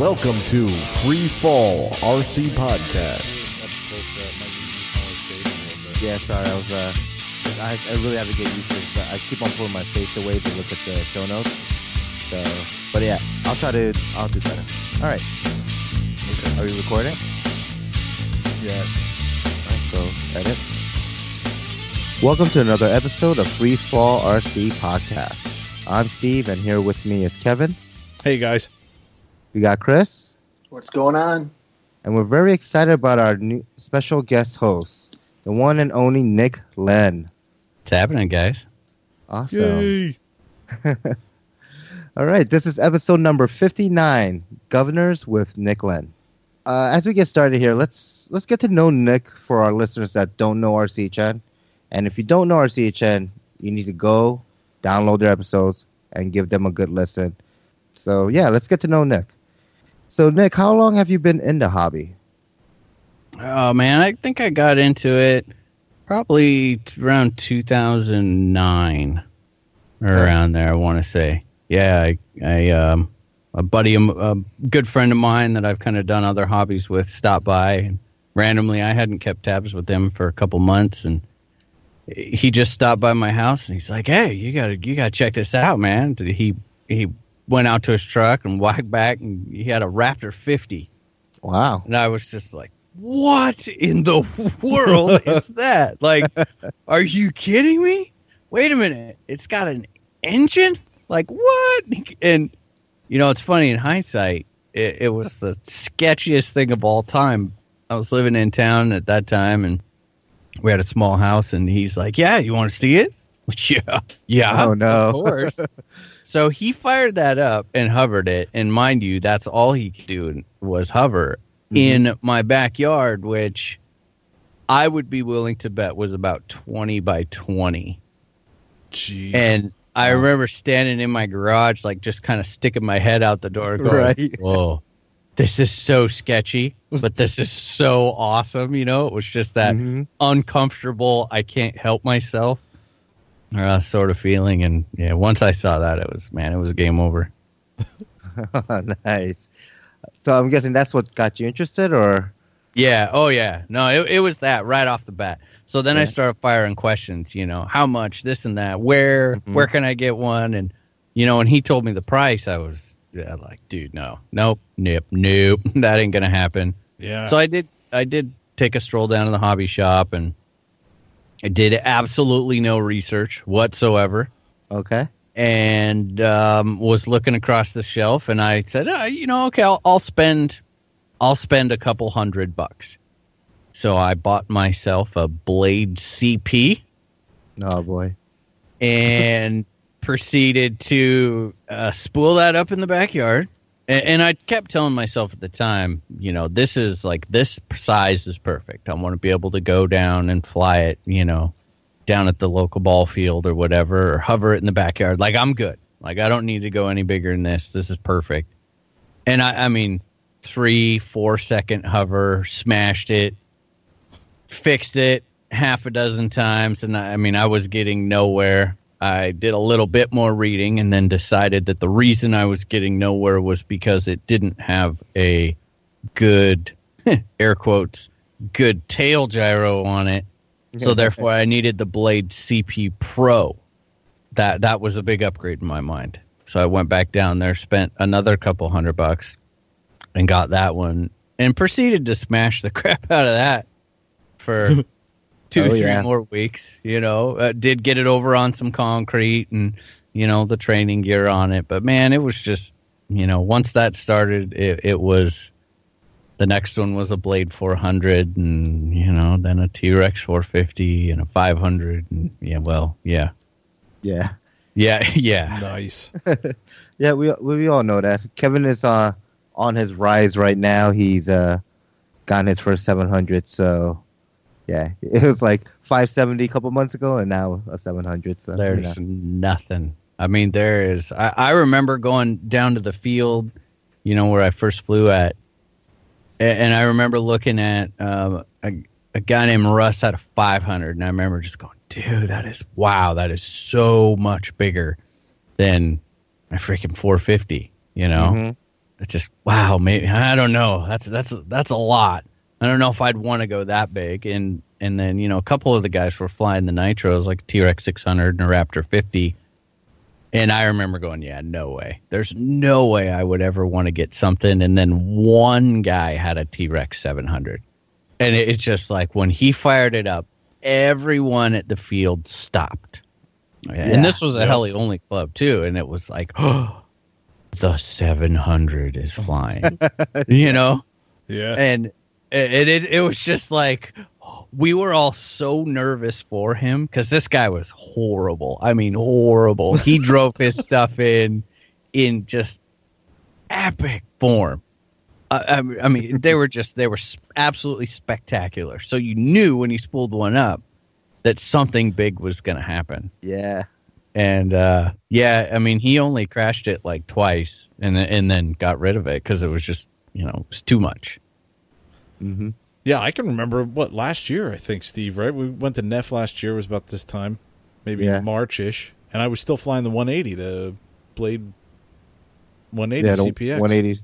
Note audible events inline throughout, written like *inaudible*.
Welcome to Free Fall RC Podcast. Yeah, sorry, I was. Uh, I, I really have to get used to this. But I keep on pulling my face away to look at the show notes. So, but yeah, I'll try to. I'll do better. All right. Are we recording? Yes. All right, so edit. Welcome to another episode of Free Fall RC Podcast. I'm Steve, and here with me is Kevin. Hey guys. We got Chris, What's going on? and we're very excited about our new special guest host, the one and only Nick Len. What's happening, guys? Awesome. Yay. *laughs* All right, this is episode number 59, Governors with Nick Len. Uh, as we get started here, let's let's get to know Nick for our listeners that don't know RCHN. And if you don't know RCHN, you need to go download their episodes and give them a good listen. So yeah, let's get to know Nick. So Nick, how long have you been in the hobby? Oh man, I think I got into it probably around 2009, or Okay. around there. I want to say, yeah. I, I um, a buddy, a good friend of mine that I've kind of done other hobbies with, stopped by. And randomly, I hadn't kept tabs with him for a couple months, and he just stopped by my house, and he's like, "Hey, you gotta, you gotta check this out, man." He he went out to his truck and walked back, and he had a Raptor 50. Wow. And I was just like, what in the *laughs* world is that? Like, *laughs* are you kidding me? Wait a minute. It's got an engine? Like, what? And, you know, it's funny in hindsight, it, it was the sketchiest thing of all time. I was living in town at that time and we had a small house, and he's like, yeah, you want to see it? *laughs* Yeah. Yeah. Oh, no. Of course. So he fired that up and hovered it, and mind you, that's all he could do was hover in my backyard, which I would be willing to bet was about twenty by twenty. Jeez. And I remember standing in my garage, like just kind of sticking my head out the door, going, Right. "Whoa, this is so sketchy, but this is so awesome." You know, it was just that Mhm. uncomfortable. I can't help myself. Uh, sort of feeling, and yeah, once I saw that, it was man, it was game over. *laughs* nice. So I'm guessing that's what got you interested, or Yeah. Oh, yeah. No, it, it was that right off the bat. So then I Yeah. started firing questions. You know, how much this and that. Where Mhm. where can I get one? And you know, when he told me the price, I was yeah, like, dude, no, nope, nope, nope, *laughs* that ain't gonna happen. yeah. So I did. I did take a stroll down to the hobby shop, and I did absolutely no research whatsoever okay? and um, was looking across the shelf, and I said, uh, you know, okay, I'll, I'll spend, I'll spend a couple hundred bucks. So I bought myself a Blade CP Oh boy. and *laughs* proceeded to uh, spool that up in the backyard. And, and I kept telling myself at the time, you know, this is like this size is perfect. I want to be able to go down and fly it, you know, down at the local ball field or whatever, or hover it in the backyard. Like I'm good. Like I don't need to go any bigger than this. This is perfect. And I, I mean, three, four second hover, smashed it, fixed it half a dozen times, and I, I mean, I was getting nowhere. I did a little bit more reading and then decided that the reason I was getting nowhere was because it didn't have a good, *laughs* air quotes, good tail gyro on it. So therefore, I needed the Blade CP Pro. That that was a big upgrade in my mind. So I went back down there, spent another couple hundred bucks, and got that one, and proceeded to smash the *laughs* crap out of that for *laughs* two, Oh, three yeah. more weeks. You know, uh, did get it over on some concrete and you know the training gear on it, but man, it was just you know once that started, it, it was the next one was a Blade 400, and you know, then a T Rex 450 and a 500, and yeah, well, yeah, Yeah. yeah, *laughs* yeah. nice. *laughs* Yeah, we we all know that. Kevin is uh, on his rise right now. He's uh, gotten his first 700. So, yeah, *laughs* it was like 570 a couple months ago, and now a 700. So you There's know. nothing. I mean, there is. I, I remember going down to the field, you know, where I first flew at, a- and I remember looking at um, a, a guy named Russ had a 500, and I remember just going, dude, that is wow, that is so much bigger than my freaking 450, you know. Mhm. it's just wow, maybe I don't know. That's that's that's a lot. I don't know if I'd want to go that big. And and then you know a couple of the guys were flying the nitros like T Rex 600 and a Raptor 50. And I remember going, yeah, no way. There's no way I would ever want to get something. And then one guy had a T Rex 700. And it- it's just like when he fired it up, everyone at the field stopped. And this was a Yeah. heli only club too. And it was like, oh, *gasps* the 700 is flying, *laughs* you know? Yeah. and it, it it was just like we were all so nervous for him because this guy was horrible. I mean, horrible. He *laughs* drove his stuff in in just epic form. I, I, I mean, they were just they were absolutely spectacular. So you knew when he spooled one up that something big was going to happen. Yeah. And uh, yeah, I mean, he only crashed it like twice, and and then got rid of it because it was just you know it was too much. Hmm Yeah, I can remember what last year. I think Steve. Right, we went to Neff last year. It was about this time, maybe Yeah. March ish, and I was still flying the 180, the Blade 180 Yeah, CPX, 180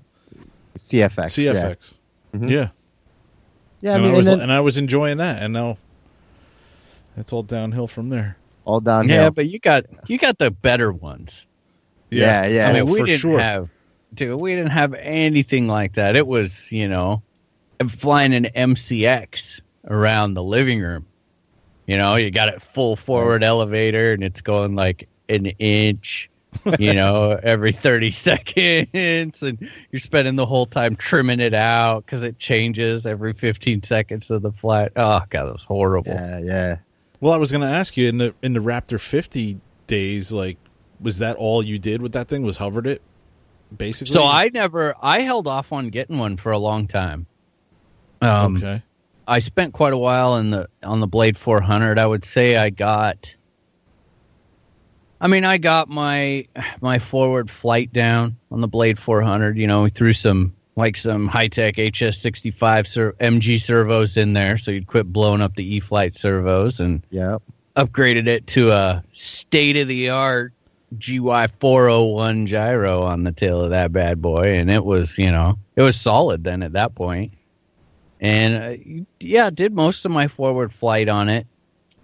CFX. CFX. Yeah, Yeah, I and, mean, I was, and then and I was enjoying that, and now it's all downhill from there. all downhill. Yeah, but you got you got the better ones. Yeah, yeah. I mean, Oh, we for didn't sure. have, dude, we didn't have anything like that. It was, you know, flying an MCX around the living room. You know, you got it full forward oh. elevator, and it's going like an inch. You know, *laughs* every thirty seconds, and you're spending the whole time trimming it out because it changes every fifteen seconds of the flight. Oh god, it was horrible. yeah, yeah. Well, I was going to ask you in the in the Raptor 50 days, like, was that all you did with that thing? Was hovered it, basically? So I never, I held off on getting one for a long time. Um, okay, I spent quite a while in the on the Blade 400. I would say I got. I mean, I got my my forward flight down on the Blade 400. You know, we threw some like some high tech HS65 ser- MG servos in there, so you'd quit blowing up the E flight servos and Yep. upgraded it to a state of the art GY 401 gyro on the tail of that bad boy, and it was you know it was solid then at that point. And uh, yeah, did most of my forward flight on it,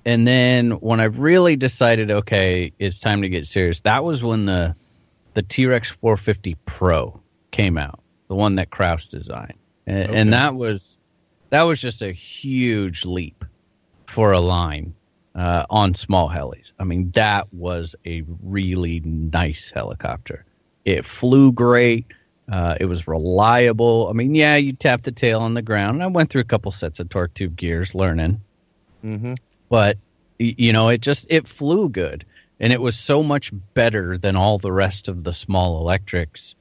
and then when I really decided, okay, it's time to get serious. That was when the the T Rex 450 Pro came out, the one that Kraus designed, and, Okay. and that was that was just a huge leap for Align uh, on small helis. I mean, that was a really nice helicopter. It flew great. Uh, it was reliable. I mean, yeah, you tap the tail on the ground. And I went through a couple sets of torque tube gears learning, Mm-hmm. but you know, it just it flew good, and it was so much better than all the rest of the small electrics.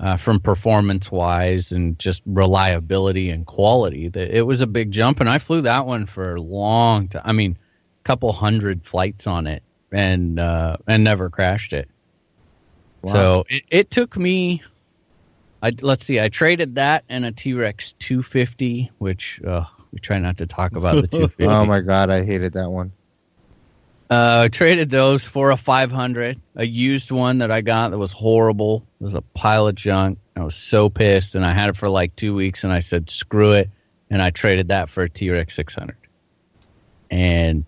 Uh, from performance wise and just reliability and quality, that it was a big jump. And I flew that one for a long time. I mean, a couple hundred flights on it and uh, and never crashed it. So it, it took me. I let's see. I traded that and a T Rex 250, which uh, we try not to talk about the *laughs* 250. Oh my god, I hated that one. Uh, I traded those for a 500, a used one that I got that was horrible. It was a pile of junk. I was so pissed, and I had it for like two weeks, and I said, "Screw it," and I traded that for a T Rex 600, and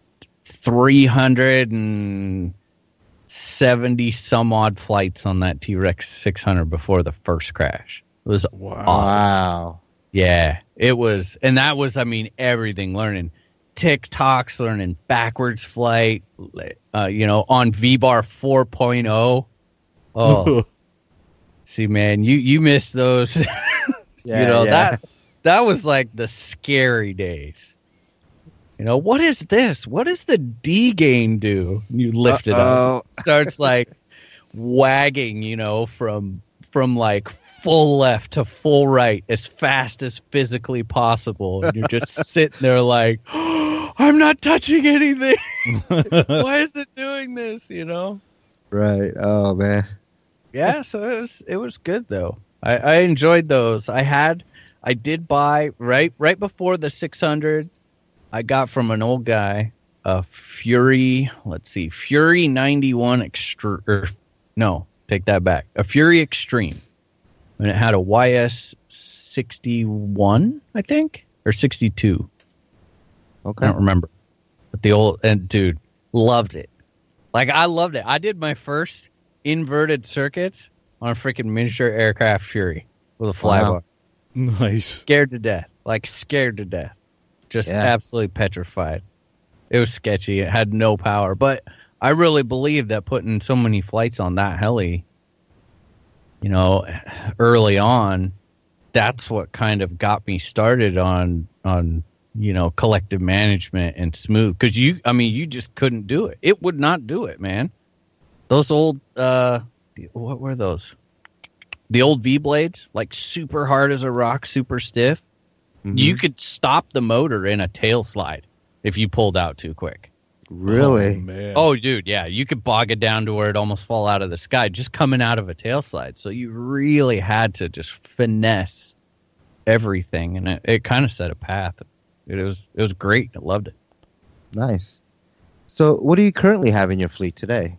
370 some odd flights on that T Rex 600 before the first crash. It was wow. Awesome. Wow. yeah, it was, and that was, I mean, everything learning tic-tocs, learning backwards flight, uh, you know, on V Bar 4.0. Oh, see, man, you you missed those. *laughs* Yeah, you know yeah. that that was like the scary days. You know what is this? What does the D gain do? You lift it up Uh-oh. starts like wagging, you know, from from like full left to full right as fast as physically possible. And you're just *laughs* sitting there like, *gasps* I'm not touching anything. *laughs* Why is it doing this? You know? Right. Oh man. Yeah, so it was it was good though. I, I enjoyed those. I had I did buy right right before the six hundred I got from an old guy a Fury let's see, Fury ninety one extra or er, no, take that back. A Fury Extreme. and it had a YS sixty one, I think, or sixty two. Okay. I don't remember. But the old and dude loved it. Like I loved it. I did my first inverted circuits on a freaking miniature aircraft Fury with a flybar. Wow. *laughs* Nice. Scared to death. Like scared to death. Just Yeah. absolutely petrified. It was sketchy. It had no power. But I really believe that putting so many flights on that heli, you know, early on, that's what kind of got me started on on you know collective management and smooth because you i mean you just couldn't do it it would not do it man those old uh what were those the old v blades like super hard as a rock super stiff Mhm. you could stop the motor in a tail slide if you pulled out too quick really? Oh, man. oh dude yeah you could bog it down to where it almost fall out of the sky just coming out of a tail slide so you really had to just finesse everything and it, it kind of set a path it was it was great i loved it nice. So, what do you currently have in your fleet today?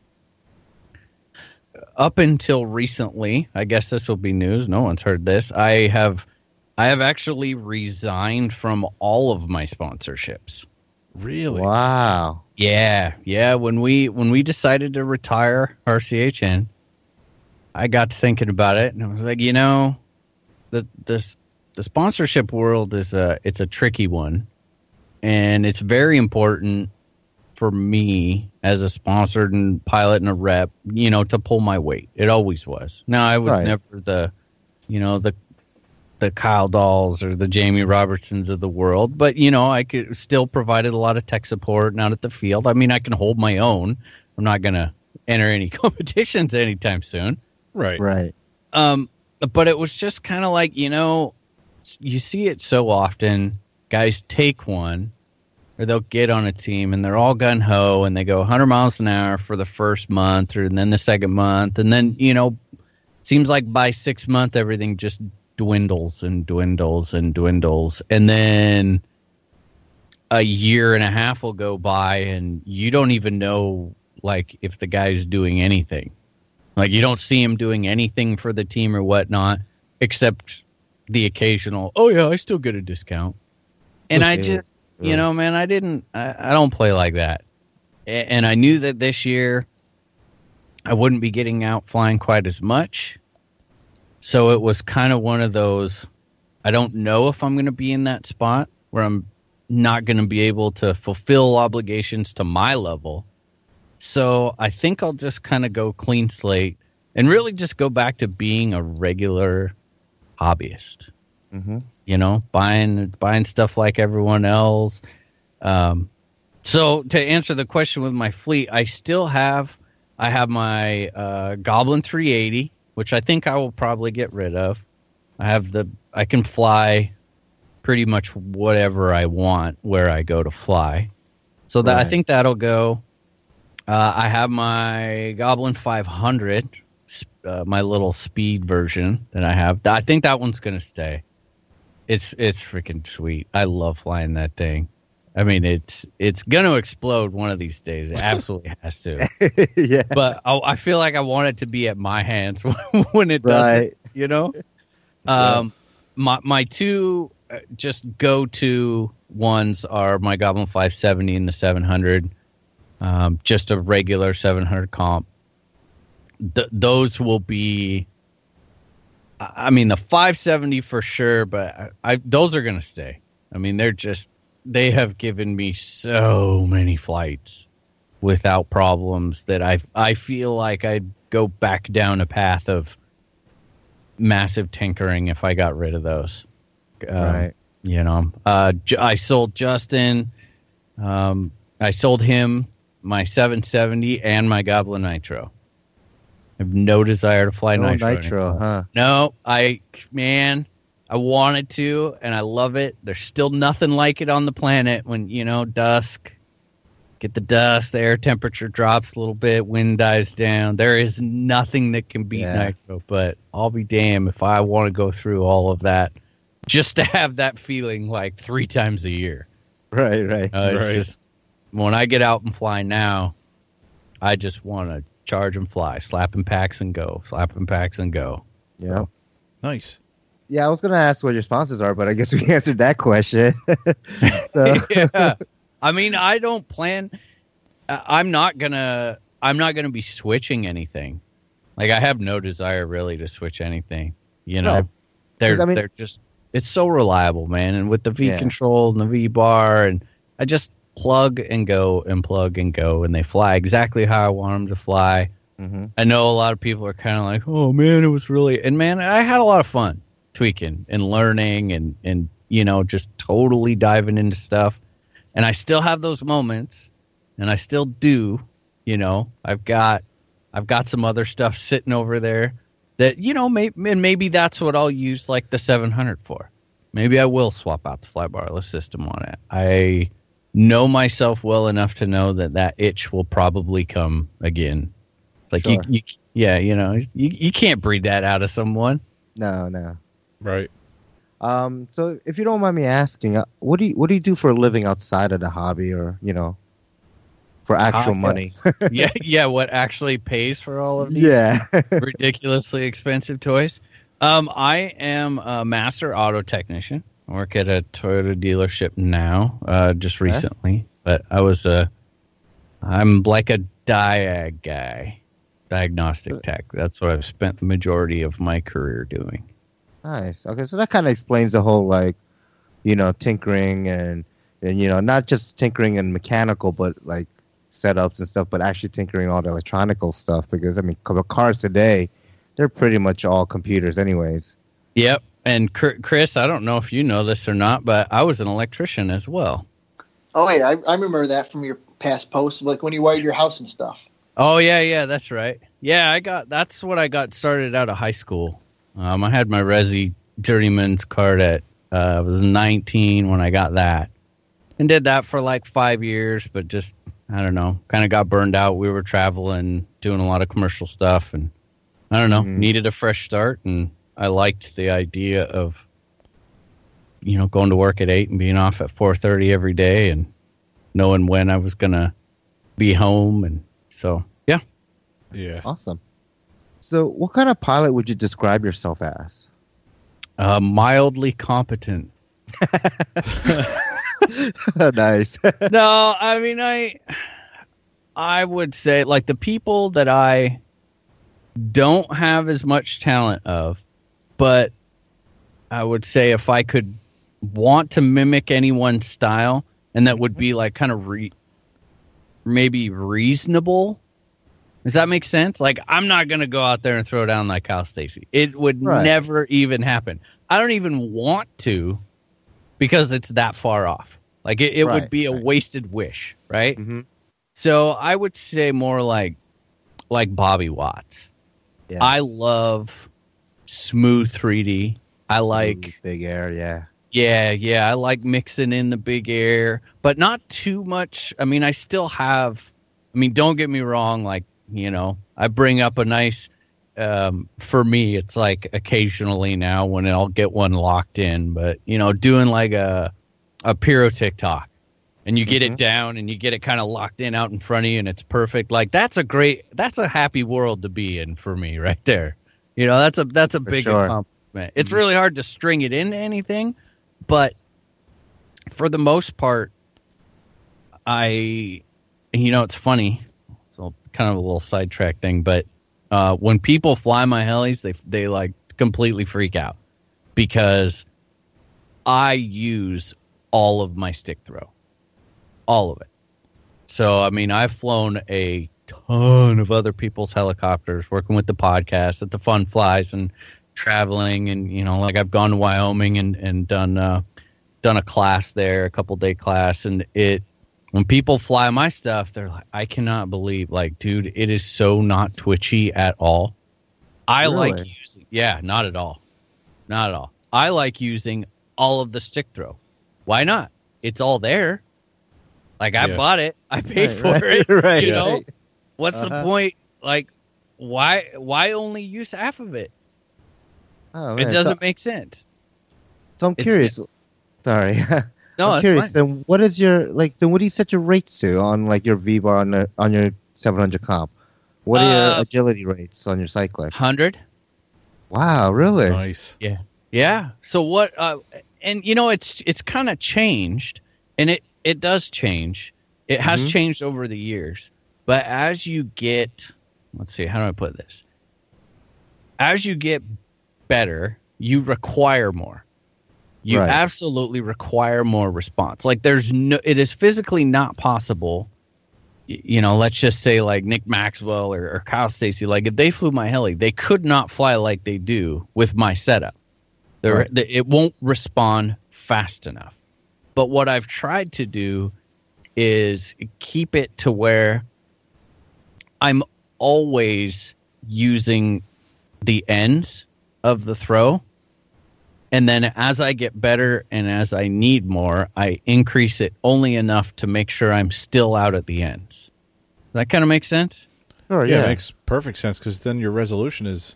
up until recently, I guess this will be news. No one's heard this. I have I have actually resigned from all of my sponsorships. really? Wow. Yeah, yeah. When we when we decided to retire RCHN, I got to thinking about it, and I was like, you know, the this the sponsorship world is a it's a tricky one, and it's very important for me as a sponsored and pilot and a rep, you know, to pull my weight. It always was. Now I was Right. never the, you know, the the Kyle Dolls or the Jamie Robertsons of the world, but you know, I could still provided a lot of tech support and out at the field. I mean, I can hold my own. I'm not gonna enter any *laughs* competitions anytime soon. Right. Right. Um, but it was just kind of like you know, you see it so often. Guys take one, or they'll get on a team and they're all gun ho and they go 100 miles an hour for the first month, or and then the second month, and then you know, seems like by six month everything just dwindles and dwindles and dwindles, and then a year and a half will go by and you don't even know like if the guy's doing anything like you don't see him doing anything for the team or whatnot, except the occasional. Oh yeah, I still get a discount. And I just, you know, man, I didn't. I, I don't play like that. And I knew that this year I wouldn't be getting out flying quite as much. So it was kind of one of those. I don't know if I'm going to be in that spot where I'm not going to be able to fulfill obligations to my level. So I think I'll just kind of go clean slate and really just go back to being a regular hobbyist. hmm You know, buying buying stuff like everyone else. Um, so to answer the question with my fleet, I still have I have my uh, Goblin 380, which I think I will probably get rid of. I have the I can fly pretty much whatever I want where I go to fly. So that I think that'll go. Uh, I have my Goblin 500, uh, my little speed version that I have. I think that one's gonna stay. It's it's freaking sweet. I love flying that thing. I mean, it's it's gonna explode one of these days. It absolutely has to. *laughs* yeah. But I, I feel like I want it to be at my hands *laughs* when it does. Right. you know. *laughs* Um, my my two uh, just go to ones are my Goblin 570 and the 700. Um, just a regular 700 comp. Th- those will be. I mean, the 570 for sure, but I, I those are gonna stay. I mean, they're just they have given me so many flights without problems that I I feel like I'd go back down a path of massive tinkering if I got rid of those. Um, right. You know, uh, J- I sold Justin. Um, I sold him my 770 and my Goblin Nitro. I have no desire to fly No Nitro. nitro, huh? No, I man, I wanted to, and I love it. There's still nothing like it on the planet when you know dusk. Get the dust, the air temperature drops a little bit, wind dies down. There is nothing that can beat Yeah. nitro. But I'll be damned if I want to go through all of that just to have that feeling like three times a year. Right, right. Uh, it's Right. just when I get out and fly now, I just want to charge and fly, slap and packs and go, slap and packs and go. Yeah. Nice. Yeah, I was gonna ask what your sponsors are, but I guess we *laughs* answered that question. *laughs* *laughs* yeah. I mean, I don't plan. I'm not gonna. I'm not gonna be switching anything. Like I have no desire really to switch anything. You know, No. they're I mean- they're just. It's so reliable, man. And with the V Yeah. control and the V bar, and I just plug and go and plug and go, and they fly exactly how I want them to fly. Mhm. I know a lot of people are kind of like, "Oh man, it was really," and man, I had a lot of fun tweaking and learning and and you know just totally diving into stuff. And I still have those moments, and I still do. You know, I've got I've got some other stuff sitting over there that you know, maybe and maybe that's what I'll use like the 700 for. Maybe I will swap out the fly flybarless system on it. I know myself well enough to know that that itch will probably come again. It's like Sure. you, you, yeah, you know, you, you can't breed that out of someone. no, no. Right. Um, so if you don't mind me asking, uh, what do you what do you do for a living outside of the hobby, or you know, for actual Podcast. money? *laughs* yeah, yeah. What actually pays for all of these yeah. *laughs* ridiculously expensive toys? Um, I am a master auto technician. I work at a Toyota dealership now, uh, just recently. But I was a, I'm like a diag guy, diagnostic tech. That's what I've spent the majority of my career doing. Nice. Okay, so that kind of explains the whole like, you know, tinkering and and you know, not just tinkering and mechanical, but like setups and stuff, but actually tinkering all the electronical stuff. Because I mean, cars today, they're pretty much all computers, anyways. Yep. And Chris, I don't know if you know this or not, but I was an electrician as well. Oh yeah, I, I remember that from your past posts, like when you wired your house and stuff. Oh yeah, yeah, that's right. Yeah, I got that's what I got started out of high school. Um, I had my Resi journeyman's card at uh, I was 19 when I got that, and did that for like five years. But just I don't know, kind of got burned out. We were traveling, doing a lot of commercial stuff, and I don't know, Mhm. needed a fresh start. And I liked the idea of you know going to work at eight and being off at 4:30 every day, and knowing when I was gonna be home, and so yeah. Yeah. Awesome. So, what kind of pilot would you describe yourself as? Uh, mildly competent. *laughs* nice. *laughs* no, I mean I I would say like the people that I don't have as much talent of, but I would say if I could want to mimic anyone's style and that would be like kind of re- maybe reasonable. Does that make sense? Like I'm not gonna go out there and throw down like Kyle Stacy. It would Right. never even happen. I don't even want to because it's that far off. Like it, it would Right, be a wasted wish, right? hmm So I would say more like like Bobby Watts. Yeah. I love smooth 3D. I like big air. Yeah. yeah, yeah, I like mixing in the big air, but not too much. I mean, I still have I mean, don't get me wrong, like, you know, I bring up a nice um for me it's like occasionally now when I'll get one locked in, but you know, doing like a a pyro tic-toc and you get it Mhm. down and you get it kind of locked in out in front of you and it's perfect. Like that's a great that's a happy world to be in for me right there. You know, that's a that's a For big sure. accomplishment. It's really hard to string it into anything, but for the most part I you know, it's funny. Kind of a little sidetrack thing, but uh when people fly my helis, they they like completely freak out because I use all of my stick throw. All of it. So, I mean, I've flown a ton of other people's helicopters, working with the podcast at the Fun Flies and traveling. And, you know, like I've gone to Wyoming and, and done, uh, done a class there, a couple day class. And it, when people fly my stuff, they're like, I cannot believe, like, dude, it is so not twitchy at all. I like using, yeah, not at all. Not at all. I like using all of the stick throw. Why not? It's all there. Like I Yeah. bought it, *laughs* I paid Right, for right, it. right, you know, right. what's the Uh-huh. point? Like, why? Why only use half of it? Oh, It doesn't So, make sense. so I'm it's- curious. Sorry. *laughs* No, I'm curious. fine. Then what is your like? Then what do you set your rates to on like your V bar on the on your 700 comp? What are Uh, your agility rates on your cyclic? hundred. Wow, really? Nice. Yeah. Yeah. So what? Uh, and you know, it's it's kind of changed, and it it does change. It has Mhm. changed over the years, but as you get, let's see, how do I put this? As you get better, you require more. You Right. absolutely require more response. Like there's no, it is physically not possible. You know, let's just say like Nick Maxwell or, or Kyle Stacy, like if they flew my heli, they could not fly like they do with my setup. Right. it won't respond fast enough. But what I've tried to do is keep it to where I'm always using the ends of the throw. And then as I get better and as I need more, I increase it only enough to make sure I'm still out at the ends. Does that kind of make sense? Sure, yeah, yeah. it makes perfect sense because then your resolution is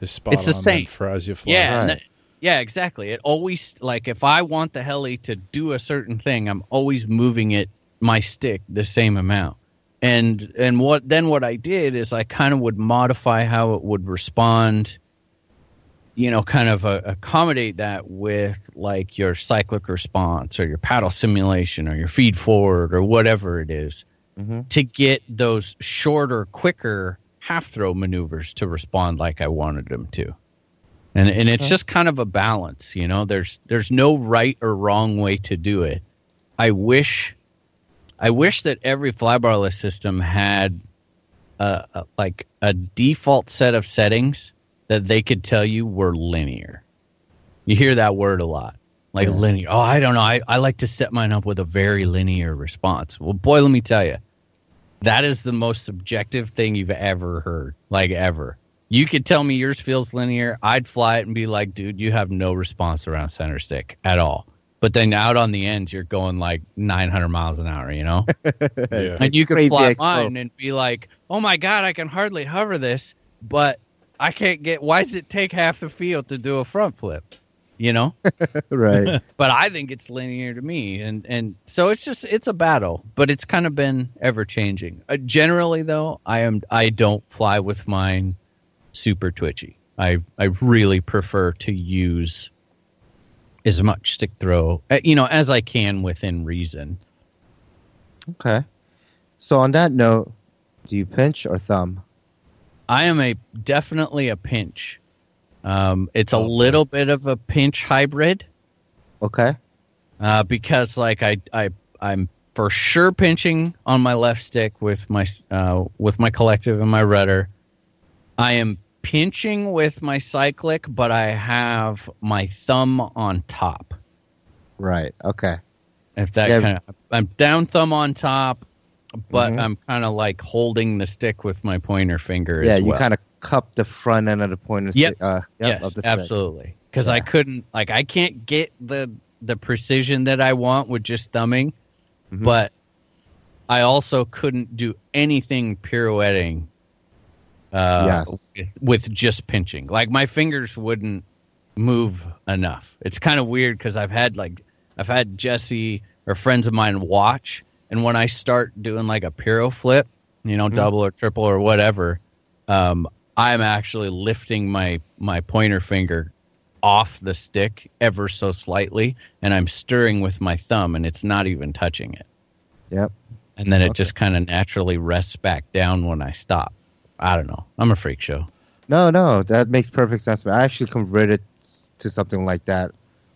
is spot It's the on same. for as you fly. Yeah, Right. that- yeah, exactly. It always like if I want the heli to do a certain thing, I'm always moving it my stick the same amount. And and what then what I did is I kind of would modify how it would respond. You know, kind of uh, accommodate that with like your cyclic response or your paddle simulation or your feed forward or whatever it is hmm to get those shorter, quicker half throw maneuvers to respond like I wanted them to. And and it's Okay. just kind of a balance, you know. There's there's no right or wrong way to do it. I wish I wish that every flybarless system had a, a like a default set of settings that they could tell you were linear. You hear that word a lot. Like Yeah. linear. Oh, I don't know. I, I like to set mine up with a very linear response. Well, boy, let me tell you, that is the most subjective thing you've ever heard. Like ever. You could tell me yours feels linear. I'd fly it and be like, dude, you have no response around center stick at all. But then out on the ends, you're going like 900 miles an hour, you know? *laughs* Yeah. and you could crazy fly expo. mine and be like, "Oh my god, I can hardly hover this, but I can't get. Why does it take half the field to do a front flip?" You know. *laughs* right. *laughs* but I think it's linear to me, and and so it's just it's a battle, but it's kind of been ever changing. Uh, generally, though, I am I don't fly with mine super twitchy. I I really prefer to use as much stick throw, uh, you know, as I can within reason. Okay. So on that note, do you pinch or thumb? I am a definitely a pinch. Um, it's a little bit of a pinch hybrid Okay. uh, because, like, I I I'm for sure pinching on my left stick with my uh, with my collective and my rudder. I am pinching with my cyclic, but I have my thumb on top. Right. Okay. If that Yeah. kind of, I'm down thumb on top, but Mhm. I'm kind of like holding the stick with my pointer finger. Yeah, as you well. kind of cup the front end of the pointer. Yep. stick- Uh, yep, yes, of the stick. absolutely. Because I couldn't, like, I can't get the the precision that I want with just thumbing, Mhm. but I also couldn't do anything pirouetting. Uh, Yes. with- with just pinching, like my fingers wouldn't move enough. It's kind of weird because I've had like I've had Jesse or friends of mine watch, and when I start doing like a pyro flip, you know, Mhm. double or triple or whatever, um, I'm actually lifting my my pointer finger off the stick ever so slightly, and I'm stirring with my thumb, and it's not even touching it. Yep. And then it just kind of naturally rests back down when I stop. I don't know. I'm a freak show. No, no, that makes perfect sense. I actually converted to something like that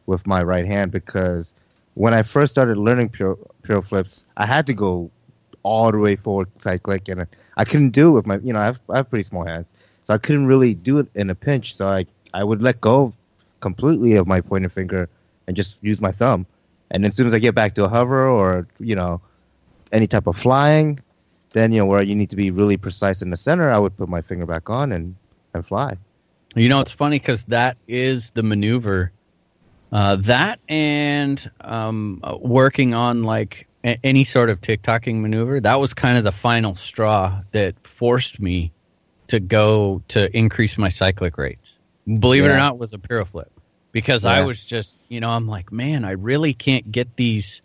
with my right hand because when I first started learning piro flips, I had to go all the way forward side click, and I couldn't do it with my. You know, I have I have pretty small hands, so I couldn't really do it in a pinch. So I I would let go completely of my pointer finger and just use my thumb. And as soon as I get back to a hover or you know any type of flying, then you know where you need to be really precise in the center, I would put my finger back on and and fly. You know, it's funny because that is the maneuver. Uh, that and um, working on like a- any sort of tic-tocing maneuver, that was kind of the final straw that forced me to go to increase my cyclic rates. Believe it or not, it was a piro flip because I was just, you know, I'm like, man, I really can't get these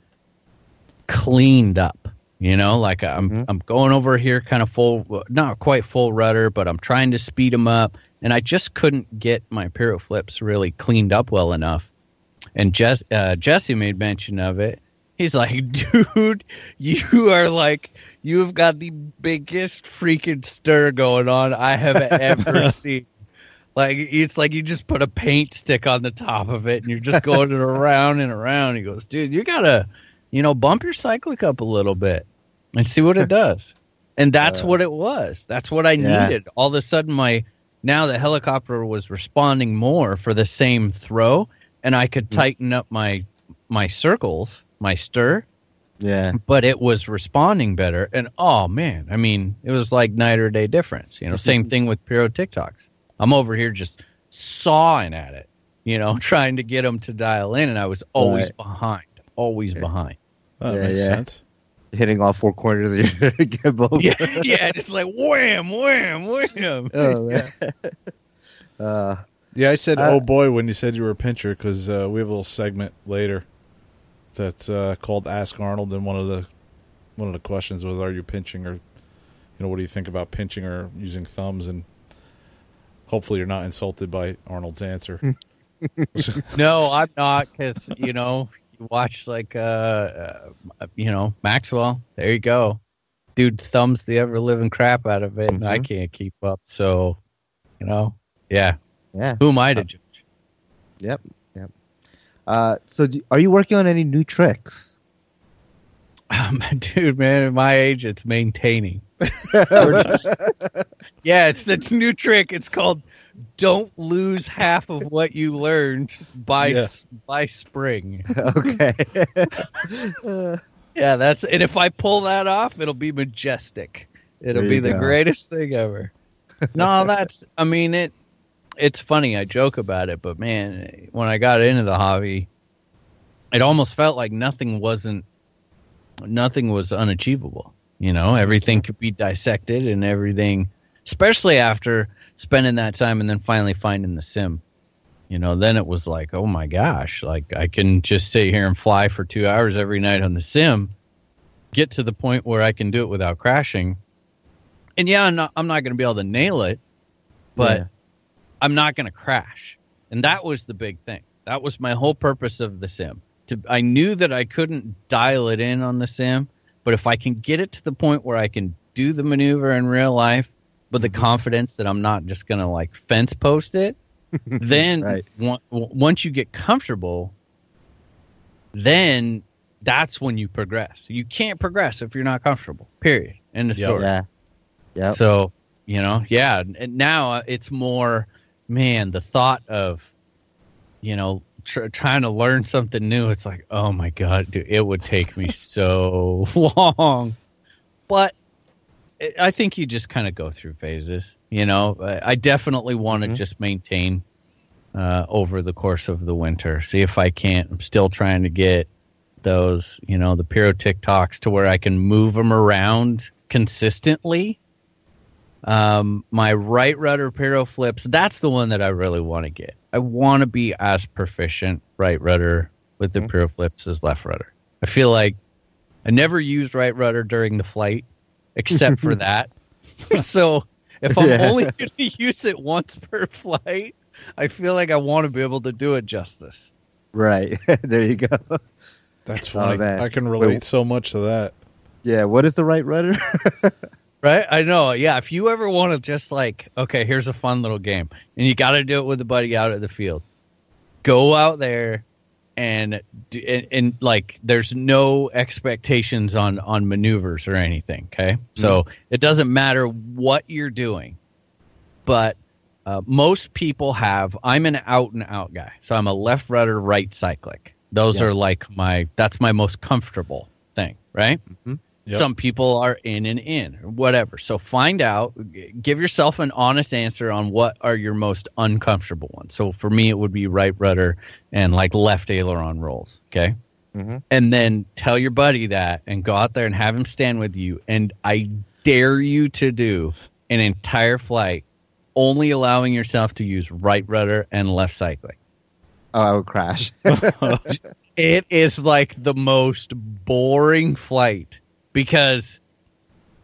cleaned up. You know, like I'm Mhm. I'm going over here kind of full, not quite full rudder, but I'm trying to speed them up, and I just couldn't get my pyro flips really cleaned up well enough. And Jess, uh, Jesse made mention of it. He's like, *laughs* dude, you are like, you have got the biggest freaking stir going on I have ever *laughs* seen. Like it's like you just put a paint stick on the top of it and you're just going *laughs* around and around. He goes, dude, you gotta, you know, bump your cyclic up a little bit and see what it does. And that's Uh, what it was. That's what I yeah. needed. All of a sudden, my now the helicopter was responding more for the same throw, and I could tighten up my my circles, my stir, Yeah. but it was responding better. And oh man, I mean, it was like night or day difference. You know, same thing with Pyro tic-tocs. I'm over here just sawing at it, you know, *laughs* trying to get them to dial in, and I was always Right. behind, always behind. That Yeah, makes yeah. sense. Hitting all four corners of your *laughs* gimbal. Yeah, yeah, just like wham, wham, wham. Oh, *laughs* man. uh, Yeah, I said, Uh, "Oh boy," when you said you were a pincher because uh, we have a little segment later that's uh, called "Ask Arnold," and one of the one of the questions was, "Are you pinching?" or you know, what do you think about pinching or using thumbs? And hopefully, you're not insulted by Arnold's answer. *laughs* No, I'm not because you know you watch like uh, uh you know Maxwell. There you go, dude. Thumbs the ever living crap out of it, and I Mhm. can't keep up. So, you know, yeah. Yeah. Who am I to judge? Yep. Yep. Uh, so, do, are you working on any new tricks? Um, *laughs* dude, man, at my age, it's maintaining. *laughs* Just- yeah, it's it's a new trick. It's called "Don't lose half of what you learned by Yeah. s by spring." okay. Uh, Yeah, that's and if I pull that off, it'll be majestic. It'll be the go. greatest thing ever. no, that's I mean it it's funny, I joke about it, but man, when I got into the hobby, it almost felt like nothing wasn't nothing was unachievable. You know, everything could be dissected and everything especially after spending that time and then finally finding the sim. You know, then it was like, oh my gosh, like I can just sit here and fly for two hours every night on the sim, get to the point where I can do it without crashing. And yeah, I'm not, I'm not going to be able to nail it, but Yeah. I'm not going to crash. And that was the big thing. That was my whole purpose of the sim. To, I knew that I couldn't dial it in on the sim, but if I can get it to the point where I can do the maneuver in real life with the confidence that I'm not just going to like fence post it, *laughs* then Right. on- once you get comfortable, then that's when you progress. You can't progress if you're not comfortable. Period. End of Yeah. story. yeah. Yep. So, you know, yeah. And now uh, it's more, man, the thought of, you know, tr- trying to learn something new. It's like, oh my God, dude, it would take me *laughs* so long. But it, I think you just kind of go through phases. You know, I, I definitely want to Mhm. just maintain uh, over the course of the winter. See if I can't. I'm still trying to get those, you know, the Pyro tic-tocs to where I can move them around consistently. Um, my right rudder Pyro flips, that's the one that I really want to get. I want to be as proficient right rudder with the Mhm. Pyro flips as left rudder. I feel like I never used right rudder during the flight except for *laughs* that. *laughs* so if I'm Yeah. only going *laughs* to use it once per flight, I feel like I want to be able to do it justice. Right. there you go. That's Oh, funny. man. I can relate Wait. so much to that. Yeah. What is the right rudder? Right? I know. Yeah. If you ever want to just like, okay, here's a fun little game, and you got to do it with a buddy out at the field, go out there and, do, and and like there's no expectations on on maneuvers or anything. Okay, so it doesn't matter what you're doing, but uh, most people have. I'm an out and out guy, so I'm a left rudder, right cyclic. Those Yes. are like my. That's my most comfortable thing. Right. Mhm. Yep. Some people are in and in, or whatever. So find out, give yourself an honest answer on what are your most uncomfortable ones. So for me, it would be right rudder and like left aileron rolls. Okay. Mhm. And then tell your buddy that and go out there and have him stand with you. And I dare you to do an entire flight only allowing yourself to use right rudder and left cyclic. Oh, I would crash. *laughs* It is like the most boring flight because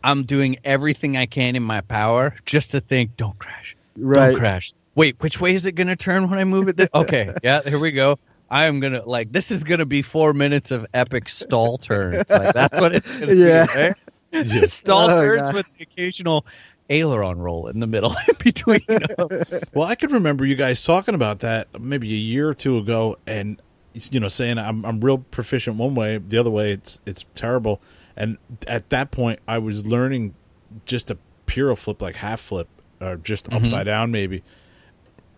I'm doing everything I can in my power just to think, don't crash, Right. don't crash. Wait, which way is it going to turn when I move it? There? *laughs* Okay, yeah, here we go. I am gonna like this is gonna be four minutes of epic stall turns. Like that's what it's gonna Yeah. be. Right? Yeah. *laughs* *laughs* stall Oh, turns God. with the occasional aileron roll in the middle between. them. Well, I could remember you guys talking about that maybe a year or two ago, and you know, saying I'm I'm real proficient one way, the other way it's it's terrible. And at that point, I was learning just a pure flip, like half flip, or just mm-hmm. upside down maybe.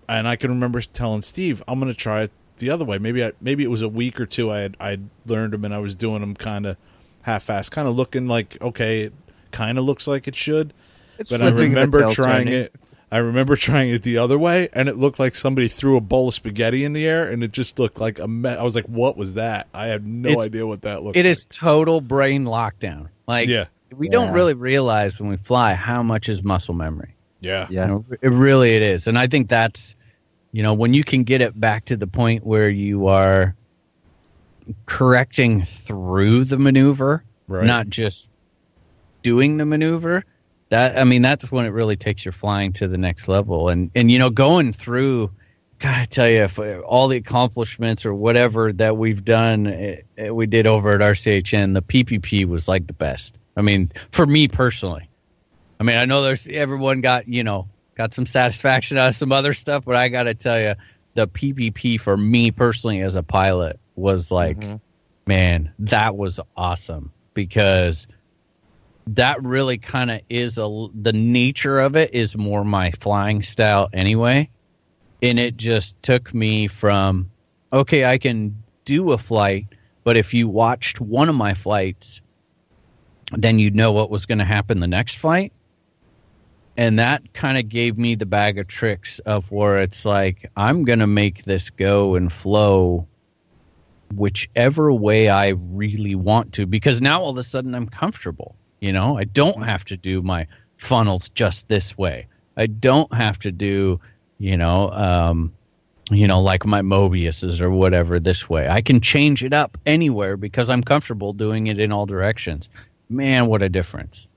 And I can remember telling Steve, "I'm going to try it the other way." Maybe I, maybe it was a week or two. I had I learned them, and I was doing them kind of half-assed, kind of looking like okay, it kind of looks like it should It's but I remember trying turning. it. I remember *laughs* trying it the other way, and it looked like somebody threw a bowl of spaghetti in the air, and it just looked like a mess. I was like, "What was that?" I had no It's- idea what that looked. It like. is total brain lockdown. Like Yeah. we don't really realize when we fly how much is muscle memory. yeah, Yeah. You know, it really it is, and I think that's you know when you can get it back to the point where you are correcting through the maneuver, Right. not just doing the maneuver. That I mean, that's when it really takes your flying to the next level, and and you know going through. God, I tell you, if uh, all the accomplishments or whatever that we've done, eh, eh, we did over at RCHN, the PPP was like the best. I mean, for me personally, I mean, I know there's everyone got you know got some satisfaction out of some other stuff, but I got to tell you, the PPP for me personally as a pilot was like, Mhm. man, that was awesome because that really kind of is a the nature of it is more my flying style anyway, and it just took me from okay, I can do a flight, but if you watched one of my flights then you'd know what was going to happen the next flight. And that kind of gave me the bag of tricks of where it's like, I'm going to make this go and flow whichever way I really want to, because now all of a sudden I'm comfortable. You know, I don't have to do my funnels just this way. I don't have to do, you know, um, you know, like my Mobiuses or whatever this way. I can change it up anywhere because I'm comfortable doing it in all directions. Man, what a difference.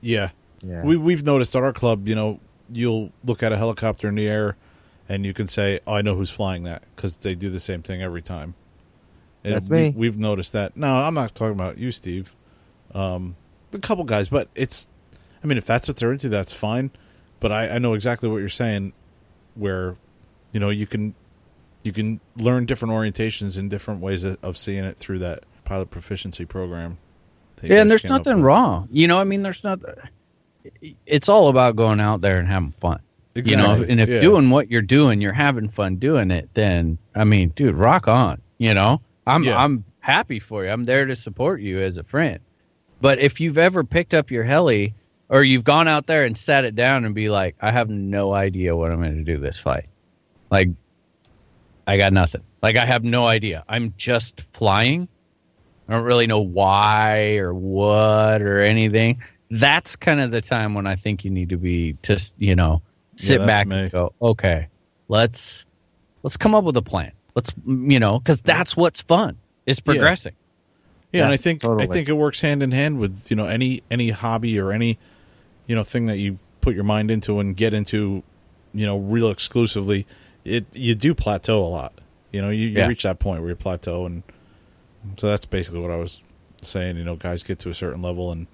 yeah. Yeah. We we've noticed at our club, you know, you'll look at a helicopter in the air, and you can say, "Oh, I know who's flying that," because they do the same thing every time. And That's we, me. We've noticed that. No, I'm not talking about you, Steve. Um, a couple guys, but it's. I mean, if that's what they're into, that's fine. But I, I know exactly what you're saying, where, you know, you can, you can learn different orientations and different ways of, of seeing it through that pilot proficiency program. Yeah, and there's nothing wrong. You know, I mean, there's not. It's all about going out there and having fun. You know, and if Yeah. doing what you're doing, you're having fun doing it, then I mean, dude, rock on. You know, I'm Yeah. I'm happy for you. I'm there to support you as a friend. But if you've ever picked up your heli or you've gone out there and sat it down and be like, I have no idea what I'm going to do this fight. Like, I got nothing. Like, I have no idea. I'm just flying. I don't really know why or what or anything. That's kind of the time when I think you need to be just, you know, sit that's back me. and go, okay, let's let's come up with a plan. Let's, you know, because that's what's fun is progressing. Yeah, Yeah, and I think totally. I think it works hand in hand with you know any any hobby or any you know thing that you put your mind into and get into you know real exclusively. It you do plateau a lot. You know, you, you Yeah. reach that point where you plateau, and so that's basically what I was saying. You know, guys get to a certain level, and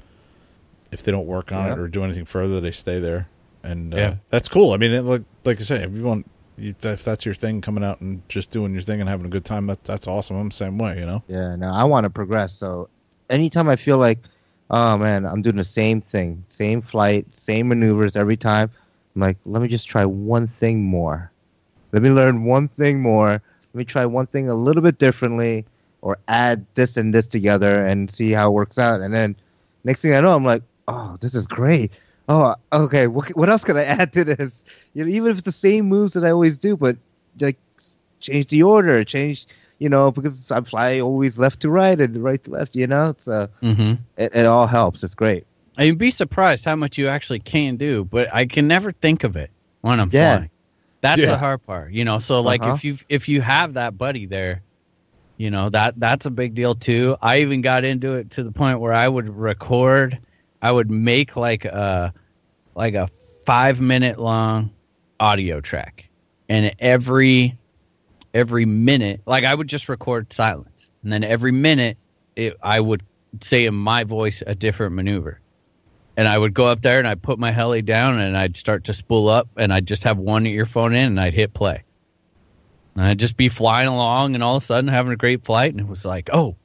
if they don't work on Yeah. it or do anything further, they stay there, and uh, Yeah. that's cool. I mean, it, like like I say, if you want. you- If that's your thing, coming out and just doing your thing and having a good time, that, that's awesome. I'm the same way, you know. Yeah, no, I want to progress. So anytime I feel like, oh man, I'm doing the same thing, same flight, same maneuvers every time, I'm like, let me just try one thing more. Let me learn one thing more. Let me try one thing a little bit differently, or add this and this together and see how it works out. And then next thing I know, I'm like, oh, this is great. Oh, okay. What, what else can I *laughs* add to this? You know, even if it's the same moves that I always do, but like change the order, change you know, because I fly always left to right and right to left, you know, so Mm-hmm. it, it all helps. It's great. And you'd be surprised how much you actually can do, but I can never think of it when I'm Yeah. flying. That's Yeah. the hard part, you know. So like Uh-huh. if you if you have that buddy there, You know that that's a big deal too. I even got into it to the point where I would record. I would make like a like a five minute long audio track, and every every minute, like I would just record silence, and then every minute, it, I would say in my voice a different maneuver, and I would go up there and I'd put my heli down and I'd start to spool up, and I'd just have one earphone in and I'd hit play, and I'd just be flying along, and all of a sudden having a great flight, and it was like, oh,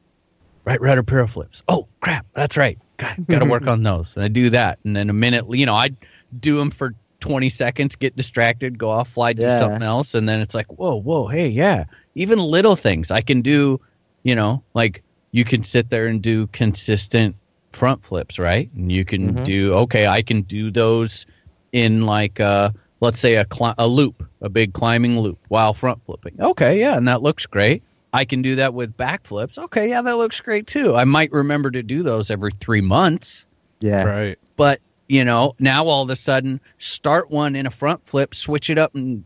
right rudder piro flips, oh crap, that's right, got got to work *laughs* on those, and I do that, and then a minute, you know, I'd do them for 20 seconds, get distracted, go off, fly, do Yeah. something else. And then it's like, whoa, whoa, hey, yeah. Even little things I can do, you know, like you can sit there and do consistent front flips, right? And you can Mhm. do, okay, I can do those in like, uh, let's say a, cli- a loop, a big climbing loop while front flipping. Okay, yeah, and that looks great. I can do that with back flips. Okay, yeah, that looks great too. I might remember to do those every three months Yeah. Right. but you know now all of a sudden start one in a front flip switch it up and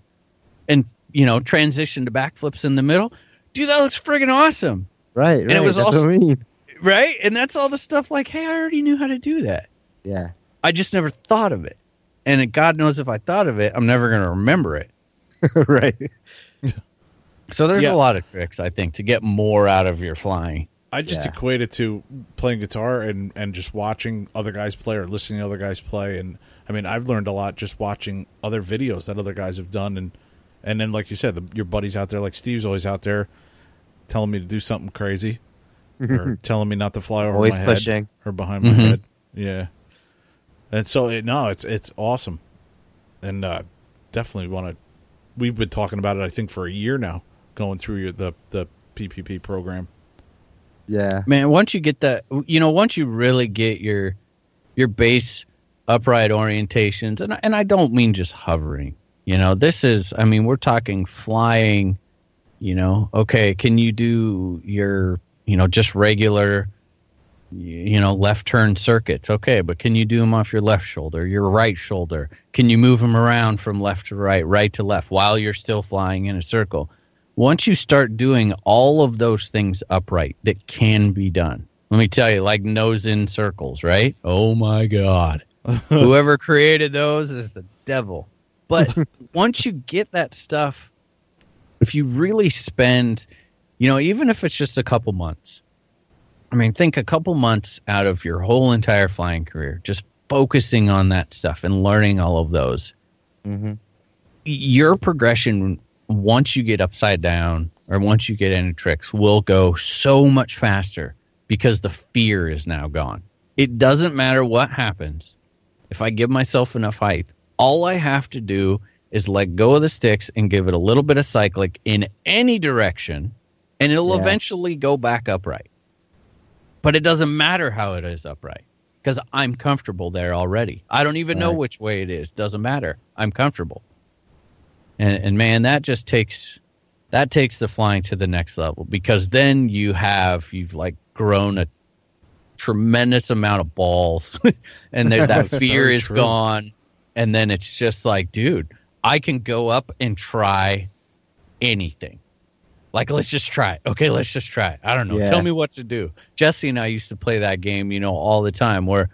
and you know transition to back flips in the middle dude that looks friggin' awesome Right. And it right, was That's also- what I mean. right and that's all the stuff like hey i already knew how to do that Yeah. i just never thought of it and god knows if i thought of it i'm never going to remember it *laughs* right. so there's Yeah. a lot of tricks i think to get more out of your flying I just Yeah. equate it to playing guitar and, and just watching other guys play or listening to other guys play. And I mean, I've learned a lot just watching other videos that other guys have done. And, and then, like you said, the, your buddies out there, like Steve's always out there telling me to do something crazy *laughs* or telling me not to fly over Always my pushing. head or behind my Mhm. head. Yeah. And so, it, no, it's, it's awesome. And uh, definitely want to, we've been talking about it, I think, for a year now, going through your, the, the PPP program. Yeah. man once you get that you know once you really get your your base upright orientations and and I don't mean just hovering you know this is I mean we're talking flying you know okay can you do your you know just regular you know left turn circuits? Okay but can you do them off your left shoulder your right shoulder? Can you move them around from left to right right to left while you're still flying in a circle once you start doing all of those things upright that can be done let me tell you like nose in circles right? Oh my god. *laughs* Whoever created those is the devil. But *laughs* once you get that stuff if you really spend you know even if it's just a couple months i mean think a couple months out of your whole entire flying career just focusing on that stuff and learning all of those hmm your progression once you get upside down or once you get into tricks will go so much faster because the fear is now gone. It doesn't matter what happens. If I give myself enough height, all I have to do is let go of the sticks and give it a little bit of cyclic in any direction, and it'll Yeah. eventually go back upright. But it doesn't matter how it is upright because I'm comfortable there already. I don't even know Right. which way it is. Doesn't matter. I'm comfortable. And and man, that just takes that takes the flying to the next level because then you have you've like grown a tremendous amount of balls *laughs* and there, that *laughs* fear is true. gone. And then it's just like dude i can go up and try anything. Like let's just try it. Okay let's just try it. I don't know. Yeah. tell me what to do. Jesse and i used to play that game you know all the time where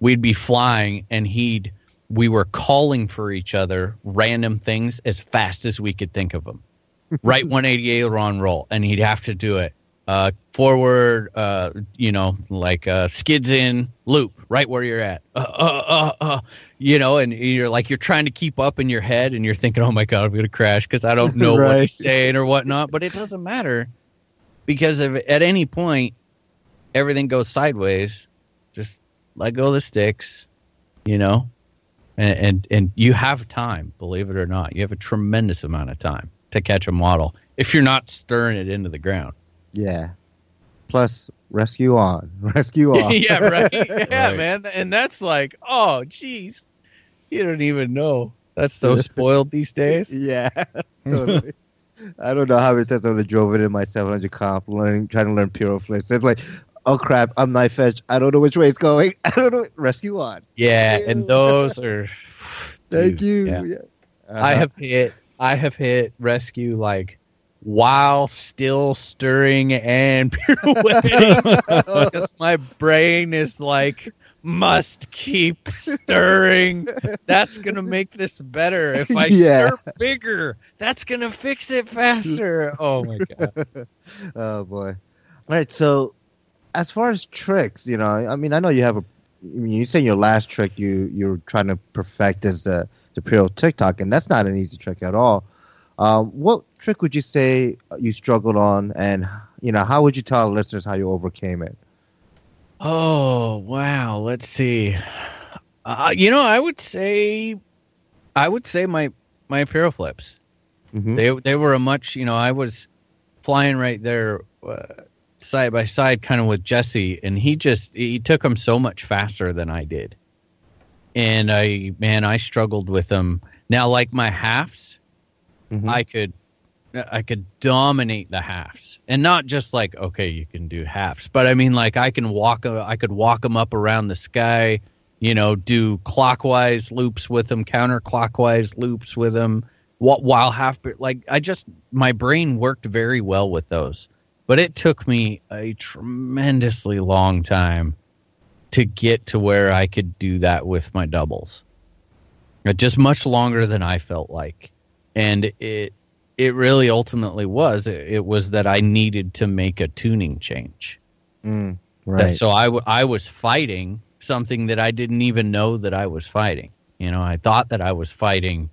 we'd be flying and he'd we were calling for each other random things as fast as we could think of them right 180 aileron roll and he'd have to do it uh, forward, uh, you know, like uh, skids in loop, right where you're at. Uh, uh, uh, uh, you know, and you're like you're trying to keep up in your head, and you're thinking, "Oh my god, I'm gonna crash" because I don't know what Right. he's saying or whatnot. But it doesn't matter because if at any point everything goes sideways, just let go of the sticks, you know, and and, and you have time. Believe it or not, you have a tremendous amount of time to catch a model if you're not stirring it into the ground. Yeah. Plus, rescue on. *laughs* Rescue *laughs* off. yeah, right. *laughs* Yeah, Right. man. And that's like, oh, jeez, you don't even know. That's so spoiled these days. yeah. Totally. I don't know how many times I would have drove it in my 700 comp, learning, trying to learn piro flips. It's like, oh crap, I'm knife edge. I don't know which way it's going. *laughs* I don't know. Rescue on. Yeah, and those are. *laughs* Thank Dude, you. yeah. Yes. I Uh-huh. have hit. I have hit rescue like while still stirring and *laughs* pirouetting because my brain is like must keep stirring. That's gonna make this better. If I Yeah. stir bigger, that's gonna fix it faster. Oh my god. oh boy. All right. So, as far as tricks, you know, I mean, I know you have a. I mean, you say your last trick you you're trying to perfect is the the Piro tic-toc, and that's not an easy trick at all. Um, what trick would you say you struggled on, and you know, how would you tell our listeners how you overcame it? Oh wow, let's see. Uh, you know, I would say, I would say my my Imperial flips. Mhm. They they were a much you know I was flying right there uh, side by side kind of with Jesse, and he just he took them so much faster than I did, and I man I struggled with them. Now like my halves, Mhm. I could I could dominate the halves, and not just like okay, you can do halves, but I mean like I can walk I could walk them up around the sky, you know, do clockwise loops with them, counterclockwise loops with them, wh- while half like I just my brain worked very well with those, but it took me a tremendously long time to get to where I could do that with my doubles. Uh, Just much longer than I felt like, and it it really ultimately was. It, it was that I needed to make a tuning change. Mm, That- right. so I, w- I was fighting something that I didn't even know that I was fighting. You know, I thought that I was fighting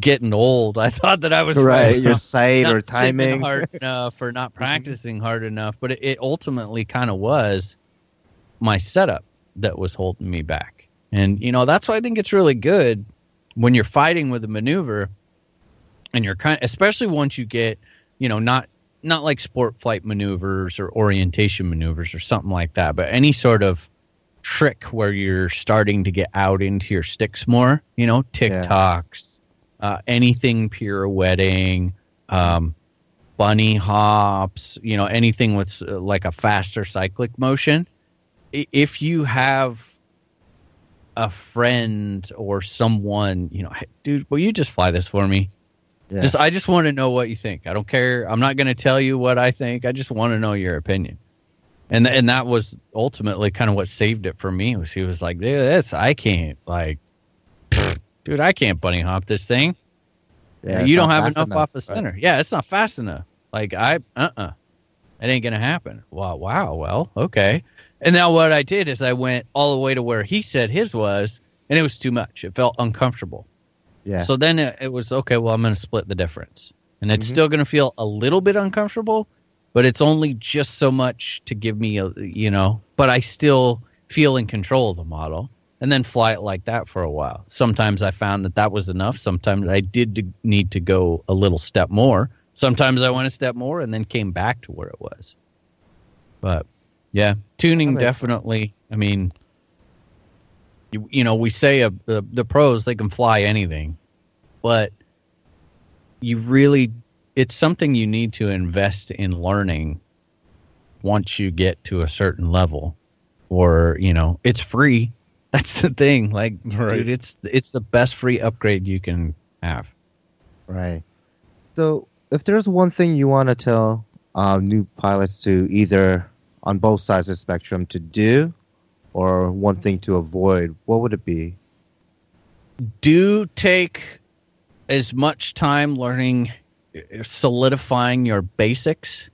getting old. I thought that I was right. *laughs* Your sight or timing. hard enough or not *laughs* mm-hmm. practicing hard enough. But it, it ultimately kind of was my setup that was holding me back. And you know that's why I think it's really good when you're fighting with a maneuver, and you're kind, especially once you get, you know, not not like sport flight maneuvers or orientation maneuvers or something like that, but any sort of trick where you're starting to get out into your sticks more, you know, tic-tocs, uh, anything pirouetting, um, bunny hops, you know, anything with uh, like a faster cyclic motion. If you have a friend or someone, you know, hey, dude, will you just fly this for me? Yeah. Just I just want to know what you think. I don't care. I'm not going to tell you what I think. I just want to know your opinion. And and that was ultimately kind of what saved it for me. Was he was like, dude, this I can't like, dude, I can't bunny hop this thing. Yeah, you don't have fast enough, off the Right. center. Yeah, it's not fast enough. Like I, uh, uh it ain't gonna happen. Wow, wow. Well, okay. And now what I did is I went all the way to where he said his was, and it was too much. It felt uncomfortable. Yeah. So then it, it was okay. Well, I'm going to split the difference, and it's Mhm. still going to feel a little bit uncomfortable, but it's only just so much to give me a you know. But I still feel in control of the model, and then fly it like that for a while. Sometimes I found that that was enough. Sometimes I did need to go a little step more. Sometimes I went a step more and then came back to where it was. But yeah, tuning That makes sense. definitely. I mean, you, you know, we say uh, the the pros they can fly anything, but you really it's something you need to invest in learning once you get to a certain level or you know it's free *laughs* that's the thing like Right. dude it's it's the best free upgrade you can have Right. So, if there's one thing you want to tell uh, new pilots to either on both sides of the spectrum to do, or one thing to avoid, what would it be? do take as much time learning solidifying your basics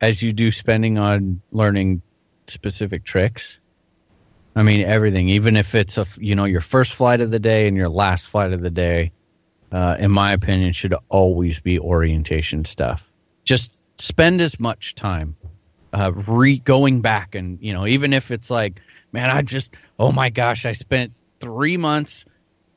as you do spending on learning specific tricks? I mean everything. Even if it's a you know your first flight of the day and your last flight of the day uh, in my opinion should always be orientation stuff. Just spend as much time uh, re going back and you know even if it's like man i just oh my gosh i spent three months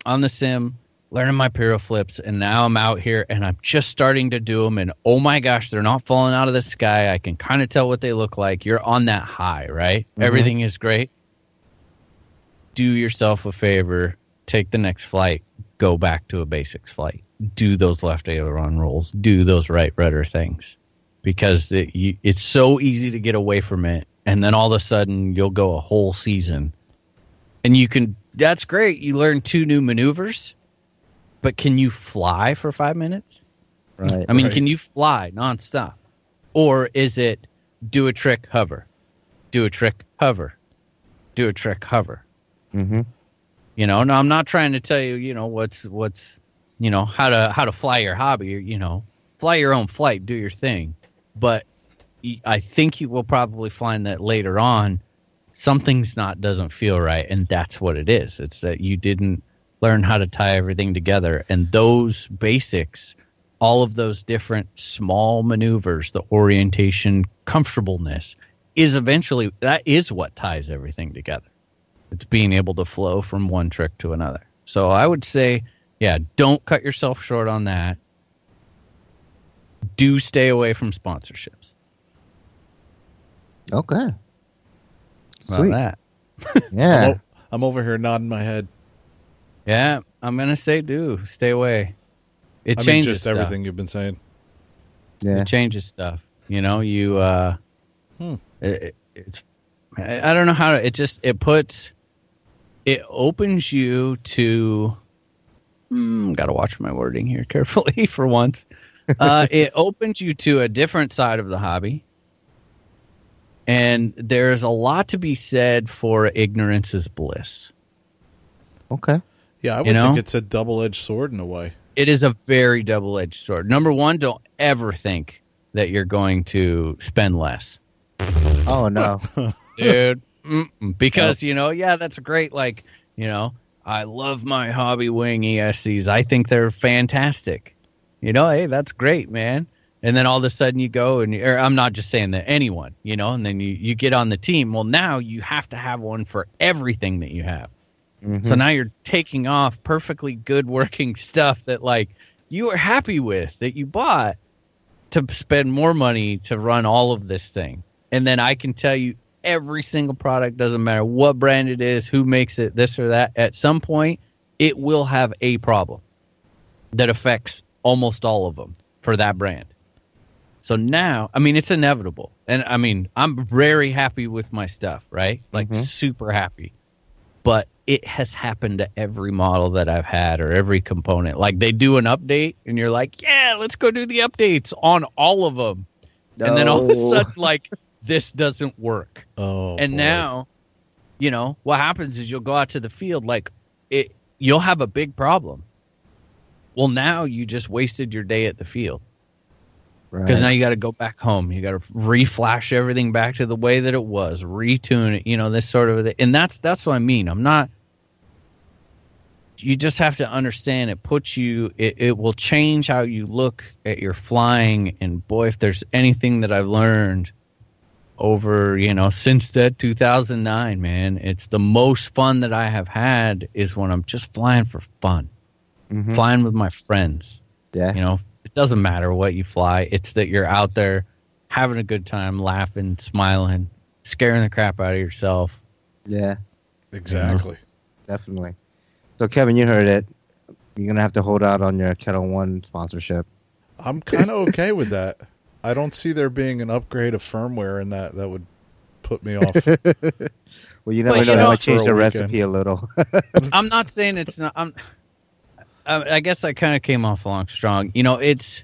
on the sim learning my piro flips and now i'm out here and i'm just starting to do them and oh my gosh they're not falling out of the sky. I can kind of tell what they look like. You're on that high right? Mhm. everything is great. Do yourself a favor. Take the next flight. Go back to a basics flight. Do those left aileron rolls. Do those right rudder things. Because it, you, it's so easy to get away from it and then all of a sudden you'll go a whole season. And you can that's great. You learn two new maneuvers but can you fly for five minutes Right. I mean, Right. can you fly nonstop? Or is it do a trick, hover, do a trick, hover, do a trick, hover? Mm-hmm. You know, no, I'm not trying to tell you, you know, what's what's, you know, how to how to fly your hobby. Or, you know, fly your own flight, do your thing. But I think you will probably find that later on, something's not doesn't feel right, and that's what it is. It's that you didn't learn how to tie everything together, and those basics, all of those different small maneuvers, the orientation, comfortableness, is eventually that is what ties everything together it's being able to flow from one trick to another. So I would say, yeah, don't cut yourself short on that. Do stay away from sponsorships. Okay. How about Sweet. that. *laughs* I'm, o- I'm over here nodding my head. Yeah, I'm gonna say do stay away. It I mean, changes just stuff. everything you've been saying. Yeah. It changes stuff. You know, you uh, Hmm. it, it- it's I I don't know how to. It just it puts it opens you to. Hmm, Got to watch my wording here *laughs* carefully for once. Uh, *laughs* it opens you to a different side of the hobby, and there's a lot to be said for ignorance is bliss. Okay. Yeah, I would You know? think it's a double edged sword in a way. it is a very double edged sword. Number one, don't ever think that you're going to spend less, Oh no. *laughs* dude. Mm-mm. because you know, yeah, that's great. Like you know, I love my Hobbywing ESCs. I think they're fantastic. You know, hey, that's great, man. And then all of a sudden you go and or I'm not just saying that anyone, you know, and then you you get on the team. Well, now you have to have one for everything that you have. Mhm. So now you're taking off perfectly good working *laughs* stuff that like you are happy with that you bought to spend more money to run all of this thing. And then I can tell you every single product doesn't matter what brand it is, who makes it, this or that. At some point, it will have a problem that affects almost all of them for that brand. So now, I mean, it's inevitable. And I mean, I'm very happy with my stuff, right? Like, Mhm. super happy. But it has happened to every model that I've had or every component. Like, they do an update, and you're like, yeah, let's go do the updates on all of them. And then all of a sudden, like, this doesn't work Oh, and boy. now you know what happens is you'll go out to the field like it you'll have a big problem well now you just wasted your day at the field because Right. now you got to go back home you got to reflash everything back to the way that it was retune it you know this sort of thing. and that's that's what i mean i'm not you just have to understand it puts you it, it will change how you look at your flying and boy if there's anything that i've learned over you know since that 2009 man it's the most fun that i have had is when i'm just flying for fun Mhm. flying with my friends Yeah. you know it doesn't matter what you fly it's that you're out there having a good time laughing smiling scaring the crap out of yourself Yeah. exactly. Definitely. So Kevin, you heard it. You're gonna have to hold out on your Ketel One sponsorship. I'm kind of okay with that. I don't see there being an upgrade of firmware in that that would put me off. *laughs* Well, you never But know. you They know- might change the a recipe a little. *laughs* i'm not saying it's not i'm i, I guess i kind of came off along strong you know it's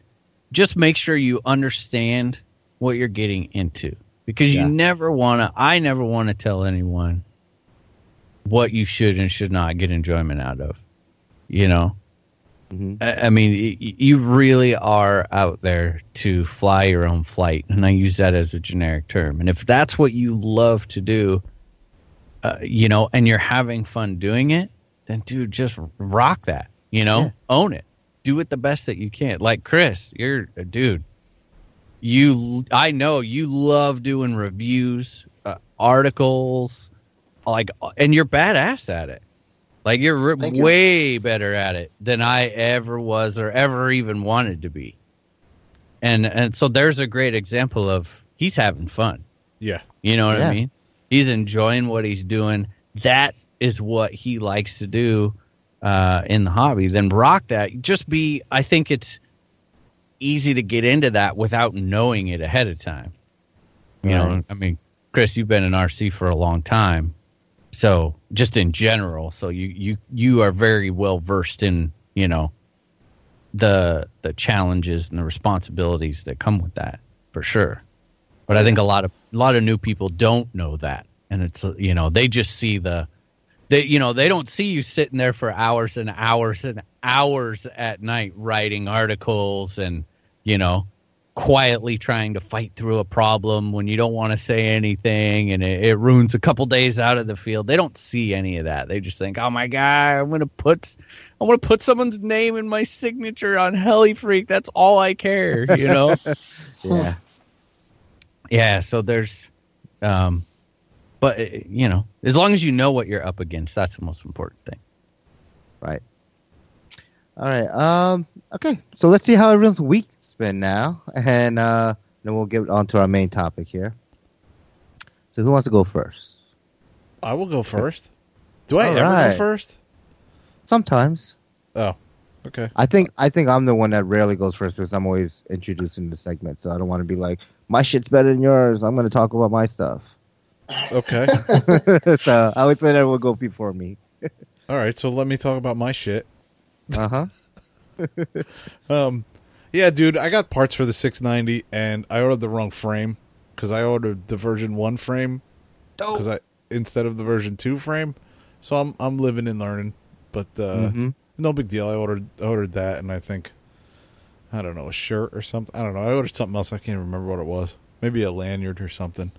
just make sure you understand what you're getting into because Yeah. you never want to i never want to tell anyone what you should and should not get enjoyment out of you know Mhm. I I mean, y- you really are out there to fly your own flight, and I use that as a generic term. And if that's what you love to do, uh, you know, and you're having fun doing it, then dude, just rock that. You know, Yeah. own it, do it the best that you can. Like Chris, you're a dude. You, I know you love doing reviews, uh, articles, like, and you're badass at it. Like you're re- Thank you. way better at it than I ever was or ever even wanted to be. And and so there's a great example of he's having fun. yeah, You know what Yeah. I mean? He's enjoying what he's doing. That is what he likes to do uh, in the hobby. Then rock that. Just be. I think it's easy to get into that without knowing it ahead of time. You know, I mean, Chris, you've been in RC for a long time, so just in general, so you you you are very well versed in you know the the challenges and the responsibilities that come with that for sure. But I think a lot of a lot of new people don't know that, and it's you know they just see the they you know they don't see you sitting there for hours and hours and hours at night writing articles and you know quietly trying to fight through a problem when you don't want to say anything and it, it ruins a couple days out of the field they don't see any of that they just think oh my god i'm gonna put i want to put someone's name in my signature on HeliFreak that's all i care you know *laughs* Yeah. yeah so there's um but uh, you know as long as you know what you're up against that's the most important thing Right. All right. Um. Okay. So let's see how everyone's week's been now, and uh, then we'll get on to our main topic here. So who wants to go first? I will go first. Do I All ever right. go first? Sometimes Oh, okay. I think I think I'm the one that rarely goes first because I'm always introducing the segment, so I don't want to be like my shit's better than yours. I'm going to talk about my stuff. Okay. *laughs* so I would let everyone go before me. All right. So let me talk about my shit. Uh huh. *laughs* Um, yeah, dude, I got parts for the 690, and I ordered the wrong frame because I ordered the version one frame because I instead of the version two frame. So I'm I'm living and learning, but uh, hmm no big deal. I ordered I ordered that, and I think I don't know a shirt or something. I don't know. I ordered something else. I can't remember what it was. Maybe a lanyard or something.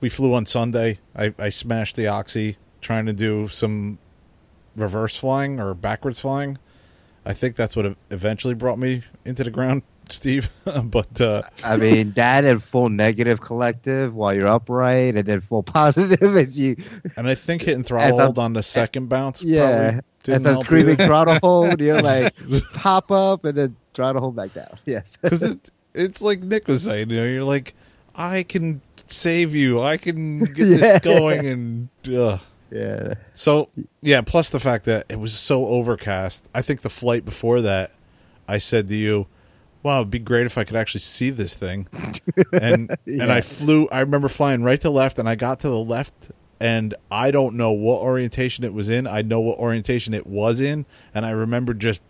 We flew on Sunday. I, I smashed the oxy trying to do some reverse flying or backwards flying. I think that's what eventually brought me into the ground, Steve. *laughs* but uh, I mean, that and full negative collective while you're upright, and then full *laughs* positive as you, and I think hitting throttle hold on the second bounce. yeah, probably didn't as I'm screaming throttle hold, you're *laughs* like pop up and then throttle hold back down. Yes. because it, it's like Nick was saying, you know, you're like, I can save you, I can get Yeah. this going, and uh. Yeah. so yeah. Plus the fact that it was so overcast. I think the flight before that, I said to you, "Wow, it'd be great if I could actually see this thing." *laughs* And and I flew. I remember flying right to left, and I got to the left. And I don't know what orientation it was in. I know what orientation it was in, and I remember just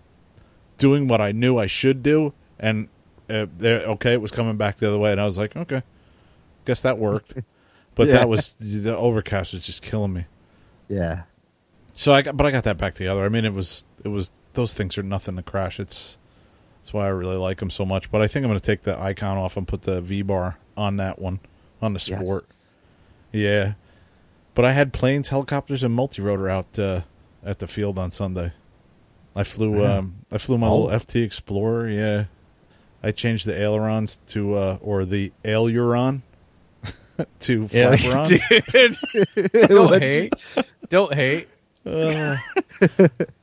doing what I knew I should do, and uh, there, okay, it was coming back the other way, and I was like, okay, guess that worked. But Yeah. that was the overcast was just killing me. Yeah. So I got, but I got that back together. I mean, it was it was those things are nothing to crash. It's that's why I really like them so much. But I think I'm going to take the icon off and put the V bar on that one on the Yes. sport. Yeah, but I had planes, helicopters, and multi rotor out uh, at the field on Sunday. I flew Wow. um, I flew my Oh. little FT Explorer. Yeah, I changed the ailerons to uh, or the aileron *laughs* to yeah flaperons. *laughs* dude *laughs* don't hate don't hate Uh, *laughs*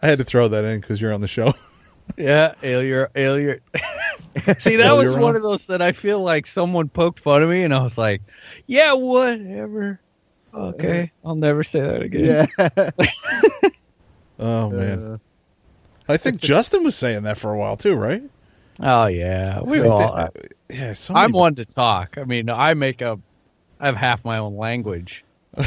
I had to throw that in because you're on the show. *laughs* Yeah, Alier, Alier. *laughs* See, that was Aileron. one of those that I feel like someone poked fun of me, and I was like, "Yeah, whatever. Okay, I'll never say that again." Yeah. Oh man, Uh, I think Justin was saying that for a while too, right? Oh yeah, we I think- all. yeah, so I'm many- one to talk. I mean, I make up. I have half my own language.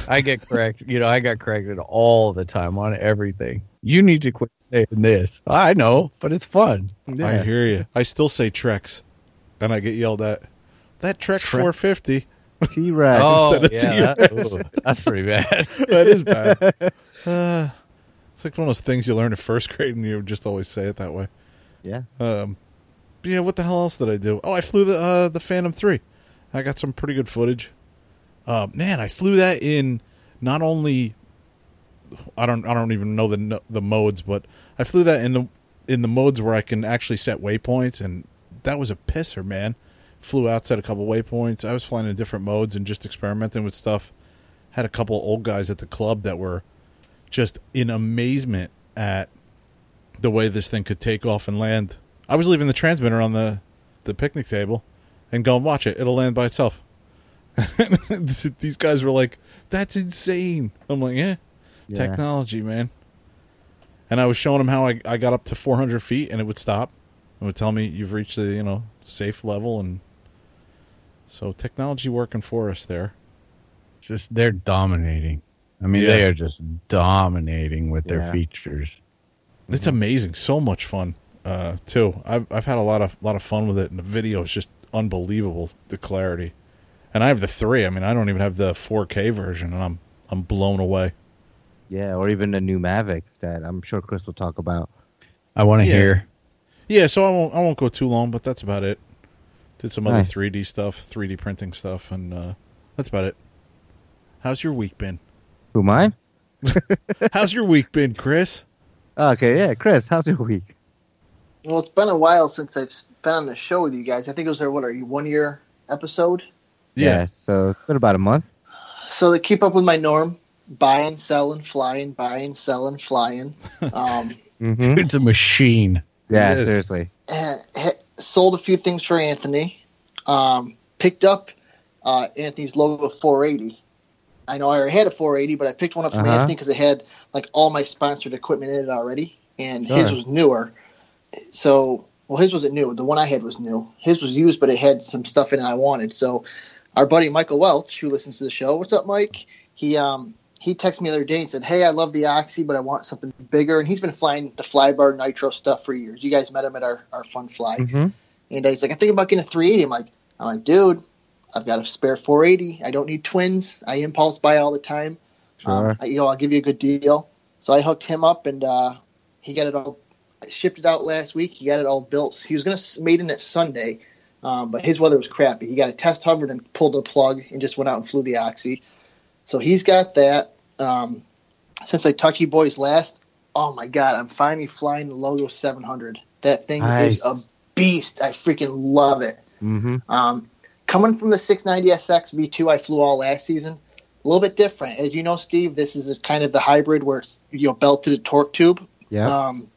I get corrected. You know, I got corrected all the time on everything. You need to quit saying this. I know, but it's fun. I hear you. I still say Trex, and I get yelled at. That Trex Tre- 450. T-Rex. *laughs* Oh, instead of yeah, that- T-Rex. ooh, that's pretty bad. *laughs* that is bad. *laughs* Uh, it's like one of those things you learn in first grade, and you just always say it that way. Yeah. Um, but yeah, what the hell else did I do? Oh, I flew the uh, the Phantom Three. I got some pretty good footage. Uh, man, I flew that in not only I don't I don't even know the the modes, but I flew that in the in the modes where I can actually set waypoints, and that was a pisser, man. Flew out, set a couple waypoints. I was flying in different modes and just experimenting with stuff. Had a couple old guys at the club that were just in amazement at the way this thing could take off and land. I was leaving the transmitter on the the picnic table and going, watch it, it'll land by itself. *laughs* These guys were like, that's insane. I'm like, yeah, Yeah. technology, man. And I was showing them how I, I got up to 400 feet and it would stop. It would tell me you've reached the, you know, safe level. And so technology working for us there. It's just they're dominating. I mean, Yeah. they are just dominating with their Yeah. features. It's amazing. So much fun. uh, too. I've I've had a lot of lot of fun with it, and the video is just unbelievable. The clarity, and I have the three. I mean, I don't even have the 4K version, and I'm I'm blown away. Yeah, or even the new Mavic that I'm sure Chris will talk about. I want to Yeah. hear. Yeah, so I won't I won't go too long, but that's about it. Did some other 3D stuff, 3D printing stuff, and uh, that's about it. How's your week been? Who mine? *laughs* How's your week been, Chris? Okay, yeah, Chris, how's your week? Well, it's been a while since I've been on the show with you guys. I think it was our what are you one year episode. Yeah, so it's been about a month. So to keep up with my norm, buying, selling, flying, buying, selling, flying. *laughs* Um, Mm-hmm. It's a machine. Yeah, Yes. seriously. eh, sold a few things for Anthony. Um, picked up uh, Anthony's logo 480. I know I already had a 480, but I picked one up from Uh-huh. Anthony because it had like all my sponsored equipment in it already, and his was newer. So, well, his wasn't new. The one I had was new. His was used, but it had some stuff in it I wanted. So, our buddy Michael Welch, who listens to the show, what's up, Mike? He um he texted me the other day and said, "Hey, I love the Oxy, but I want something bigger." And he's been flying the Flybar Nitro stuff for years. You guys met him at our, our fun fly. Mm-hmm. And he's like, I'm thinking about getting a 380. I'm like, I'm like, dude, I've got a spare 480. I don't need twins. I impulse buy all the time. Sure. Um, I- you know, I'll give you a good deal. So I hooked him up, and uh, he got it all. I shipped it out last week. He got it all built. He was gonna made it at Sunday, um, but his weather was crappy. He got a test hovered and pulled the plug and just went out and flew the oxy. So he's got that. Um, since I talked to you boys last, oh my god, I'm finally flying the Logo 700. That thing is a beast. I freaking love it. Mm-hmm. Um, coming from the 690SX V2 I flew all last season, a little bit different. As you know, Steve, this is a kind of the hybrid where it's you know belted a torque tube. Yeah. Um,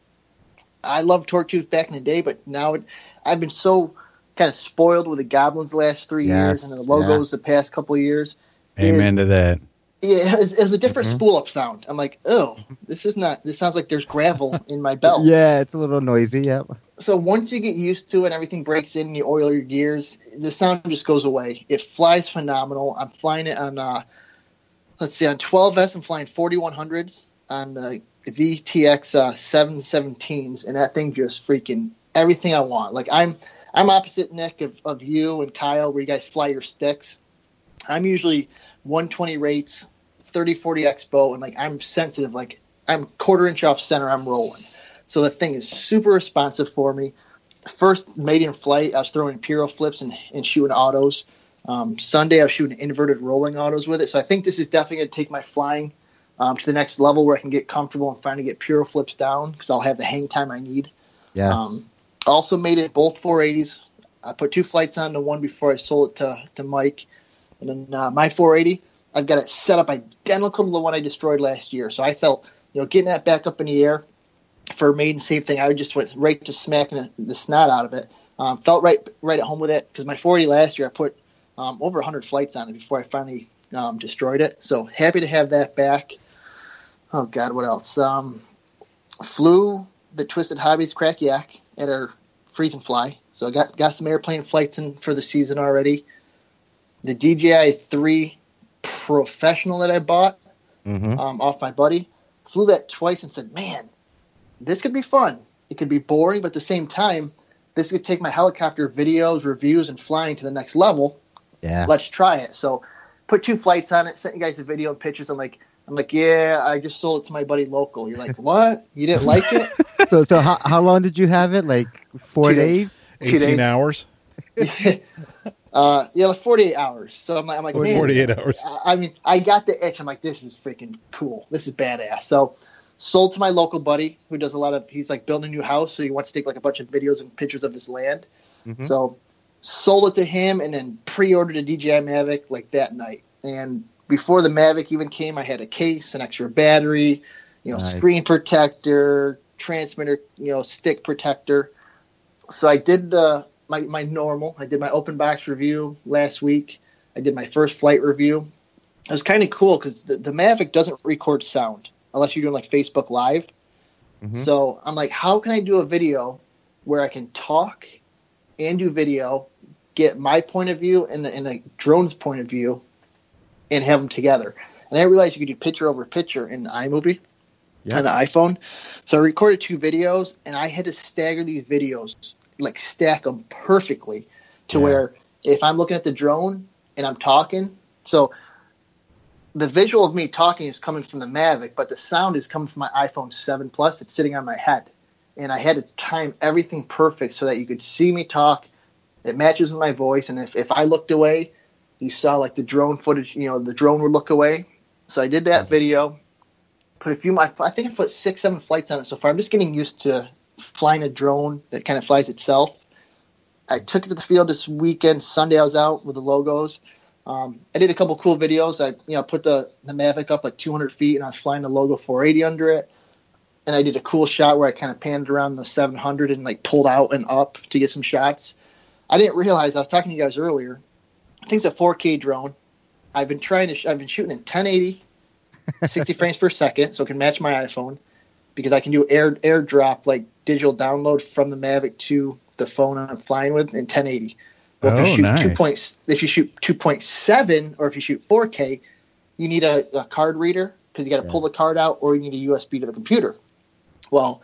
I love torque tubes back in the day, but now it, I've been so kind of spoiled with the Goblins the last three years and the logos the past couple of years. Amen to that. Yeah, it was, it was a different Mhm. spool up sound. I'm like, oh, this is not. This sounds like there's gravel *laughs* in my belt. yeah, it's a little noisy. Yep. So once you get used to it and everything breaks in and you oil your gears, the sound just goes away. It flies phenomenal. I'm flying it on, uh, let's see, on 12S, I'm flying 4100s on the VTX uh, 717s, and that thing just freaking everything I want. Like I'm, I'm opposite Nick of, of you and Kyle, where you guys fly your sticks. I'm usually 120 rates, 30 40 expo, and like I'm sensitive. Like I'm quarter inch off center, I'm rolling. So the thing is super responsive for me. First maiden flight, I was throwing imperial flips and, and shooting autos. Um, Sunday, I was shooting inverted rolling autos with it. So I think this is definitely going to take my flying um, to the next level where I can get comfortable and finally get piro flips down because I'll have the hang time I need. Yes. Um, also made it both 480s. I put two flights on the one before I sold it to, to Mike. And then uh, my 480, I've got it set up identical to the one I destroyed last year. So I felt, you know, getting that back up in the air for a maiden safe thing, I just went right to smacking the- snot out of it. Um, felt right right at home with it because my 480 last year, I put um, over 100 flights on it before I finally um, destroyed it. So happy to have that back. Oh, God, what else? Um, flew the Twisted Hobbies Crack Yak at our freeze and fly. So I got got some airplane flights in for the season already. The DJI three professional that I bought mm-hmm. um, off my buddy flew that twice and said, "Man, this could be fun. It could be boring, but at the same time, this could take my helicopter videos, reviews, and flying to the next level. Yeah. Let's try it." So, put two flights on it. Sent you guys a video and pictures. I'm like, I'm like, yeah, I just sold it to my buddy local. You're like, what? You didn't like it? *laughs* so so how how long did you have it? Like four Two days? days. 18 days. hours? *laughs* uh, yeah, like 48 hours. So I'm, like- I'm like, man, 48 hours. I I mean, I got the itch. I'm like, this is freaking cool. This is badass. So, sold to my local buddy who does a lot of. He's like building a new house, so he wants to take like a bunch of videos and pictures of his land. Mhm. So, sold it to him, and then pre-ordered a DJI Mavic like that night. And before the Mavic even came, I had a case, an extra battery, you know, Nice. screen protector, transmitter, you know, stick protector. So I did uh, my my normal. I did my open box review last week. I did my first flight review. It was kind of cool because the, the Mavic doesn't record sound unless you're doing like Facebook Live. Mhm. So I'm like, how can I do a video where I can talk and do video, get my point of view and the, and the drone's point of view, and have them together? And I realized you could do picture over picture in iMovie. Yeah. on the iPhone. So I recorded two videos, and I had to stagger these videos, like stack them perfectly, to Yeah. where if I'm looking at the drone and I'm talking, so the visual of me talking is coming from the Mavic, but the sound is coming from my iPhone 7 Plus. It's sitting on my head, and I had to time everything perfect so that you could see me talk. It matches with my voice, and if, if I looked away, you saw like the drone footage. You know, the drone would look away. So I did that video. Put a few. I I think I put six, seven flights on it so far. I'm just getting used to flying a drone that kind of flies itself. I took it to the field this weekend. Sunday, I was out with the logos. Um, I did a couple cool videos. I you know put the the Mavic up like 200 feet, and I was flying the logo 480 under it. And I did a cool shot where I kind of panned around the 700 and like pulled out and up to get some shots. I didn't realize I was talking to you guys earlier. I think it's a 4K drone. I've been trying to. Sh- I've been shooting in 1080, 60 *laughs* frames per second, so it can match my iPhone because I can do air airdrop like digital download from the Mavic to the phone I'm flying with in 1080. But if Oh, you shoot nice. two points, if you shoot 2.7 or if you shoot 4K, you need a, a card reader because you got to Yeah. pull the card out or you need a USB to the computer. Well,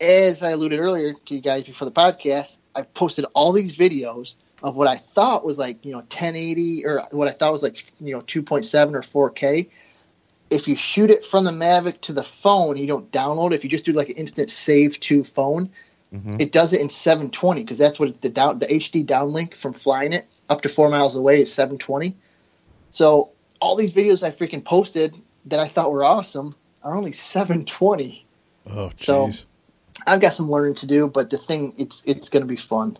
as I alluded earlier to you guys before the podcast, I posted all these videos of what I thought was like, you know, 1080 or what I thought was like, you know, 2.7 or 4K. If you shoot it from the Mavic to the phone, you don't download. it. If you just do like an instant save to phone, Mhm. it does it in 720 because that's what the down the HD downlink from flying it up to four miles away is 720. So all these videos I freaking posted that I thought were awesome are only 720. Oh, So- I've got some learning to do, but the thing it's it's going to be fun.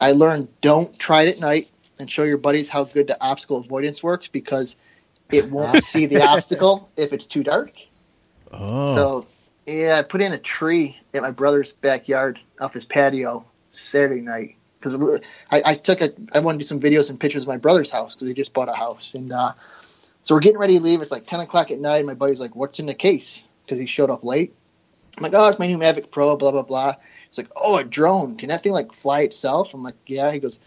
I learned don't try it at night and show your buddies how good the obstacle avoidance works because it won't *laughs* see the obstacle if it's too dark. Oh, So yeah, I put in a tree at my brother's backyard off his patio Saturday night because I, I took a I want to do some videos and pictures of my brother's house because he just bought a house and uh, so we're getting ready to leave. It's like ten o'clock at night. And my buddy's like, "What's in the case?" Because he showed up late. I'm like, "Oh, it's my new Mavic Pro." Blah blah blah. He's like, "Oh, a drone? Can that thing like fly itself?" I'm like, "Yeah." He goes,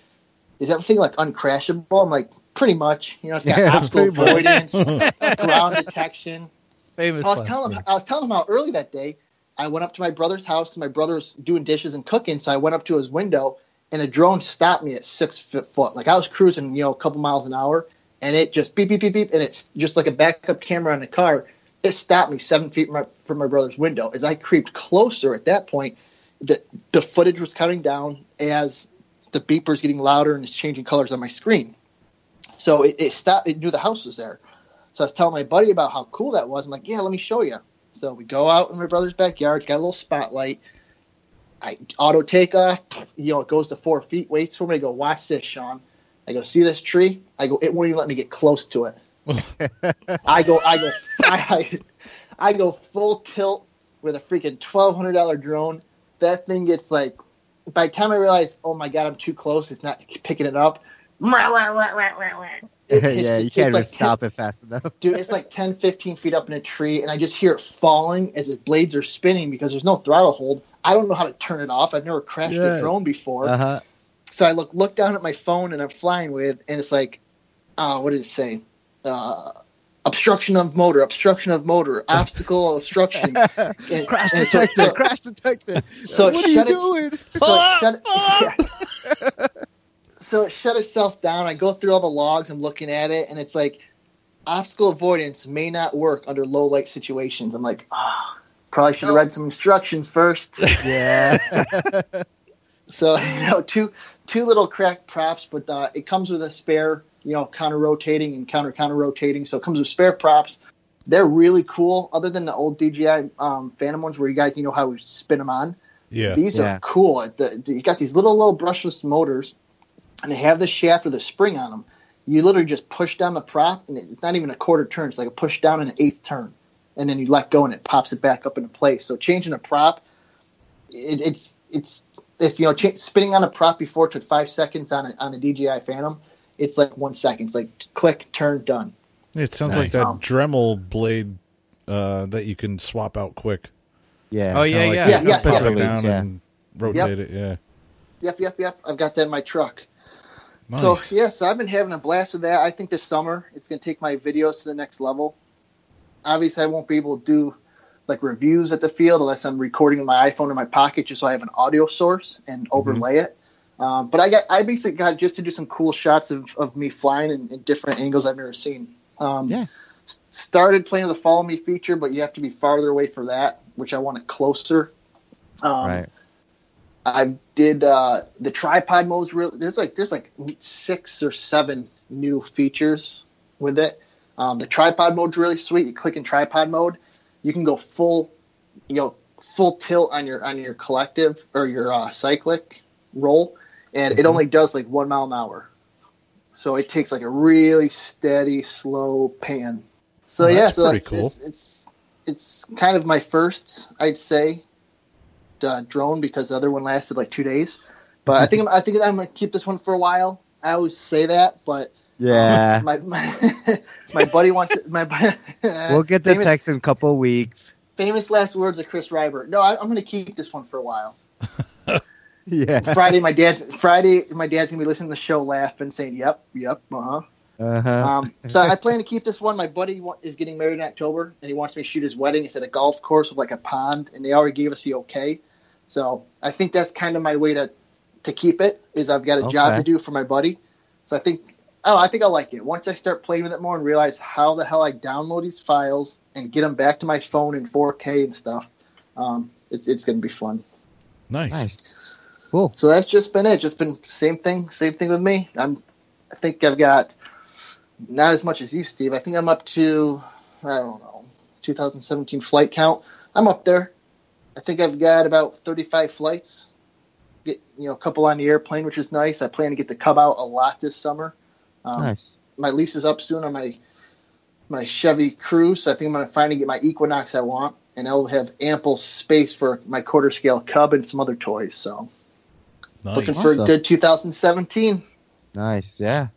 "Is that thing like uncrashable?" I'm like, "Pretty much. You know, it's got *laughs* Yeah, obstacle avoidance, *laughs* ground detection." Famous. I was last telling him. I was telling him how early that day I went up to my brother's house because my brother's doing dishes and cooking. So I went up to his window and a drone stopped me at six foot foot. Like I was cruising, you know, a couple miles an hour, and it just beep beep beep beep, and it's just like a backup camera on the car. It stopped me seven feet from my, from my brother's window. As I creeped closer, at that point, the the footage was counting down as the beeper's getting louder and it's changing colors on my screen. So it, it stopped. It knew the house was there. So I was telling my buddy about how cool that was. I'm like, yeah, let me show you. So we go out in my brother's backyard. It's got a little spotlight. I auto take off. You know, it goes to four feet. Waits for me to go. Watch this, Sean. I go see this tree. I go. It won't even let me get close to it. *laughs* I go. I go. I, I go full tilt with a freaking twelve hundred dollar drone. That thing gets like. By the time I realize, oh my god, I'm too close. It's not picking it up. *laughs* It yeah, you it's can't like 10 stop it fast enough. *laughs* dude it's like 10 15 feet up in a tree and i just hear it falling as its blades are spinning because there's no throttle hold i don't know how to turn it off i've never crashed Yeah. a drone before Uh huh. so i look look down at my phone and i'm flying with and it's like uh, what did it say uh, obstruction of motor obstruction of motor *laughs* obstacle obstruction *laughs* and, Crash and so, detected. so, crash detected. so it what are you doing? so it shut *laughs* yeah. so it shut itself down. I go through all the logs. I'm looking at it, and it's like obstacle avoidance may not work under low light situations. I'm like, ah, probably should have read some instructions first. Yeah. so you know, two two little cracked props, but uh, it comes with a spare, you know, counter rotating and counter counter rotating. So it comes with spare props. They're really cool. Other than the old DJI um, Phantom ones, where you guys you know how we spin them on. yeah. These Yeah. are cool. The, you got these little little brushless motors, and they have the shaft with a spring on them. You literally just push down the prop, and it's not even a quarter turn. It's like a push down and an eighth turn, and then you let go, and it pops it back up into place. So changing a prop, it, it's it's if you know ch- spinning on a prop before took five seconds on a, on a DJI Phantom, it's like one second. It's like click, turn, done. It sounds Nice. like that Dremel blade uh, that you can swap out quick. Yeah. Oh, yeah, Kinda like yeah. you Yeah, can yeah, pop yeah. it down Yeah. and rotate it. Yeah. Yep, yep, yep. I've got that in my truck. Nice. So yeah, so I've been having a blast with that. I think this summer it's going to take my videos to the next level. Obviously, I won't be able to do like reviews at the field unless I'm recording in my iPhone or my pocket, just so I have an audio source and overlay it. Um, but I got I basically got just to do some cool shots of, of me flying in, in different angles I've never seen. Um, Yeah. s- Started playing with the follow me feature, but you have to be farther away for that, which I want it closer. Um, right. I did uh, the tripod modes. Really, there's like there's like six or seven new features with it. Um, the tripod mode's really sweet. You click in tripod mode, you can go full, you know, full tilt on your on your collective or your uh, cyclic roll, and it Mhm. only does like one mile an hour. So it takes like a really steady, slow pan. So yeah, so it's, cool. it's it's it's kind of my first, I'd say, uh, drone because the other one lasted like two days. But I think I'm, I think I'm gonna keep this one for a while. I always say that, but Yeah. *laughs* my my, *laughs* my buddy wants it. My *laughs* we'll get the famous, text in a couple weeks. famous last words of Chris Ryber. No, I, I'm going to keep this one for a while. *laughs* Yeah. Friday, my dad's Friday. My dad's going to be listening to the show, laughing, saying, "Yep, yep, uh huh." Uh-huh. Um, so I plan to keep this one. My buddy is getting married in October, and he wants me to shoot his wedding. It's at a golf course with like a pond, and they already gave us the okay. So I think that's kind of my way to to keep it. Is I've got a job to do for my buddy. So I think oh, I think I'll like it once I start playing with it more and realize how the hell I download these files and get them back to my phone in 4K and stuff. Um, it's it's going to be fun. Nice. nice. Cool. So that's just been it. Just been same thing, same thing with me. I'm, I think I've got not as much as you, Steve. I think I'm up to, I don't know, 2017 flight count. I'm up there. I think I've got about 35 flights. Get you know a couple on the airplane, which is nice. I plan to get the Cub out a lot this summer. Um, Nice. My lease is up soon on my my Chevy Cruze. So I think I'm gonna finally get my Equinox I want, and I'll have ample space for my quarter scale Cub and some other toys. So Nice. looking for a good 2017. Nice. Yeah.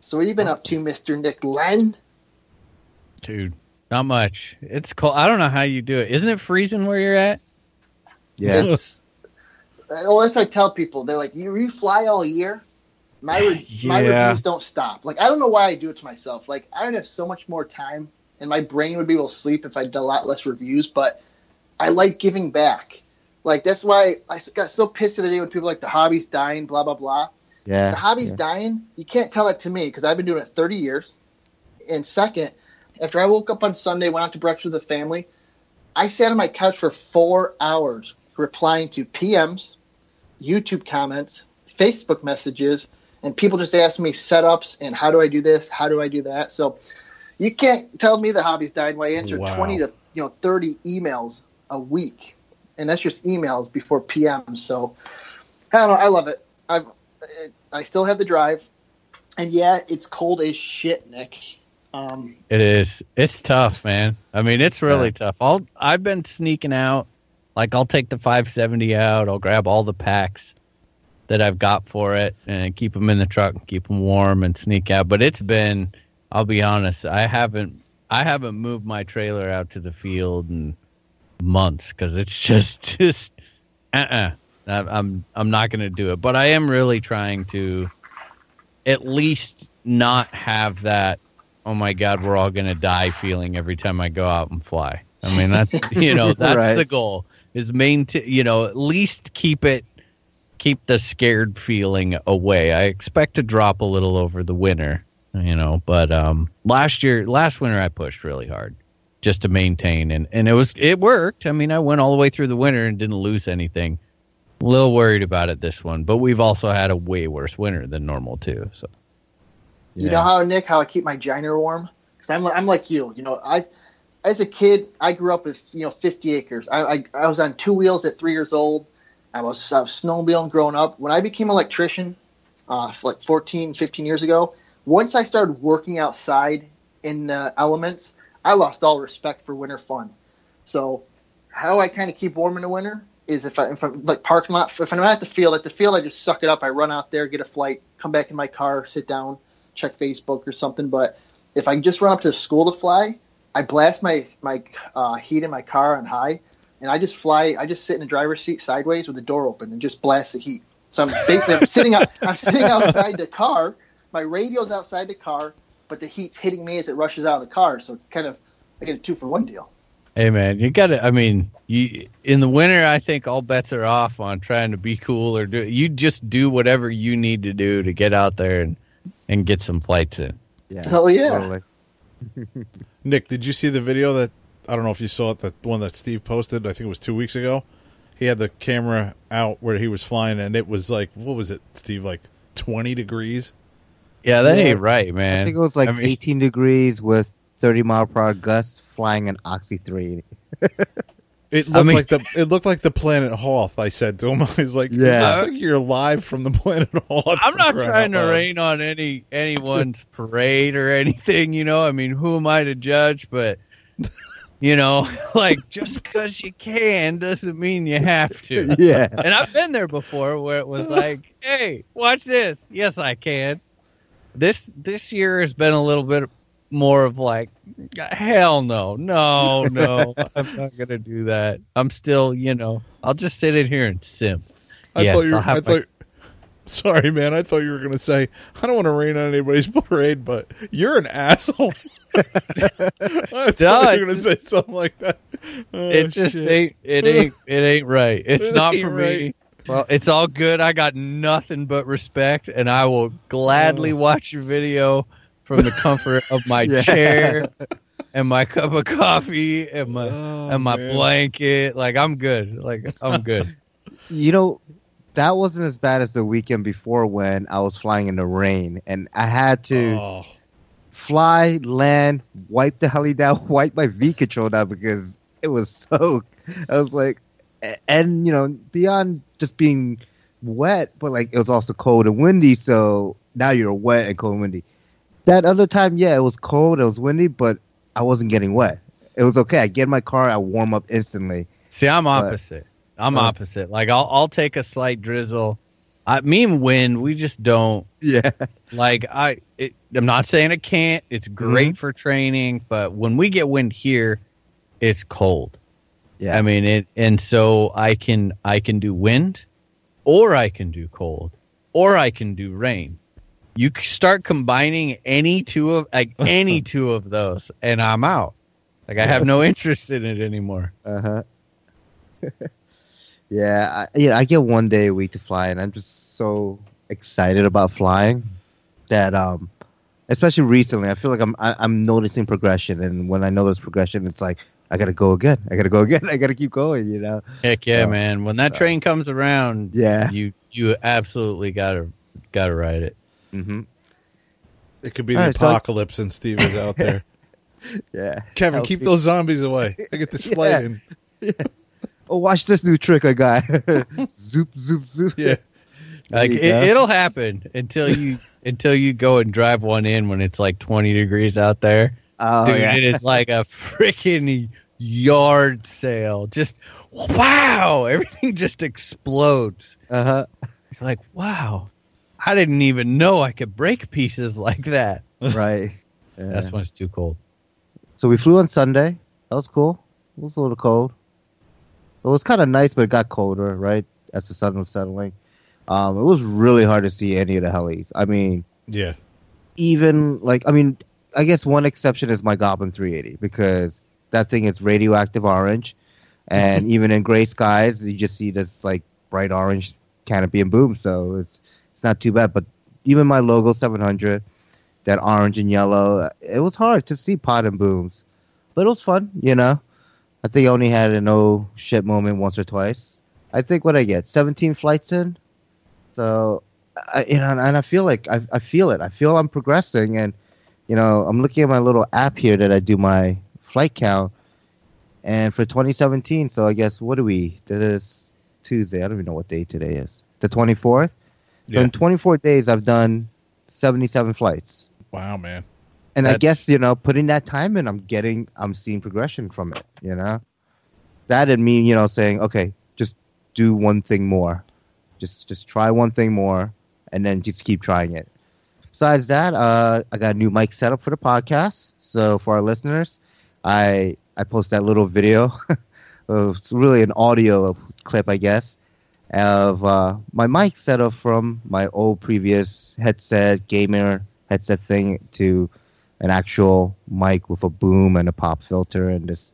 So what have you been up to, Mister Nick Len? Dude, not much. It's cold. I don't know how you do it. Isn't it freezing where you're at? Yeah. It's, well, that's what I tell people. They're like, "You, you fly all year." My re- my reviews don't stop. Like I don't know why I do it to myself. Like I would have so much more time, and my brain would be able to sleep if I did a lot less reviews. But I like giving back. Like that's why I got so pissed the other day when people like the hobby's dying, blah blah blah. Yeah. the hobby's yeah. dying. You can't tell it to me because I've been doing it 30 years. And second, after I woke up on Sunday, went out to breakfast with the family, I sat on my couch for four hours replying to PMs, YouTube comments, Facebook messages, and people just asking me setups and how do I do this, how do I do that. So you can't tell me the hobby's dying when I answer Wow. 20 to you know 30 emails a week, and that's just emails before PM. So I don't know. I love it. I've I still have the drive, and yeah, it's cold as shit, Nick. Um, It is. It's tough, man. I mean, it's really tough. I'll I've been sneaking out. Like I'll take the 570 out. I'll grab all the packs that I've got for it and keep them in the truck and keep them warm and sneak out. But it's been. I'll be honest. I haven't. I haven't moved my trailer out to the field in months because it's *laughs* just just. Uh. uh I'm I'm not going to do it. But I am really trying to at least not have that oh my god we're all going to die feeling every time i go out and fly i mean that's *laughs* you know that's Right. the goal is maintain you know at least keep it keep the scared feeling away i expect to drop a little over the winter you know but um last year last winter i pushed really hard just to maintain and and it was it worked i mean i went all the way through the winter and didn't lose anything a little worried about it this one but we've also had a way worse winter than normal too so You know how Nick, how I keep my giner warm? Because I'm I'm like you. You know, I as a kid, I grew up with you know 50 acres. I I, I was on two wheels at three years old. I was uh, snowmobiling growing up. When I became an electrician, uh, like 14, 15 years ago, once I started working outside in uh, elements, I lost all respect for winter fun. So, how I kind of keep warm in the winter is if I if I'm like parking lot if I'm at the field at the field I just suck it up. I run out there, get a flight, come back in my car, sit down, check Facebook or something. But if I just run up to the school to fly, I blast my my uh, heat in my car on high, and I just fly. I just sit in the driver's seat sideways with the door open and just blast the heat. So I'm basically I'm sitting out, I'm sitting outside the car. My radio's outside the car, but the heat's hitting me as it rushes out of the car. So it's kind of I get a two for one deal. Hey man, you got to. I mean, you in the winter, I think all bets are off on trying to be cool or do. You just do whatever you need to do to get out there and and get some flights in. Yeah. Hell yeah. Totally. *laughs* Nick, did you see the video that I don't know if you saw it, the one that Steve posted? I think it was two weeks ago. He had the camera out where he was flying, and it was like, what was it, Steve? Like twenty degrees. Yeah, that Yeah. ain't right, man. I think it was like I mean, *laughs* 18 degrees with 30 mile per hour gusts flying an Oxy 3. It looked I mean- like the it looked like the planet Hoth. I said to him, *laughs* I was like, Yeah. it's like you're live from the planet Hoth. I'm not trying to rain on any anyone's *laughs* parade or anything, you know. I mean, who am I to judge? But you know, like just because you can doesn't mean you have to. yeah. And I've been there before where it was like, "Hey, watch this." Yes, I can. This this year has been a little bit more of like, "Hell no, no, no, *laughs* I'm not gonna do that." I'm still, you know, I'll just sit in here and simp. I Yes, thought you. Were, I my- thought. Sorry, man. I thought you were going to say I don't want to rain on anybody's *laughs* parade, but you're an asshole. *laughs* I thought No, you were going to say something like that. Oh, it just shit. ain't it ain't it ain't right. It's It not for me. Right. Well, it's all good. I got nothing but respect, and I will gladly Oh. watch your video from the comfort of my *laughs* Yeah. chair and my cup of coffee and my Oh, and my man. blanket. Like I'm good. Like I'm good. *laughs* You know, that wasn't as bad as the weekend before when I was flying in the rain and I had to Oh, fly, land, wipe the heli down, *laughs* wipe my V control down because it was soaked. I was like, a- and you know, beyond just being wet, but like it was also cold and windy. So now you're wet and cold and windy. That other time, yeah, it was cold, it was windy, but I wasn't getting wet. It was okay. I get in my car, I warm up instantly. See, I'm But- opposite. I'm Uh, opposite. Like I'll I'll take a slight drizzle. I, me and wind, we just don't Yeah, *laughs* like I. It, I'm not saying it can't. It's great Mm-hmm. for training, but when we get wind here, it's cold. Yeah. I mean it, and so I can I can do wind, or I can do cold, or I can do rain. You start combining any two of like *laughs* any two of those, and I'm out. Like I have no interest in it anymore. Uh huh. *laughs* yeah, I, yeah. I get one day a week to fly, and I'm just so excited about flying that, um, especially recently, I feel like I'm I, I'm noticing progression, and when I notice progression, it's like I gotta go again. I gotta go again. *laughs* I gotta keep going. You know? Heck yeah, So, man! When that uh, train comes around, Yeah. you you absolutely gotta gotta ride it. Mm-hmm. it could be All the right, so I- apocalypse, and Steve is out there. *laughs* Yeah. Kevin, Healthy. keep those zombies away. *laughs* I get this flight Yeah. in. Oh, watch this new trick I got. zoop, zoop, zoop. Yeah. Like it, it'll happen until you until you go and drive one in when it's like 20 degrees out there. Oh, Dude, yeah. it is like a freaking yard sale. Just wow, everything just explodes. Uh huh. You're like, wow, I didn't even know I could break pieces like that. Right. Yeah. *laughs* That's when it's too cold. So we flew on Sunday. That was cool. It was a little cold. It was kind of nice, but it got colder, right? As the sun was settling. Um, it was really hard to see any of the helis. I mean, Yeah. even like, I mean, I guess one exception is my Goblin 380 because that thing is radioactive orange, and *laughs* even in gray skies, you just see this like bright orange canopy and boom. So it's it's not too bad. But even my logo 700, that orange and yellow, it was hard to see pot and booms, but it was fun. You know, I think I only had an oh shit moment once or twice. I think what I get 17 flights in, so I, you know, and I feel like I, I feel it. I feel I'm progressing, and you know, I'm looking at my little app here that I do my flight count, and for 2017. So I guess what do we? This is Tuesday. I don't even know what day today is. The 24th. So in 24 days, I've done 77 flights, Wow, man. and I guess you know, putting that time in, I'm getting, I'm seeing progression from it. You know, that and me, you know, saying, okay, just do one thing more, just just try one thing more, and then just keep trying it. Besides that, uh, I got a new mic setup for the podcast. So for our listeners, I I post that little video. *laughs* it's really an audio clip, I guess, of uh, my mic setup from my old previous headset, gamer headset thing, to an actual mic with a boom and a pop filter and this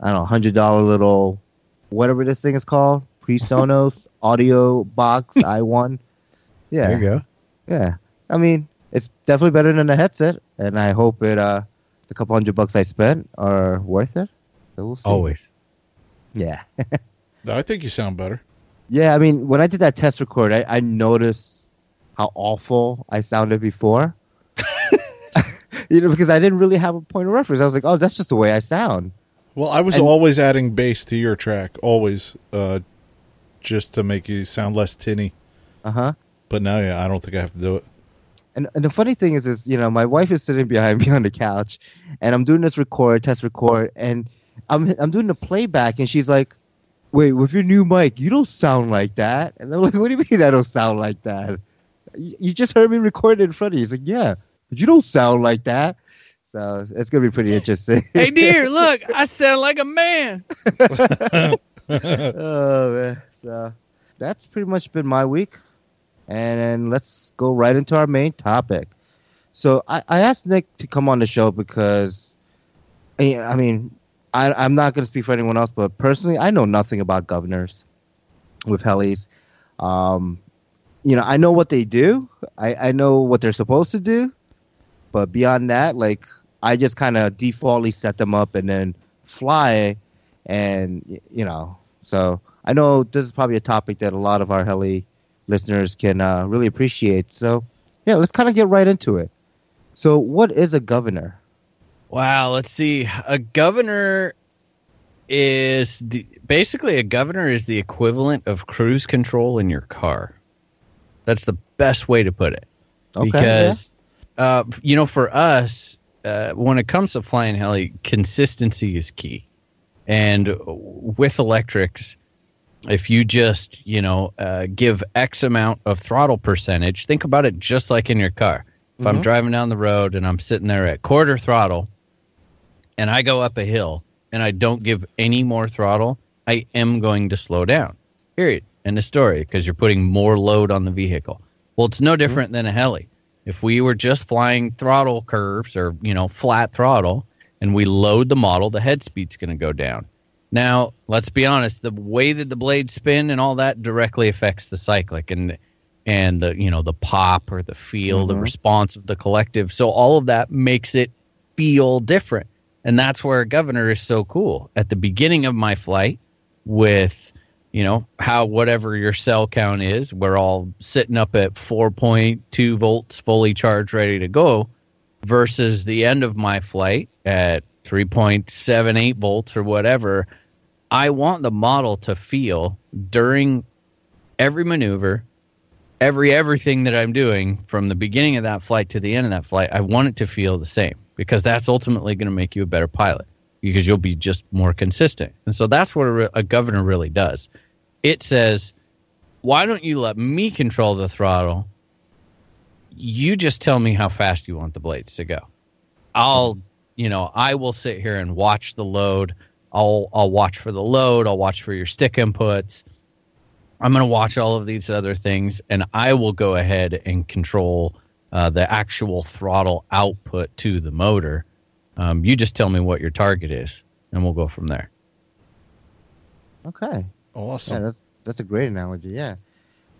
I don't know, hundred dollar little whatever this thing is called, *laughs* PreSonus AudioBox iOne. Yeah, There you go. yeah. I mean, it's definitely better than a headset, and I hope it uh the couple hundred bucks I spent are worth it. So we'll see. Always. Yeah. *laughs* I think you sound better. Yeah, I mean, when I did that test record, I, I noticed how awful I sounded before. *laughs* *laughs* you know, because I didn't really have a point of reference. I was like, oh, that's just the way I sound. Well, I was And- always adding bass to your track, always, uh, just to make you sound less tinny. Uh huh. But now, yeah, I don't think I have to do it. And and the funny thing is, is you know, my wife is sitting behind *laughs* me on the couch, and I'm doing this record, test record, and I'm I'm doing the playback, and she's like, "Wait, with your new mic, you don't sound like that." And I'm like, "What do you mean I don't sound like that? You, you just heard me record it in front of you." He's like, "Yeah, but you don't sound like that." So it's gonna be pretty interesting. *laughs* Hey, dear, *laughs* look, I sound like a man. oh man. So that's pretty much been my week. And then let's go right into our main topic. So I, I asked Nick to come on the show because I mean, I, I'm not going to speak for anyone else, but personally, I know nothing about governors with helis. Um, you know, I know what they do. I, I know what they're supposed to do, but beyond that, like I just kind of defaultly set them up and then fly, and you know, so I know this is probably a topic that a lot of our heli listeners can uh, really appreciate. So yeah, let's kind of get right into it. So, what is a governor? Wow, let's see. A governor is the basically a governor is the equivalent of cruise control in your car. That's the best way to put it. Okay, because uh, you know, for us, uh, when it comes to flying heli, consistency is key. And with electrics, if you just you know uh, give X amount of throttle percentage, think about it just like in your car. If I'm Mhm. driving down the road and I'm sitting there at quarter throttle, and I go up a hill and I don't give any more throttle, I am going to slow down. Period. End of story. Because you're putting more load on the vehicle. Well, it's no different than a heli. If we were just flying throttle curves or you know flat throttle, and we load the model, the head speed's going to go down. Now, let's be honest, the way that the blades spin and all that directly affects the cyclic and and the you know the pop or the feel, the Mhm. response of the collective. So all of that makes it feel different. And that's where a governor is so cool. At the beginning of my flight with you know how whatever your cell count is, we're all sitting up at 4.2 volts fully charged ready to go versus the end of my flight at 3.78 volts or whatever. I want the model to feel during every maneuver, every everything that I'm doing from the beginning of that flight to the end of that flight, I want it to feel the same because that's ultimately going to make you a better pilot because you'll be just more consistent. And so that's what a, re- a governor really does. It says, why don't you let me control the throttle? You just tell me how fast you want the blades to go. I'll, you know, I will sit here and watch the load. I'll I'll watch for the load. I'll watch for your stick inputs. I'm going to watch all of these other things, and I will go ahead and control uh, the actual throttle output to the motor. Um, you just tell me what your target is, and we'll go from there. Okay. Yeah, Awesome. that's that's a great analogy. Yeah.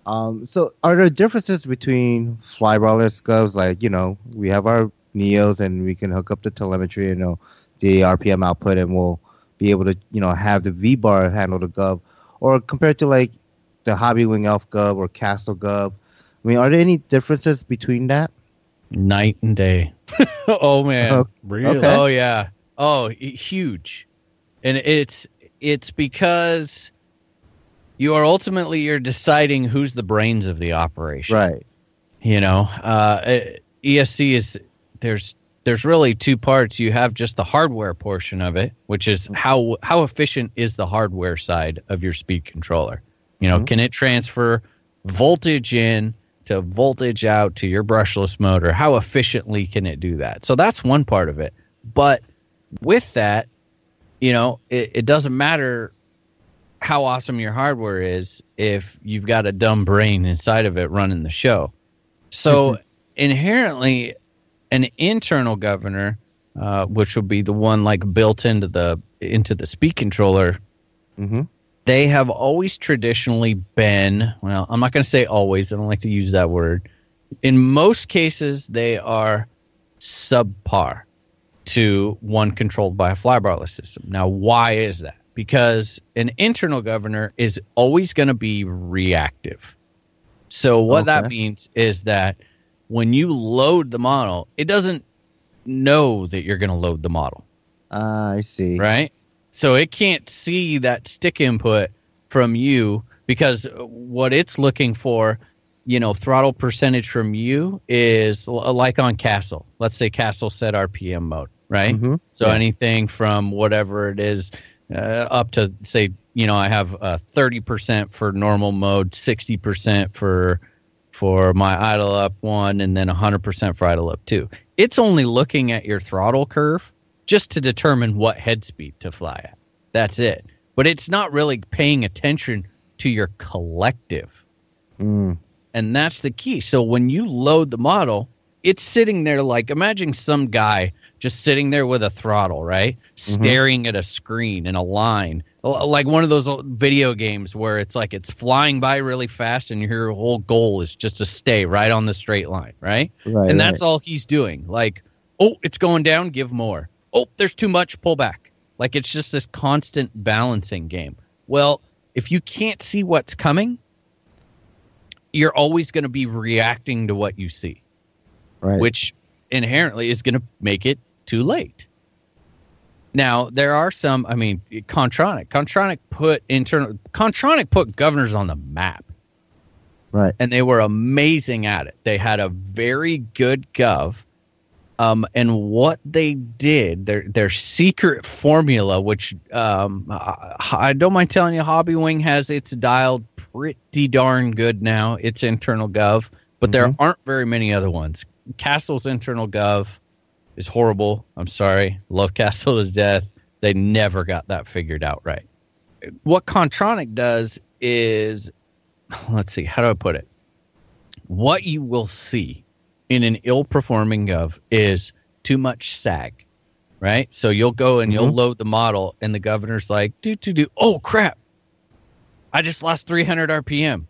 Um, so, are there differences between flybarless govs? Like, you know, we have our Neos, and we can hook up the telemetry, you know, the RPM output, and we'll be able to, you know, have the V bar handle the gov. Or compared to like the Hobbywing Elf gov or Castle gov, I mean, are there any differences between that? Night and day. *laughs* oh man. Okay. Really? Okay. Oh yeah. Oh, huge. And it's it's because you are ultimately you're deciding who's the brains of the operation. Right. You know, uh, ESC is there's there's really two parts. You have just the hardware portion of it, which is how how efficient is the hardware side of your speed controller. You know, Mhm. can it transfer voltage in to voltage out to your brushless motor? How efficiently can it do that? So that's one part of it. But with that, you know, it, it doesn't matter how awesome your hardware is if you've got a dumb brain inside of it running the show. So inherently, an internal governor, uh, which will be the one like built into the into the speed controller, Mm-hmm. they have always traditionally been well i'm not going to say always i don't like to use that word. In most cases they are subpar to one controlled by a flybarless system. Now why is that? Because an internal governor is always going to be reactive. So what that means is that when you load the model it doesn't know that you're going to load the model Ah, I see. right? So it can't see that stick input from you because what it's looking for, you know, throttle percentage from you is like on Castle. Let's say Castle set RPM mode, right? Mhm. So Yeah. anything from whatever it is uh, up to say, you know, I have uh, thirty percent for normal mode, sixty percent for for my idle up one, and then hundred percent for idle up two. It's only looking at your throttle curve just to determine what head speed to fly at. That's it. But it's not really paying attention to your collective. Mm. And that's the key. So when you load the model, it's sitting there like imagine some guy just sitting there with a throttle, right? Staring at a screen and a line. Like one of those video games where it's like it's flying by really fast and your whole goal is just to stay right on the straight line, right? Right. and that's all he's doing. Like, oh, it's going down, give more. Oh, there's too much, pull back. Like it's just this constant balancing game. Well, if you can't see what's coming, you're always going to be reacting to what you see, right. which inherently is going to make it too late. Now, there are some, I mean, Kontronik. Kontronik put internal Kontronik put governors on the map right. and they were amazing at it. They had a very good gov. Um, and what they did, their their secret formula, which um, I, I don't mind telling you, Hobbywing has its dialed pretty darn good now. Its internal gov, but there Mhm. aren't very many other ones. Castle's internal gov is horrible. I'm sorry, love Castle to death. They never got that figured out right. What Kontronik does is let's see, how do I put it? What you will see in an ill performing gov is too much sag, right? So you'll go and you'll Mhm. load the model, and the governor's like, do, do, do. Oh, crap. I just lost 300 RPM.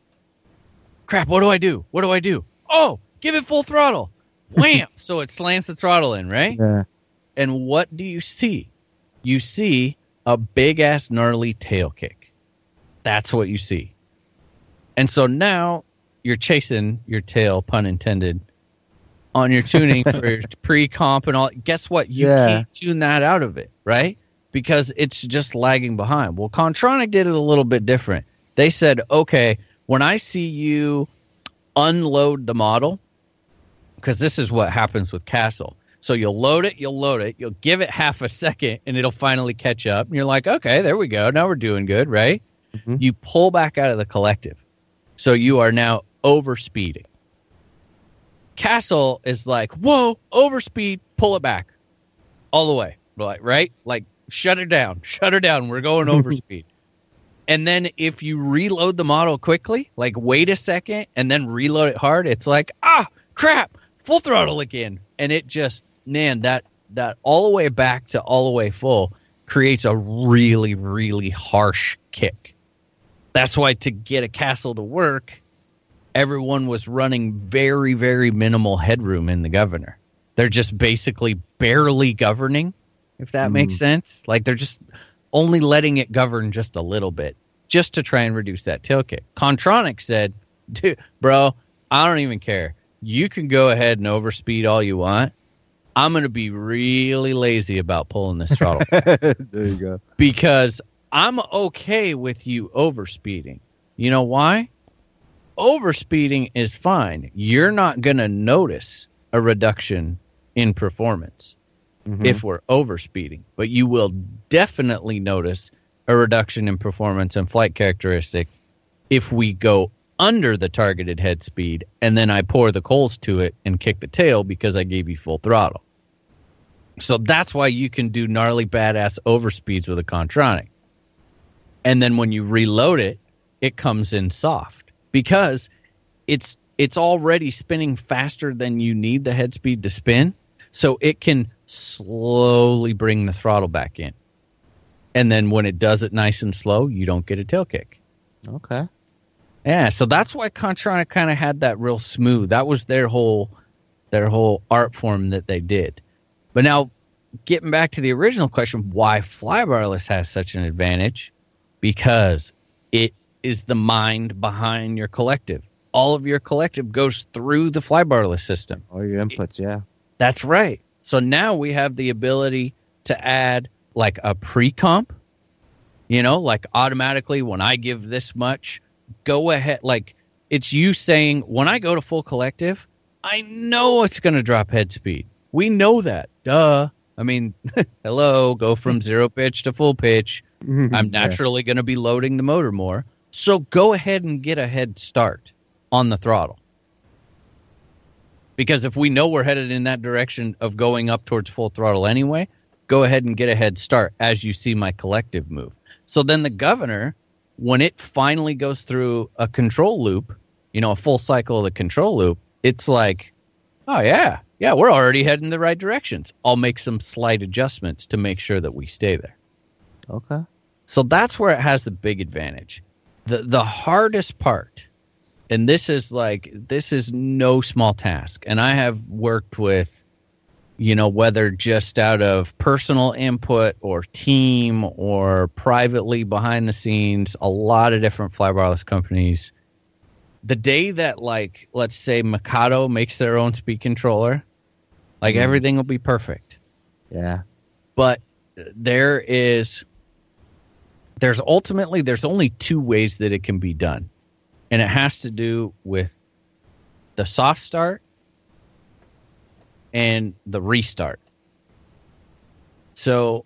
Crap, what do I do? What do I do? Oh, give it full throttle. Wham! *laughs* so it slams the throttle in, right? Yeah. And what do you see? You see a big ass gnarly tail kick. That's what you see. And so now you're chasing your tail, pun intended, on your tuning for *laughs* pre comp and all. Guess what? You Yeah. can't tune that out of it, right? Because it's just lagging behind. Well, Kontronik did it a little bit different. They said, okay, when I see you unload the model, because this is what happens with Castle. So you'll load it, you'll load it, you'll give it half a second, and it'll finally catch up. And you're like, okay, there we go. Now we're doing good, right? Mhm. You pull back out of the collective. So you are now overspeeding. Castle is like, whoa, overspeed, pull it back all the way. Like, right? Like, shut it down, *laughs* shut her down. We're going overspeed. *laughs* And then if you reload the model quickly, like wait a second and then reload it hard, it's like, ah, crap, full throttle again. And it just, man, that that all the way back to all the way full creates a really, really harsh kick. That's why to get a castle to work, everyone was running very, very minimal headroom in the governor. They're just basically barely governing, if that Mm. makes sense. Like they're just only letting it govern just a little bit, just to try and reduce that tail kick. Kontronik said, Dude, bro, I don't even care. You can go ahead and overspeed all you want. I'm going to be really lazy about pulling this throttle *laughs* there you go. because I'm okay with you overspeeding. You know why? Overspeeding is fine. You're not going to notice a reduction in performance Mhm. if we're overspeeding, but you will definitely notice a reduction in performance and flight characteristics if we go under the targeted head speed and then I pour the coals to it and kick the tail because I gave you full throttle. So that's why you can do gnarly badass overspeeds with a Kontronik. And then when you reload it, it comes in soft because it's it's already spinning faster than you need the head speed to spin. So it can slowly bring the throttle back in. And then when it does it nice and slow, you don't get a tail kick. Okay. Yeah, so that's why Kontronik kind of had that real smooth. That was their whole their whole art form that they did. But now getting back to the original question, why flybarless has such an advantage? Because it is the mind behind your collective. All of your collective goes through the flybarless system. All your inputs, yeah. That's right. So now we have the ability to add like a pre comp, you know, like automatically when I give this much, go ahead. Like it's you saying, when I go to full collective, I know it's going to drop head speed. We know that. Duh. I mean, *laughs* hello, go from *laughs* zero pitch to full pitch. *laughs* I'm naturally going to be loading the motor more. So go ahead and get a head start on the throttle. Because if we know we're headed in that direction of going up towards full throttle anyway, go ahead and get a head start as you see my collective move. So then the governor, when it finally goes through a control loop, you know, a full cycle of the control loop, it's like, oh, yeah, yeah, we're already heading the right directions. I'll make some slight adjustments to make sure that we stay there. Okay. So that's where it has the big advantage. The the hardest part, and this is like this is no small task. And I have worked with, you know, whether just out of personal input or team or privately behind the scenes, a lot of different flybarless companies. The day that like let's say Mikado makes their own speed controller, like Mhm. everything will be perfect Yeah. but there is there's ultimately there's only two ways that it can be done and it has to do with the soft start and the restart so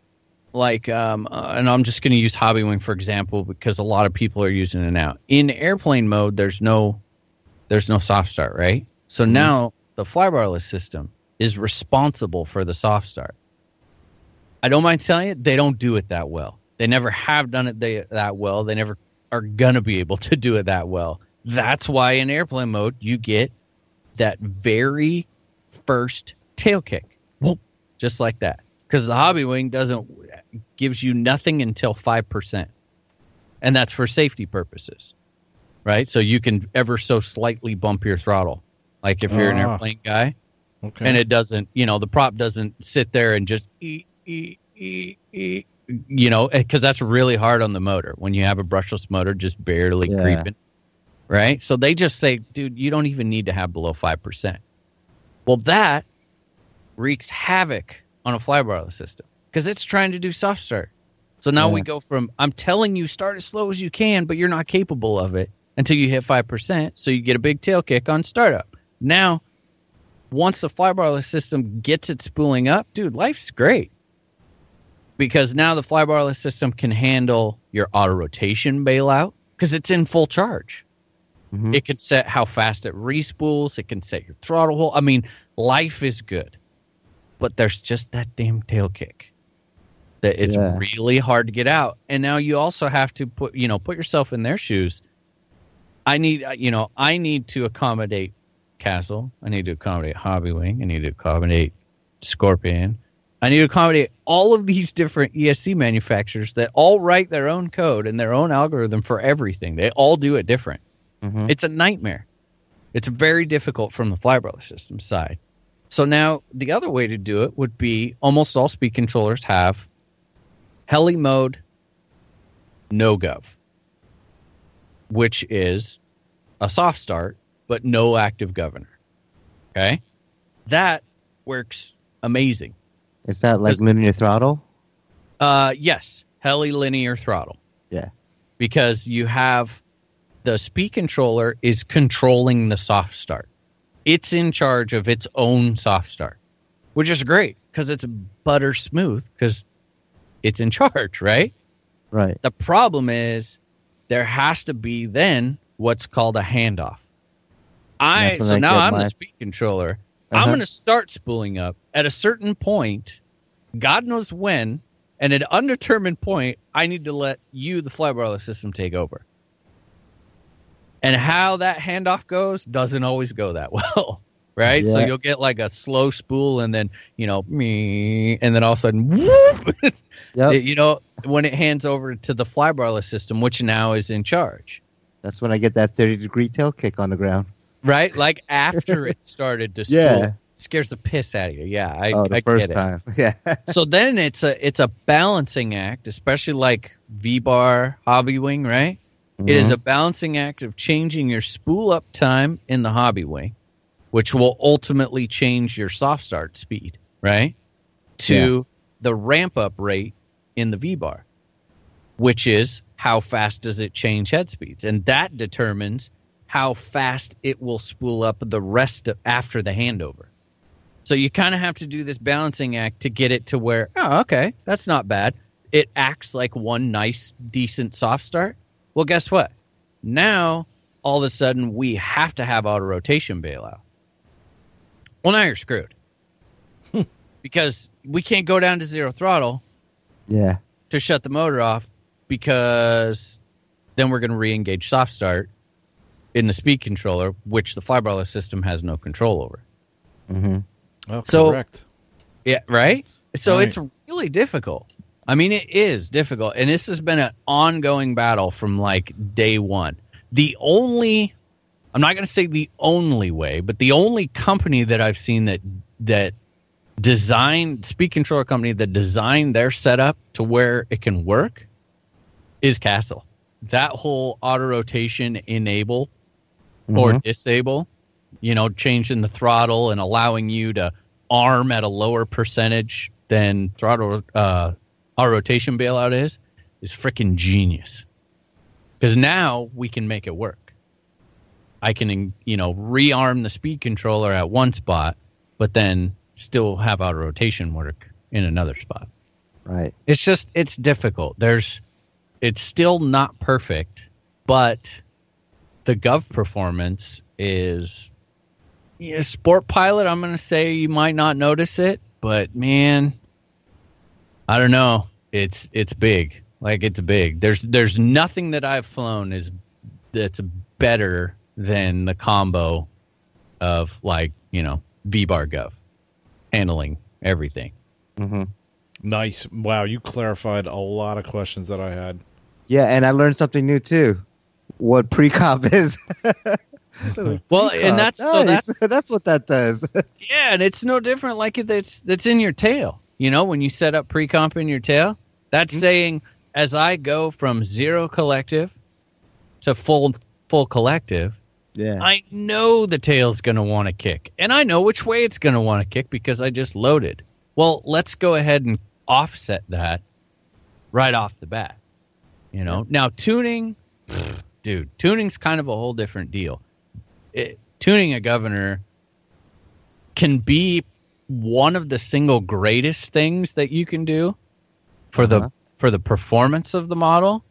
like um uh, and i'm just going to use Hobbywing for example because a lot of people are using it now in airplane mode there's no there's no soft start right so now the flybarless system is responsible for the soft start I don't mind telling you, they don't do it that well. They never have done it they, that well. They never are going to be able to do it that well. That's why in airplane mode, you get that very first tail kick. Whoop, just like that. Because the Hobbywing doesn't, gives you nothing until 5%. And that's for safety purposes, right? So you can ever so slightly bump your throttle. Like if you're an Ah. airplane guy, Okay. and it doesn't you know the prop doesn't sit there and just e, e, e, e, you know because that's really hard on the motor when you have a brushless motor just barely Yeah. creeping right so they just say dude you don't even need to have below 5% well that wreaks havoc on a flybarless system because it's trying to do soft start so now we go from i'm telling you start as slow as you can but you're not capable of it until you hit 5% so you get a big tail kick on startup now once the flybarless system gets it spooling up, dude, life's great. Because now the flybarless system can handle your auto rotation bailout because it's in full charge. Mhm. It can set how fast it respools. It can set your throttle hold. I mean, life is good, but there's just that damn tail kick that it's Yeah. really hard to get out. And now you also have to put, you know, put yourself in their shoes. I need, uh, you know, I need to accommodate Castle. I need to accommodate Hobbywing. I need to accommodate Scorpion. I need to accommodate all of these different ESC manufacturers that all write their own code and their own algorithm for everything. They all do it different. Mhm. It's a nightmare. It's very difficult from the flybarless system side. So now the other way to do it would be almost all speed controllers have heli mode no gov, which is a soft start but no active governor. Okay? That works amazing. Is that like linear throttle? Uh, yes, heli linear throttle. Yeah. Because you have the speed controller is controlling the soft start. It's in charge of its own soft start, which is great because it's butter smooth because it's in charge, right? Right. The problem is there has to be then what's called a handoff. I so I now I'm my- the speed controller. I'm Uh-huh. going to start spooling up at a certain point. God knows when, and at an undetermined point, I need to let you, the flybarless system, take over. And how that handoff goes doesn't always go that *laughs* well, right? So you'll get like a slow spool, and then you know me, and then all of a sudden, whoop, *laughs* Yep. You know, when it hands over to the flybarless system, which now is in charge, That's when I get that 30 degree tail kick on the ground. right? Like after it *laughs* started to spool, Yeah. scares the piss out of you. Yeah, I, oh, the I first get it. time. Yeah. so then it's a it's a balancing act, especially like V bar Hobbywing, right? It is Mhm. a balancing act of changing your spool up time in the Hobbywing, which will ultimately change your soft start speed, right? To the ramp up rate in the V bar, which is how fast does it change head speeds, and that determines how fast it will spool up the rest of after the handover. So you kind of have to do this balancing act to get it to where, oh, okay, that's not bad. It acts like one nice, decent soft start. Well, guess what? Now, all of a sudden, we have to have auto rotation bailout. Well, now you're screwed because we can't go down to zero throttle Yeah. to shut the motor off because then we're going to re-engage soft start in the speed controller, which the flybarless system has no control over. Mm hmm Oh, So- correct. Yeah, right. So Right. it's really difficult. I mean, it is difficult, and this has been an ongoing battle from like day one. The only, I'm not going to say the only way, but the only company that I've seen that that designed speed controller company that designed their setup to where it can work is Castle. That whole auto rotation enable or disable, you know, changing the throttle and allowing you to arm at a lower percentage than throttle uh, our rotation bailout is, is freaking genius. Because now we can make it work. I can, you know, rearm the speed controller at one spot, but then still have our rotation work in another spot Right. it's just it's difficult there's it's still not perfect but the gov performance is yeah, sport pilot i'm going to say you might not notice it but man i don't know it's it's big like it's big there's there's nothing that i've flown is that's better than the combo of like you know v-bar gov handling everything hmm Nice. Wow, you clarified a lot of questions that I had. Yeah, and I learned something new too. What pre-comp is. *laughs* Well, and that's so Nice. that *laughs* that's what that does. *laughs* yeah, and it's no different like it that's that's in your tail. You know, when you set up pre-comp in your tail, that's mm-hmm. saying as I go from zero collective to full full collective, yeah. I know the tail's going to want to kick, and I know which way it's going to want to kick because I just loaded. Well, let's go ahead and offset that right off the bat. You know, now tuning, *sighs* dude, tuning's kind of a whole different deal. It, tuning a governor can be one of the single greatest things that you can do for Uh-huh. the for the performance of the model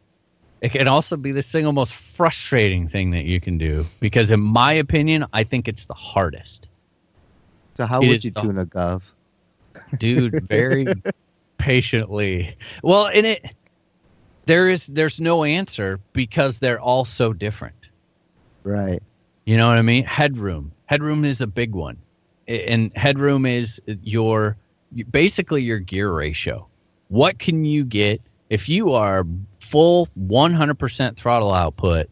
it can also be the single most frustrating thing that you can do because in my opinion i think it's the hardest so how it would you the- tune a gov? dude very *laughs* patiently well in it there is there's no answer because they're all so different Right. You know what I mean? Headroom. Headroom is a big one. And headroom is your basically your gear ratio. What can you get if you are full 100% throttle output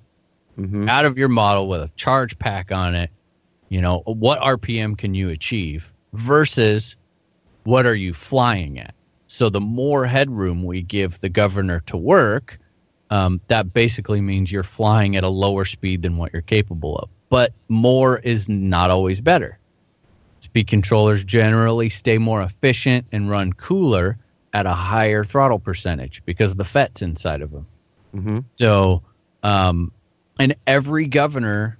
hmm out of your model with a charge pack on it? You know, what RPM can you achieve versus what are you flying at? So the more headroom we give the governor to work, um, that basically means you're flying at a lower speed than what you're capable of. But more is not always better. Speed controllers generally stay more efficient and run cooler at a higher throttle percentage because of the FETs inside of them. hmm So, um, and every governor,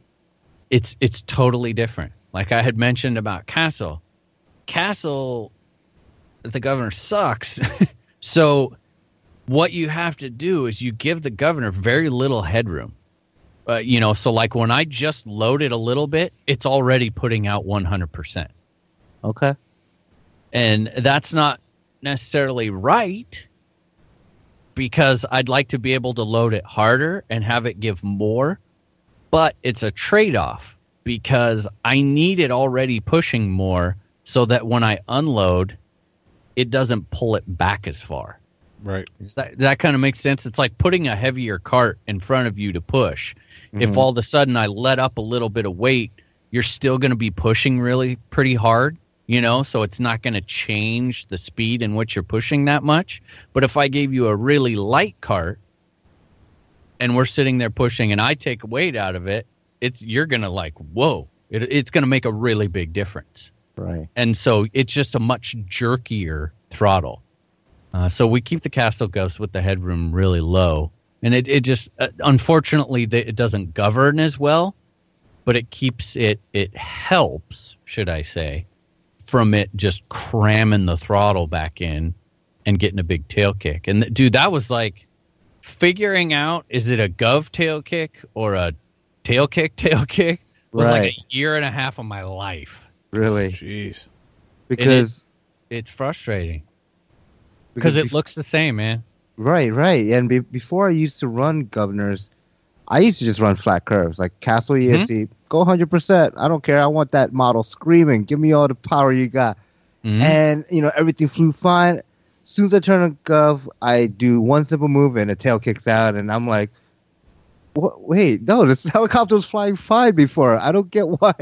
it's it's totally different. Like I had mentioned about Castle, Castle, the governor sucks. *laughs* so, what you have to do is you give the governor very little headroom. Uh, you know, so like when I just load it a little bit, it's already putting out one hundred percent Okay. and that's not necessarily right because I'd like to be able to load it harder and have it give more, but it's a trade off because I need it already pushing more so that when I unload, it doesn't pull it back as far. Right. Does that, does that kind of makes sense? It's like putting a heavier cart in front of you to push. If Mhm. all of a sudden I let up a little bit of weight, you're still going to be pushing really pretty hard, you know, so it's not going to change the speed in which you're pushing that much. But if I gave you a really light cart and we're sitting there pushing and I take weight out of it, it's you're going to like, whoa, it, it's going to make a really big difference Right. and so it's just a much jerkier throttle. Uh, so we keep the Castle Ghost with the headroom really low, and it it just uh, unfortunately it doesn't govern as well, but it keeps it it helps, should I say, from it just cramming the throttle back in and getting a big tail kick. And th- dude, that was like figuring out is it a gov tail kick or a tail kick tail kick was like a year and a half of my life. Really. Jeez. Because It's frustrating because it bef- looks the same, man. Right, right. And be- before I used to run governors, I used to just run flat curves like Castle Mm-hmm. Go 100%. I don't care. I want that model screaming. Give me all the power you got. Mhm. And, you know, everything flew fine. As soon as I turn on gov, I do one simple move and the tail kicks out. And I'm like, what? wait, no, this *laughs* helicopter was flying fine before. I don't get *laughs* why,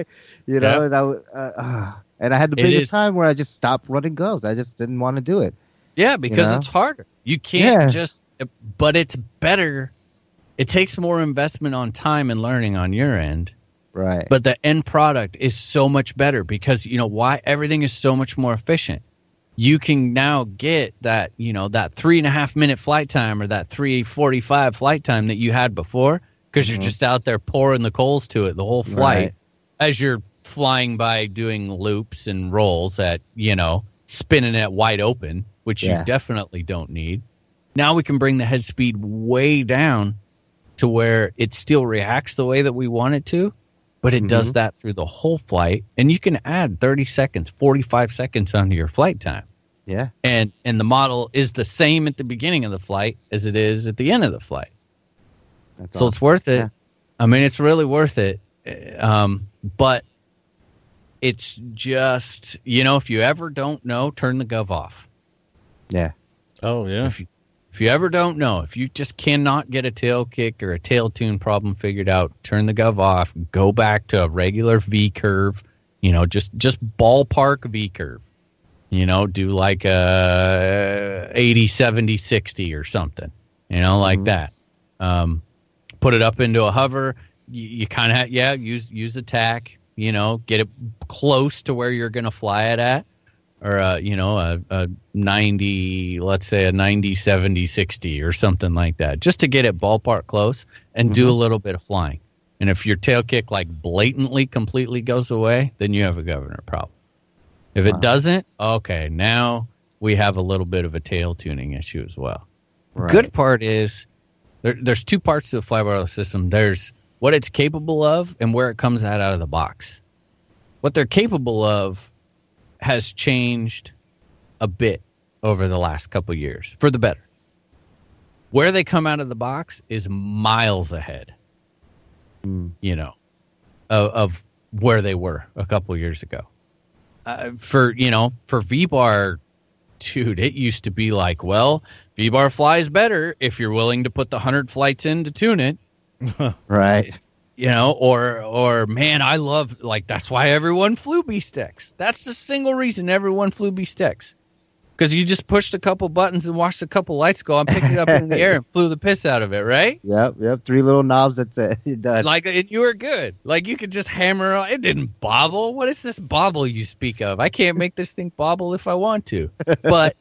you know. And, I, uh, uh, *sighs* and I had the biggest time where I just stopped running govs. I just didn't want to do it. Yeah, because know? it's harder. You can't Yeah. just, but it's better. It takes more investment on time and learning on your end, Right. but the end product is so much better because you know why? Everything is so much more efficient. You can now get that, you know, that three and a half minute flight time or that three forty five flight time that you had before because Mhm. you're just out there pouring the coals to it the whole flight. Right. as you're flying by doing loops and rolls at you know spinning it wide open which Yeah. you definitely don't need now we can bring the head speed way down to where it still reacts the way that we want it to but it does Mhm. that through the whole flight and you can add 30 seconds 45 seconds onto your flight time yeah. and and the model is the same at the beginning of the flight as it is at the end of the flight That's so awesome. it's worth it. Yeah. I mean, it's really worth it. Um, but it's just you know, if you ever don't know, turn the gov off. yeah. Oh yeah. If you if you ever don't know, if you just cannot get a tail kick or a tail tune problem figured out, turn the gov off. Go back to a regular V curve. You know, just just ballpark V curve. You know, do like a 80, 70, 60 or something. You know, like Mhm. that. Um, put it up into a hover. You, you kind of yeah use use the tack. You know, get it close to where you're going to fly it at or uh, you know a, a 90 let's say a 90 70 60 or something like that just to get it ballpark close and do a little bit of flying. And if your tail kick like blatantly completely goes away then you have a governor problem. If it Wow. doesn't okay now we have a little bit of a tail tuning issue as well. Right. good part is there, there's two parts to the fly system. There's what it's capable of and where it comes out out of the box. What they're capable of has changed a bit over the last couple years for the better. Where they come out of the box is miles ahead, Mm. you know, of, of where they were a couple years ago. Uh, for you know, for V bar, dude, it used to be like, well, V bar flies better if you're willing to put the hundred flights in to tune it *laughs* Right. You know, or or man, I love like that's why everyone flew BeastX. That's the single reason everyone flew BeastX. Because you just pushed a couple buttons and watched a couple lights go on, picked it up in the air and *laughs* flew the piss out of it, right? Yep. Yep. Three little knobs. That's it. *laughs* You're done. Like and you were good. Like you could just hammer on it didn't bobble. What is this bobble you speak of? I can't make this thing bobble if I want to. *laughs* But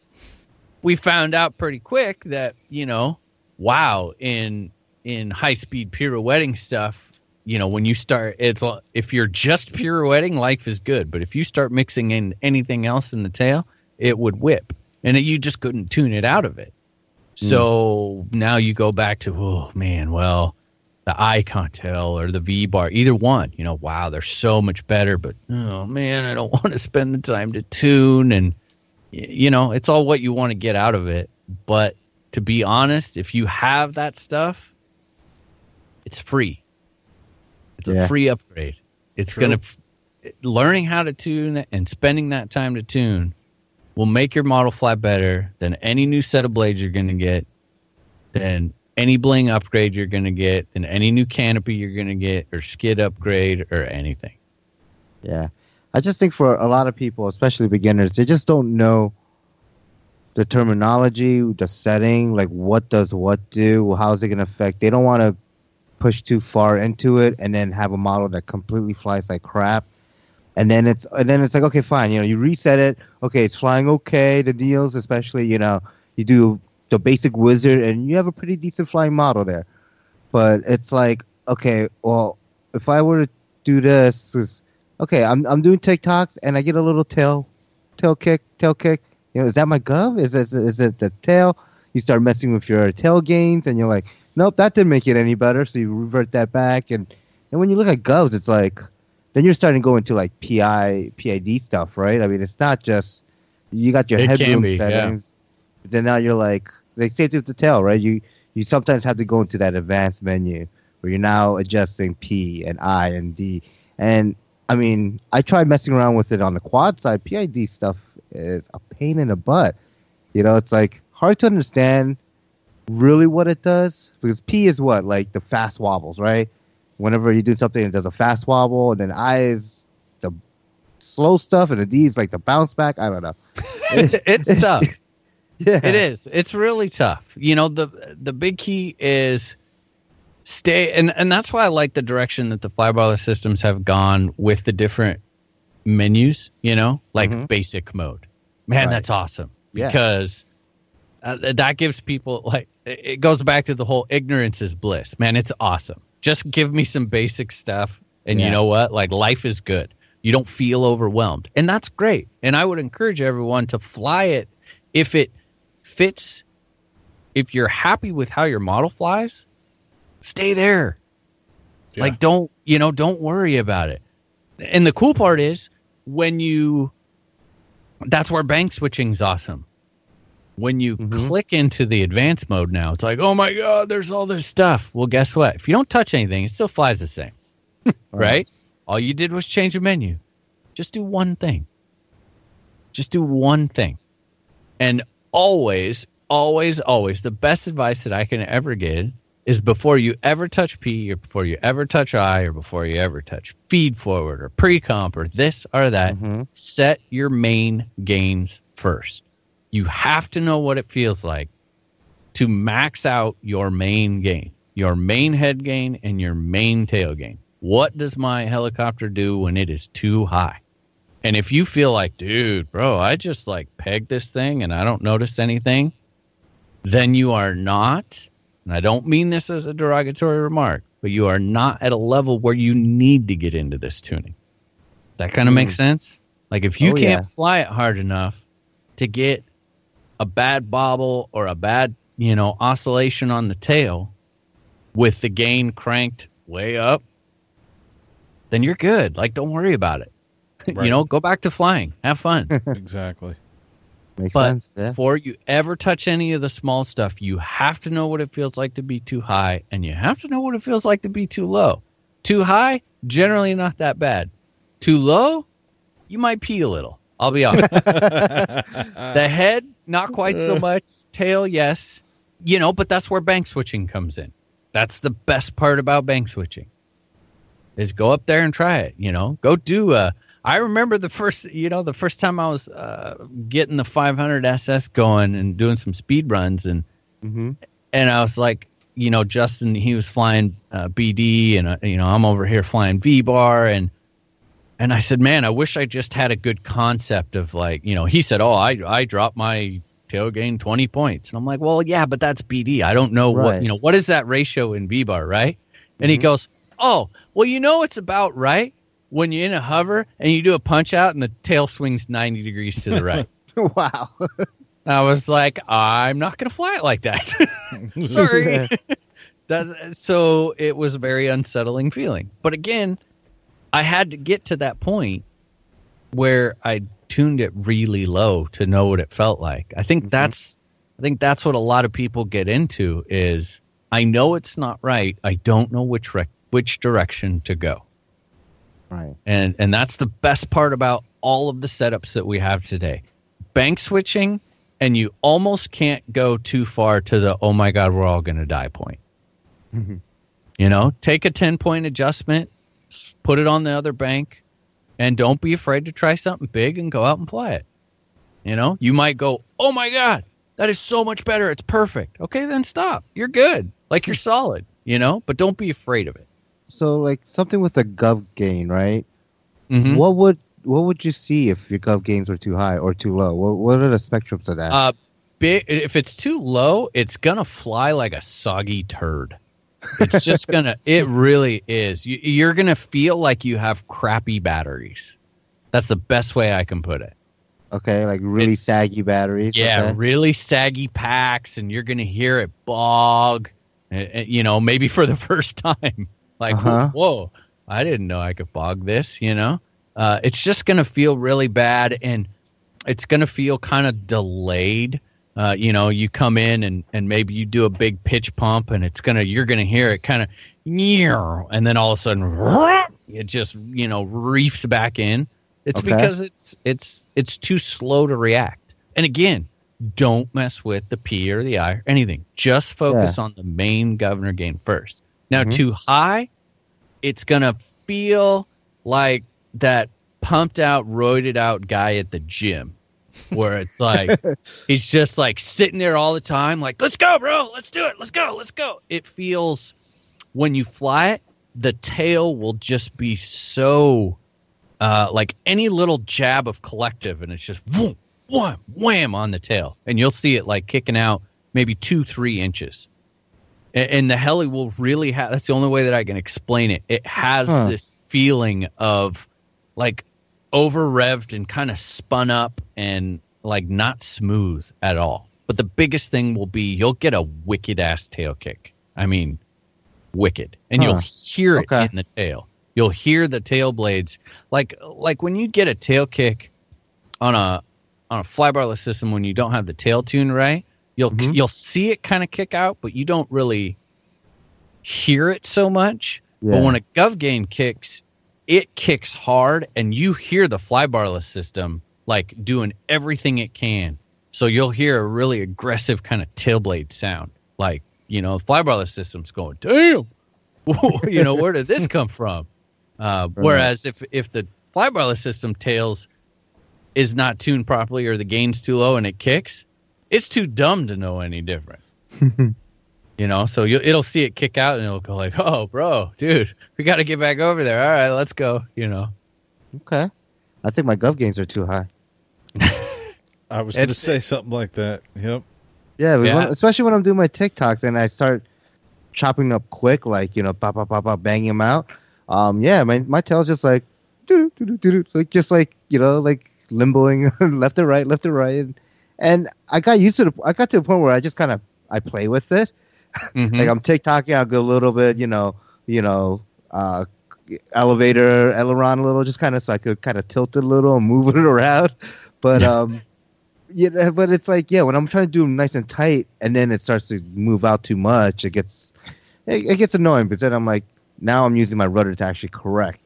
we found out pretty quick that, you know, wow, in in high speed pirouetting stuff, you know, when you start it's if you're just pirouetting, life is good. But if you start mixing in anything else in the tail, it would whip. And you just couldn't tune it out of it. Hmm. So now you go back to, oh man, well, the iKon tail or the V bar, either one, you know, wow, they're so much better, but oh man, I don't *laughs* want to spend the time to tune and you know, it's all what you want to get out of it. But to be honest, if you have that stuff, it's free. It's Yeah. a free upgrade. It's going to learning how to tune and spending that time to tune will make your model fly better than any new set of blades you're going to get, than any bling upgrade you're going to get, than any new canopy you're going to get, or skid upgrade, or anything. Yeah. I just think for a lot of people, especially beginners, they just don't know the terminology, the setting, like what does what do, how is it going to affect. They don't want to push too far into it and then have a model that completely flies like crap. And then it's and then it's like okay, fine, you know, you reset it. Okay, it's flying okay. The deals, especially, you know, you do the basic wizard and you have a pretty decent flying model there. But it's like okay, well, if I were to do this was okay, I'm I'm doing tic-tocs and I get a little tail tail kick, tail kick. You know, is that my gov? Is it, is it the tail? You start messing with your tail gains and you're like, nope, that didn't make it any better. So you revert that back. And, and when you look at govs, it's like, then you're starting to go into like PI, PID stuff, right? I mean, it's not just, you got your It headroom be, yeah. settings. But then now you're like, like same thing with the tail, right? You, you sometimes have to go into that advanced menu where you're now adjusting P and I and D. And I mean, I tried messing around with it on the quad side. PID stuff is a pain in the butt. You know, it's like hard to understand really what it does because P is what like the fast wobbles, right? Whenever you do something, it does a fast wobble, and then I is the slow stuff, and the D is like the bounce back. I don't know. *laughs* it's tough. *laughs* Yeah, It is. It's really tough. You know, the the big key is stay and and that's why I like the direction that the flybarless systems have gone with the different menus, you know, like Mhm. basic mode. Man, Right. that's awesome Yeah. because uh, that gives people like it goes back to the whole ignorance is bliss. Man, it's awesome. Just give me some basic stuff and you know what? Like life is good. You don't feel overwhelmed. And that's great. And I would encourage everyone to fly it if it fits if you're happy with how your model flies, stay there. Yeah. Like don't, you know, don't worry about it. And the cool part is when you that's where bank switching's awesome. When you Mhm. click into the advanced mode now, it's like, "Oh my god, there's all this stuff." Well, guess what? If you don't touch anything, it still flies the same. *laughs* right? All you did was change a menu. Just do one thing. Just do one thing. And always, always, always, the best advice that I can ever give is before you ever touch P or before you ever touch I or before you ever touch feed forward or pre comp or this or that, Mhm. set your main gains first. You have to know what it feels like to max out your main gain, your main head gain and your main tail gain. What does my helicopter do when it is too high? And if you feel like, dude, bro, I just like peg this thing and I don't notice anything, then you are not, and I don't mean this as a derogatory remark, but you are not at a level where you need to get into this tuning. That kind of makes mm. sense? Like if you Oh, can't yeah. fly it hard enough to get a bad bobble or a bad, you know, oscillation on the tail with the gain cranked way up, then you're good. Like don't worry about it. *laughs* Right. you know, go back to flying. Have fun. *laughs* exactly. Makes But sense. Yeah. Before you ever touch any of the small stuff, you have to know what it feels like to be too high and you have to know what it feels like to be too low. Too high, generally not that bad. Too low, you might pee a little. I'll be honest. *laughs* the head, not quite so much. Tail, yes. You know, but that's where bank switching comes in. That's the best part about bank switching. Is go up there and try it, you know. Go do a I remember the first, you know, the first time I was uh, getting the 500 SS going and doing some speed runs, and hmm and I was like, you know, Justin, he was flying uh, BD, and uh, you know, I'm over here flying V bar, and and I said, man, I wish I just had a good concept of like, you know, he said, oh, I I dropped my tail gain 20 points, and I'm like, well, yeah, but that's BD. I don't know what you know, what is that ratio in V bar, right? And he Mhm. goes, oh, well, you know, it's about right when you're in a hover and you do a punch out and the tail swings 90 degrees to the right. *laughs* wow. I was like, I'm not going to fly it like that. *laughs* Sorry. *laughs* That, so it was a very unsettling feeling. But again, I had to get to that point where I tuned it really low to know what it felt like. I think Mhm. that's I think that's what a lot of people get into is I know it's not right. I don't know which rec- which direction to go. Right. And and that's the best part about all of the setups that we have today. bank switching, and you almost can't go too far to the oh my god, we're all going to die point. Mhm. You know, take a 10 point adjustment, put it on the other bank, and don't be afraid to try something big and go out and play it. You know, you might go, oh my God, that is so much better. It's perfect. Okay, then stop. You're good. Like you're solid, you know, but don't be afraid of it. So like something with a gov gain, right? Mhm. What would what would you see if your gov gains were too high or too low? What, what are the spectrums of that? Uh, big, if it's too low, it's gonna fly like a soggy turd. It's just gonna. It really is. You, you're gonna feel like you have crappy batteries. That's the best way I can put it. okay, like really it's- saggy batteries. Yeah, okay. really saggy packs, and you're gonna hear it bog. eh, eh, You know, maybe for the *laughs* first time. Like, Uh-huh. whoa, I didn't know I could bog this. You know, uh, it's just gonna feel really bad, and it's gonna feel kind of delayed. Uh, you know, you come in and and maybe you do a big pitch pump, and it's gonna you're gonna hear it kind of, near, and then all of a sudden, *laughs* it just you know reefs back in. It's Okay. because it's it's it's too slow to react. And again, don't mess with the P or the I or anything. Just focus on the main governor gain first. Now, Mhm. too high, it's gonna feel like that pumped out, roided out guy at the gym, where it's like *laughs* he's just like sitting there all the time, like "Let's go, bro! Let's do it! Let's go! Let's go!" It feels when you fly it, the tail will just be so uh, like any little jab of collective, and it's just vroom, wham, wham on the tail, and you'll see it like kicking out maybe two, three inches. And, and the heli will really have. That's the only way that I can explain it. It has Huh. this feeling of like over revved and kind of spun up and like not smooth at all. But the biggest thing will be you'll get a wicked ass tail kick. I mean, wicked, and Huh. you'll hear it Okay. in the tail. You'll hear the tail blades like like when you get a tail kick on a on a flybarless system when you don't have the tail tune right. You'll Mhm. you'll see it kind of kick out, but you don't really hear it so much. But when a gov gain kicks, it kicks hard, and you hear the flybarless system like doing everything it can. So you'll hear a really aggressive kind of tail blade sound, like you know, the flybarless system's going, "Damn, *laughs* you know, where did this *laughs* come from?" Uh, Whereas if if the flybarless system tails is not tuned properly or the gain's too low and it kicks, it's too dumb to know any different. *laughs* You know, so you it'll see it kick out and it'll go like, "Oh, bro, dude, we got to get back over there. All right, let's go." You know, okay. I think my gov gains are too high. *laughs* I was going to It's- say something like that. Yep. Yeah, Yeah. When, especially when I'm doing my tic-tocs and I start chopping up quick, like you know, pop, pop, pop, pop, banging them out. Um, yeah, my my tail's just like, doo doo doo doo, like just like you know, like limboing *laughs* left to right, left to right, and, and I got used to the. I got to a point where I just kind of I play with it. Mhm. Like I'm tic-tocing, I'll go a little bit, you know, you know, uh, elevator, aileron a little, just kind of so I could kind of tilt it a little and move *laughs* it around. But um, yeah, but it's like yeah, when I'm trying to do them nice and tight, and then it starts to move out too much, it gets it, it gets annoying. But then I'm like, now I'm using my rudder to actually correct.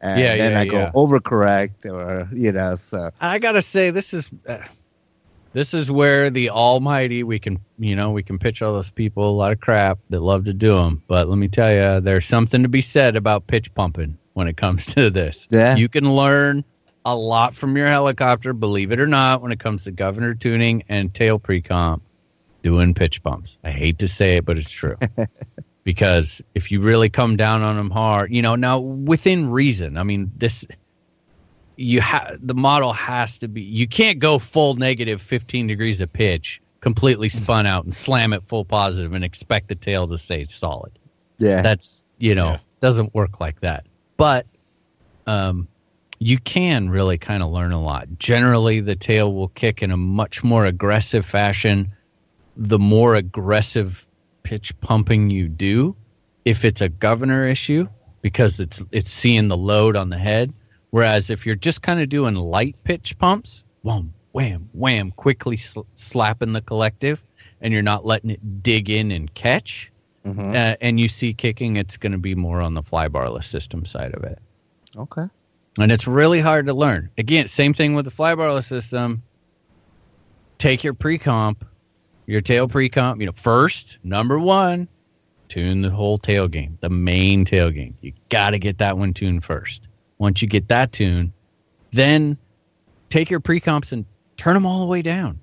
And Yeah, then yeah, I yeah. go overcorrect, or you know, so I gotta say, this is uh, this is where the Almighty we can you know we can pitch all those people a lot of crap that love to do them, but let me tell you, there's something to be said about pitch pumping when it comes *laughs* to this. Yeah. you can learn a lot from your helicopter, believe it or not, when it comes to governor tuning and tail pre-comp doing pitch pumps. I hate to say it, but it's true. *laughs* because if you really come down on them hard, you know, now within reason. I mean, this you have the model has to be you can't go full negative 15 degrees of pitch completely spun out and slam it full positive and expect the tail to stay solid. Yeah, that's you know Yeah. doesn't work like that. But um you can really kind of learn a lot. Generally the tail will kick in a much more aggressive fashion the more aggressive pitch pumping you do if it's a governor issue because it's it's seeing the load on the head whereas if you're just kind of doing light pitch pumps wham wham wham quickly sl- slapping the collective and you're not letting it dig in and catch Mhm. uh, and you see kicking, it's going to be more on the flybarless system side of it. okay, And it's really hard to learn. Again, same thing with the flybarless system. take your pre comp, your tail pre comp. You know, first number one, tune the whole tail gain, the main tail gain. You got to get that one tuned first. Once you get that tune, then take your pre comps and turn them all the way down.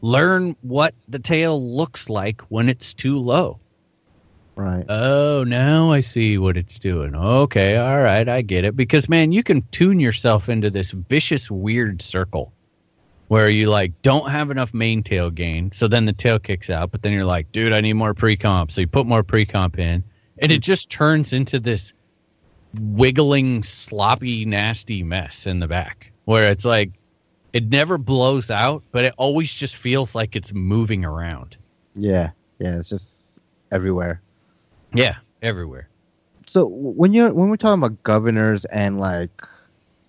Learn what the tail looks like when it's too low. Right. Oh, now I see what it's doing. Okay, all right, I get it. Because man, you can tune yourself into this vicious, weird circle where you like don't have enough main tail gain, so then the tail kicks out. But then you're like, dude, I need more pre comp, so you put more pre comp in, and it just turns into this wiggling, sloppy, nasty mess in the back where it's like it never blows out, but it always just feels like it's moving around. Yeah. Yeah. It's just everywhere. Yeah, everywhere. So when you're when we're talking about governors and like,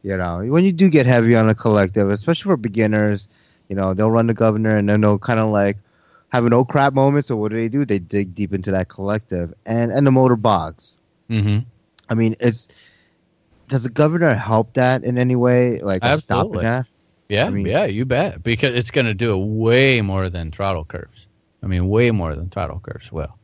you know, when you do get heavy on a collective, especially for beginners, you know, they'll run the governor and then they'll kind of like have an oh crap moment. So what do they do? They dig deep into that collective and and the motor bogs. Mm-hmm. I mean, it's does the governor help that in any way? Like of stopping Absolutely. that? Yeah, I mean- yeah, you bet. Because it's going to do way more than throttle curves. I mean, way more than throttle curves will.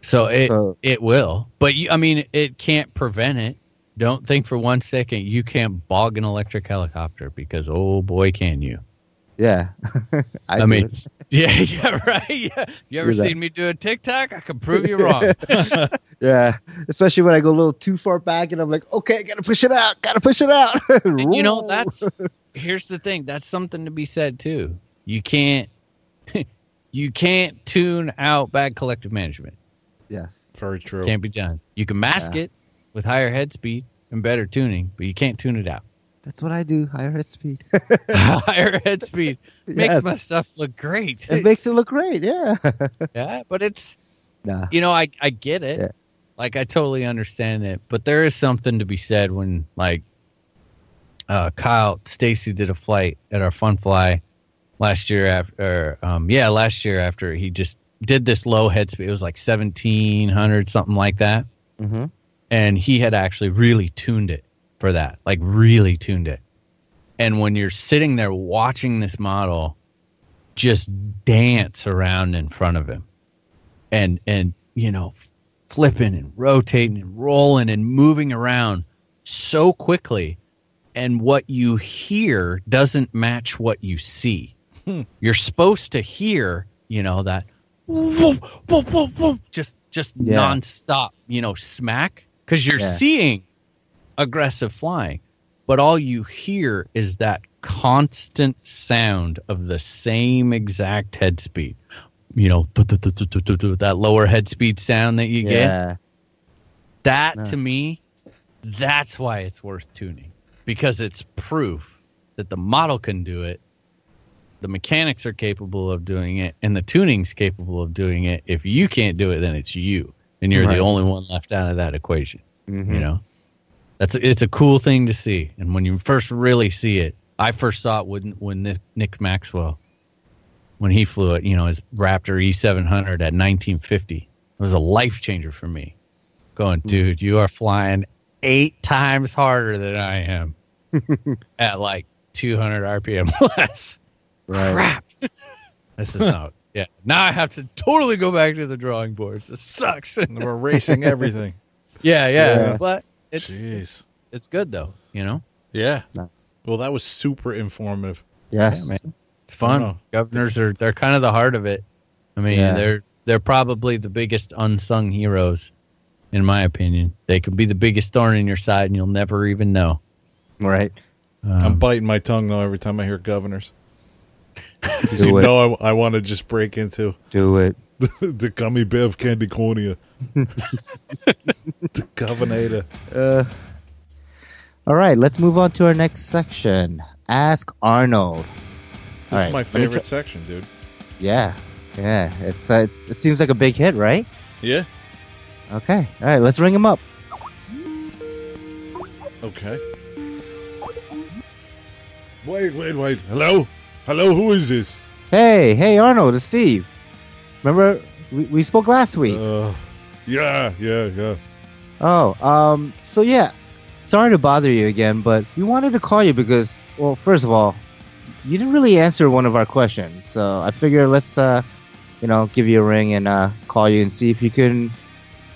So it So- it will, but you, I mean, it can't prevent it. Don't think for one second you can't bog an electric helicopter because oh boy, can you! Yeah. *laughs* I, I, mean, it. *laughs* yeah, *laughs* yeah, right. Yeah, you ever Do that. seen me do a tic-toc? I can prove you wrong. yeah. Especially when I go a little too far back and I'm like, okay, gotta push it out, gotta push it out. And you know, that's here's the thing. That's something to be said too. You can't you can't tune out bad collective management. yes. Very true. Can't be done. You can mask Yeah. it with higher head speed and better tuning, but you can't tune it out. That's what I do. Higher head speed. *laughs* higher head speed makes Yes. my stuff look great. It makes it look great. Yeah. *laughs* yeah, but it's nah. you know, I I get it. Yeah. Like I totally understand it, but there is something to be said when like uh Kyle Stacy did a flight at our fun fly last year after um yeah, last year after he just did this low head speed. It was like 1700 something like that. Mm-hmm. and he had actually really tuned it for that like really tuned it and when you're sitting there watching this model just dance around in front of him and and you know flipping and rotating and rolling and moving around so quickly and what you hear doesn't match what you see hmm. you're supposed to hear you know that whoop, whoop, whoop, whoop, just just Yeah. nonstop you know smack because you're Yeah. seeing aggressive flying but all you hear is that constant sound of the same exact head speed. You know th- th- th- th- th- th- th- that lower head speed sound that you get. That to me that's why it's worth tuning because it's proof that the model can do it the mechanics are capable of doing it and the tuning's capable of doing it. If you can't do it then it's you and you're Right. the only one left out of that equation Mhm. you know that's a, it's a cool thing to see. And when you first really see it i first saw it when when nick, nick maxwell when he flew it you know his raptor e700 at 1950 it was a life changer for me. Going hmm. dude you are flying eight times harder than i am *laughs* at like 200 rpm *laughs* less. Right. crap. *laughs* This is not yeah. Now i have to totally go back to the drawing boards. This sucks. We're erasing everything. yeah, yeah, Yeah. but it's Jeez. it's good though, you know. Yeah. Well, that was super informative. Yes. Yeah, man, it's fun. Governors are they're kind of the heart of it. I mean, Yeah. they're they're probably the biggest unsung heroes, in my opinion. They could be the biggest thorn in your side, and you'll never even know. Right. I'm Um, biting my tongue though every time I hear governors. Do you it. know I, I want to just break into Do it. *laughs* the gummy bev candy cornea. The governator. Uh, all right, let's move on to our next section. Ask Arnold. This All is my favorite try- section, dude. Yeah, yeah. It's, uh, it's it seems like a big hit, right? Yeah. Okay. All right, let's ring him up. Okay. Wait, wait, wait. Hello? Hello, who is this? Hey, hey, Arnold, it's Steve. Remember we, we spoke last week? Uh, yeah, yeah, yeah. Oh, um, so yeah, sorry to bother you again, but we wanted to call you because, well, first of all, you didn't really answer one of our questions. So I figure let's, uh, you know, give you a ring and uh, call you and see if you can,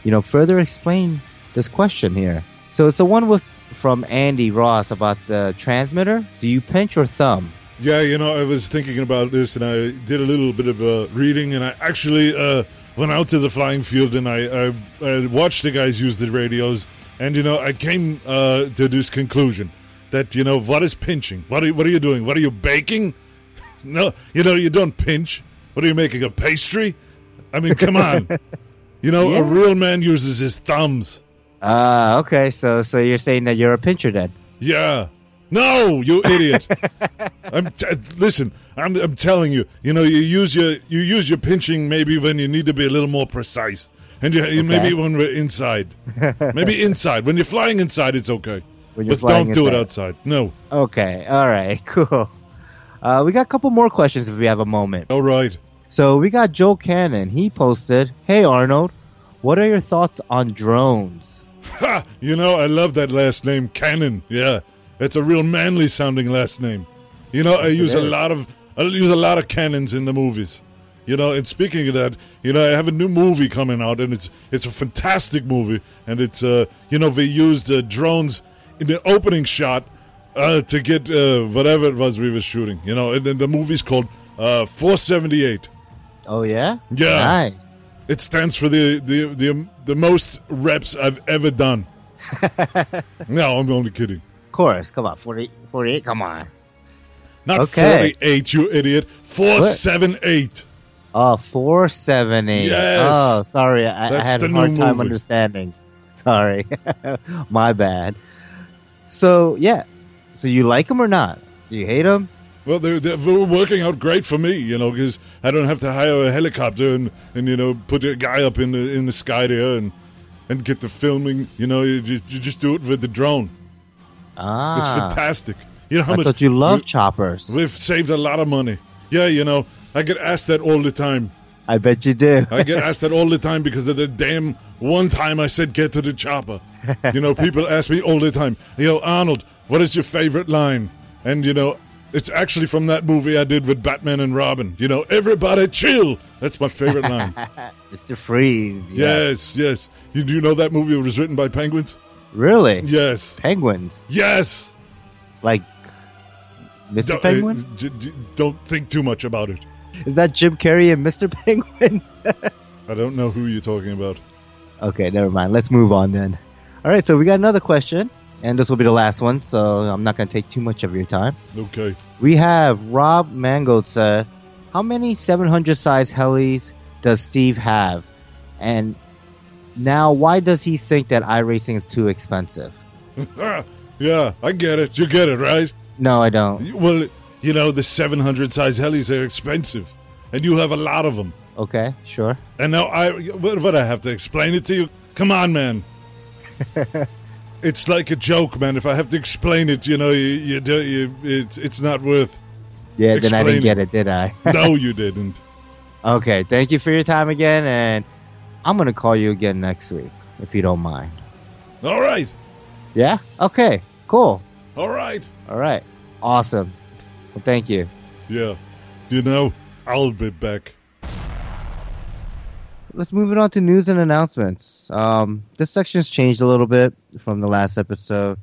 you know, further explain this question here. So it's the one with from Andy Ross about the transmitter. Do you pinch your thumb? Yeah, you know, I was thinking about this, and I did a little bit of uh, reading, and I actually uh, went out to the flying field, and I, I, I watched the guys use the radios, and you know, I came uh, to this conclusion that you know, what is pinching? What are you, what are you doing? What are you baking? *laughs* No, you know, you don't pinch. What are you making a pastry? I mean, come on. *laughs* You know, Yeah. a real man uses his thumbs. Ah, okay. So so you're saying that you're a pincher then? Yeah. No, you idiot. *laughs* I'm t- listen. I'm, I'm telling you. You know, you use your you use your pinching maybe when you need to be a little more precise, and you, you maybe when we're inside, *laughs* maybe inside. When you're flying inside, it's okay, When you're but don't do it outside. No. Okay. All right. *laughs* Cool. Uh, we got a couple more questions if we have a moment. All right. So we got Joe Cannon. He posted, "Hey Arnold, what are your thoughts on drones?" Ha! You know, I love that last name, Cannon. Yeah, it's a real manly sounding last name. You know, I use a lot of I use a lot of cannons in the movies. You know, and speaking of that, you know, I have a new movie coming out, and it's it's a fantastic movie, and it's uh, you know, they used uh, drones in the opening shot uh, to get uh, whatever it was we were shooting. You know, and then the movie's called uh, 478. Oh yeah. Yeah. Nice. It stands for the the the, the most reps I've ever done. *laughs* no, I'm only kidding. Of course. Come on. 40, 48. Come on. Not Okay. 48, you idiot. 478. Oh, four seven eight. Yes. Oh, sorry. I, I had a hard time movie. understanding. *laughs* Sorry. *laughs* My bad. So yeah. So you like them or not? Do you hate them? Well, they're, they're working out great for me, you know, because I don't have to hire a helicopter and, and you know put a guy up in the in the sky there and and get the filming. You know, you just, you just do it with the drone. Ah, It's Ah. fantastic. You know how I much thought you loved we- choppers. We've saved a lot of money. Yeah, you know, I get asked that all the time. I bet you do. I get *laughs* asked that all the time because of the damn one time I said get to the chopper. You know, people ask me all the time, you know, Arnold, what is your favorite line? And you know, it's actually from that movie I did with Batman and Robin. You know, everybody chill. That's my favorite line. *laughs* Mr. Freeze. yeah. yes, yes. You do you know that movie was written by penguins? Really? Yes. Penguins. Yes. Like Mr. Don't, Penguin? uh, j- don't think too much about it. Is that Jim Carrey and Mr. *laughs* Penguin? I don't know who you're talking about. okay, never mind. Let's move on then. All right, so we got another question, and this will be the last one, so I'm not going to take too much of your time. Okay. We have Rob Mangold said, How many 700 size helis does Steve have? And now, why does he think that iRacing is too expensive? Ah, *laughs* yeah, I get it. You get it, right? No, I don't. Well, you know, the 700 size helis are expensive, and you have a lot of them. Okay, sure. And now I, what, what I have to explain it to you? Come on, man. *laughs* it's like a joke, man. If I have to explain it, you know, you, you do, you, it's it's not worth. Yeah, then I didn't get it, did I? *laughs* No, *laughs* you didn't. okay, thank you for your time again, and I'm going to call you again next week, if you don't mind. All right, Yeah? Okay, cool. All right. All right. Awesome. Well, thank you. Yeah, you know, I'll be back. let's move it on to news and announcements. Um, this section's changed a little bit from the last episode.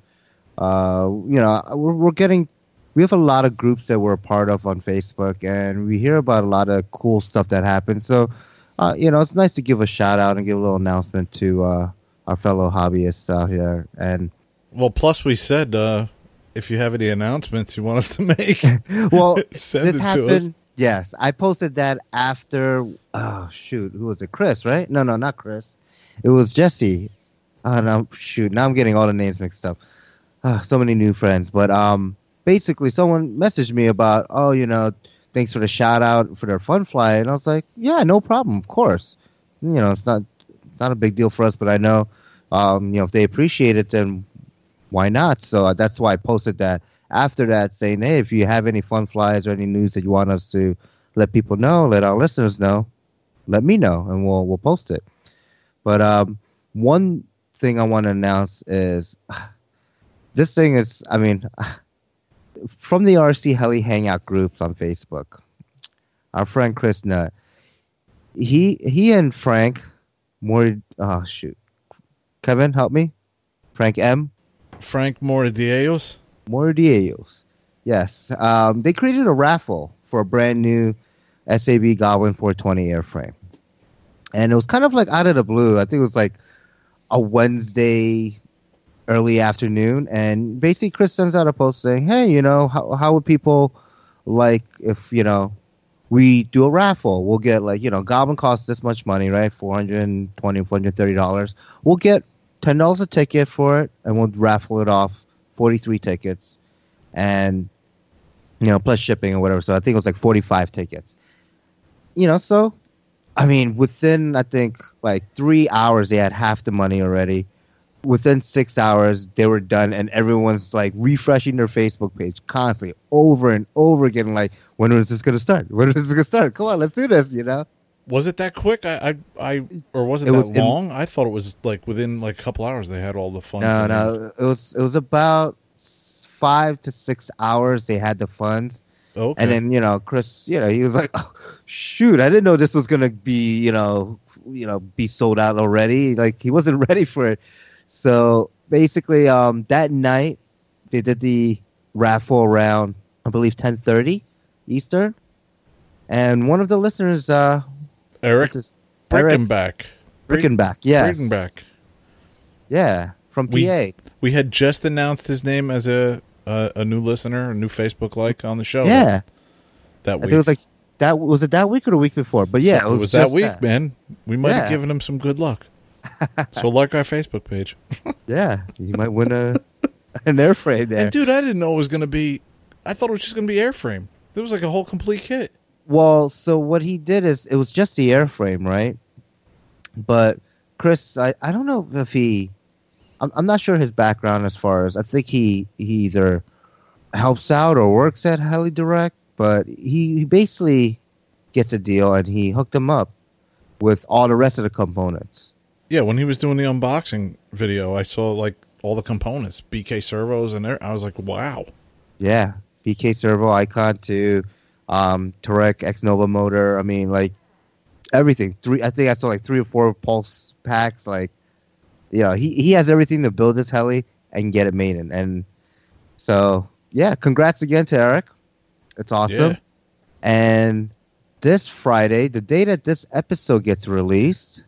Uh, you know, we're, we're getting, we have a lot of groups that we're a part of on Facebook, and we hear about a lot of cool stuff that happens. So, uh, you know, it's nice to give a shout out and give a little announcement to uh, our fellow hobbyists out here. And Well, plus we said uh, if you have any announcements you want us to make, *laughs* well, *laughs* send this it happened. to us. Yes, I posted that after. Oh shoot, who was it? Chris, right? No, no, not Chris. It was Jesse. Oh no, shoot! Now I'm getting all the names mixed up. Ah, so many new friends, but um, basically, someone messaged me about, oh, you know, thanks for the shout out for their fun fly, and I was like, yeah, no problem, of course. You know, it's not not a big deal for us, but I know, um, you know, if they appreciate it, then why not? So uh, that's why I posted that after that, saying, hey, if you have any fun flies or any news that you want us to let people know, let our listeners know, let me know, and we'll we'll post it. But um, one thing I want to announce is *sighs* this thing is, I mean, *sighs* from the RC Heli Hangout groups on Facebook, our friend Chris Nutt, he he and Frank, more oh shoot, Kevin, help me, Frank M. Frank Moradiellos. Mordiellos. Yes. Um, they created a raffle for a brand new SAB Goblin 420 airframe. And it was kind of like out of the blue. I think it was like a Wednesday early afternoon. And basically, Chris sends out a post saying, hey, you know, how, how would people like if, you know, we do a raffle? We'll get like, you know, Goblin costs this much money, right? $420, $430. We'll get $10 a ticket for it and we'll raffle it off 43 tickets and you know plus shipping or whatever. So i think it was like 45 tickets. You know so i mean within i think like three hours they had half the money already. Within six hours they were done and everyone's like refreshing their facebook page constantly over and over again like when is this going to start? When is this going to start? Come on let's do this you know Was it that quick? I, I, I or was it, It that was in- long? I thought it was like within like a couple hours they had all the funds. no no it was it was about five to six hours they had the funds Okay. And then you know, Chris, you know, he was like, *laughs* oh, "Shoot, I didn't know this was gonna be, you know, you know, be sold out already." Like he wasn't *laughs* ready for it. So basically, um, that night they did the raffle around, I believe, ten thirty Eastern, and one of the listeners, uh, Eric his- Eric Brickenback. Yes, Brickenback. yeah, from We- PA, We had just announced his name as a a, a new listener, a new Facebook like on the show. yeah. that week. it was like that. Was it that week or the week before? But yeah, So it was, that just week, man. We might have given him some good luck. *laughs* so like our Facebook page. *laughs* Yeah, you might win a an airframe there. And dude, I didn't know it was going to be. I thought it was just going to be airframe. There was like a whole complete kit. Well, so what he did is it was just the airframe, right? But Chris, I, I don't know if he, I'm, I'm not sure his background as far as I think he he either helps out or works at Heli Direct, but he, he basically gets a deal and he hooked him up with all the rest of the components. Yeah, when he was doing the unboxing video, I saw like all the components, BK servos, and there. I was like, wow. Yeah, BK servo iKon to um Turek X Nova motor. I mean, like everything. Three, I think I saw like three or four pulse packs. Like, you know, he he has everything to build this heli and get it made in. And so, yeah, congrats again to Eric. It's awesome. Yeah. And this Friday, the day that this episode gets released,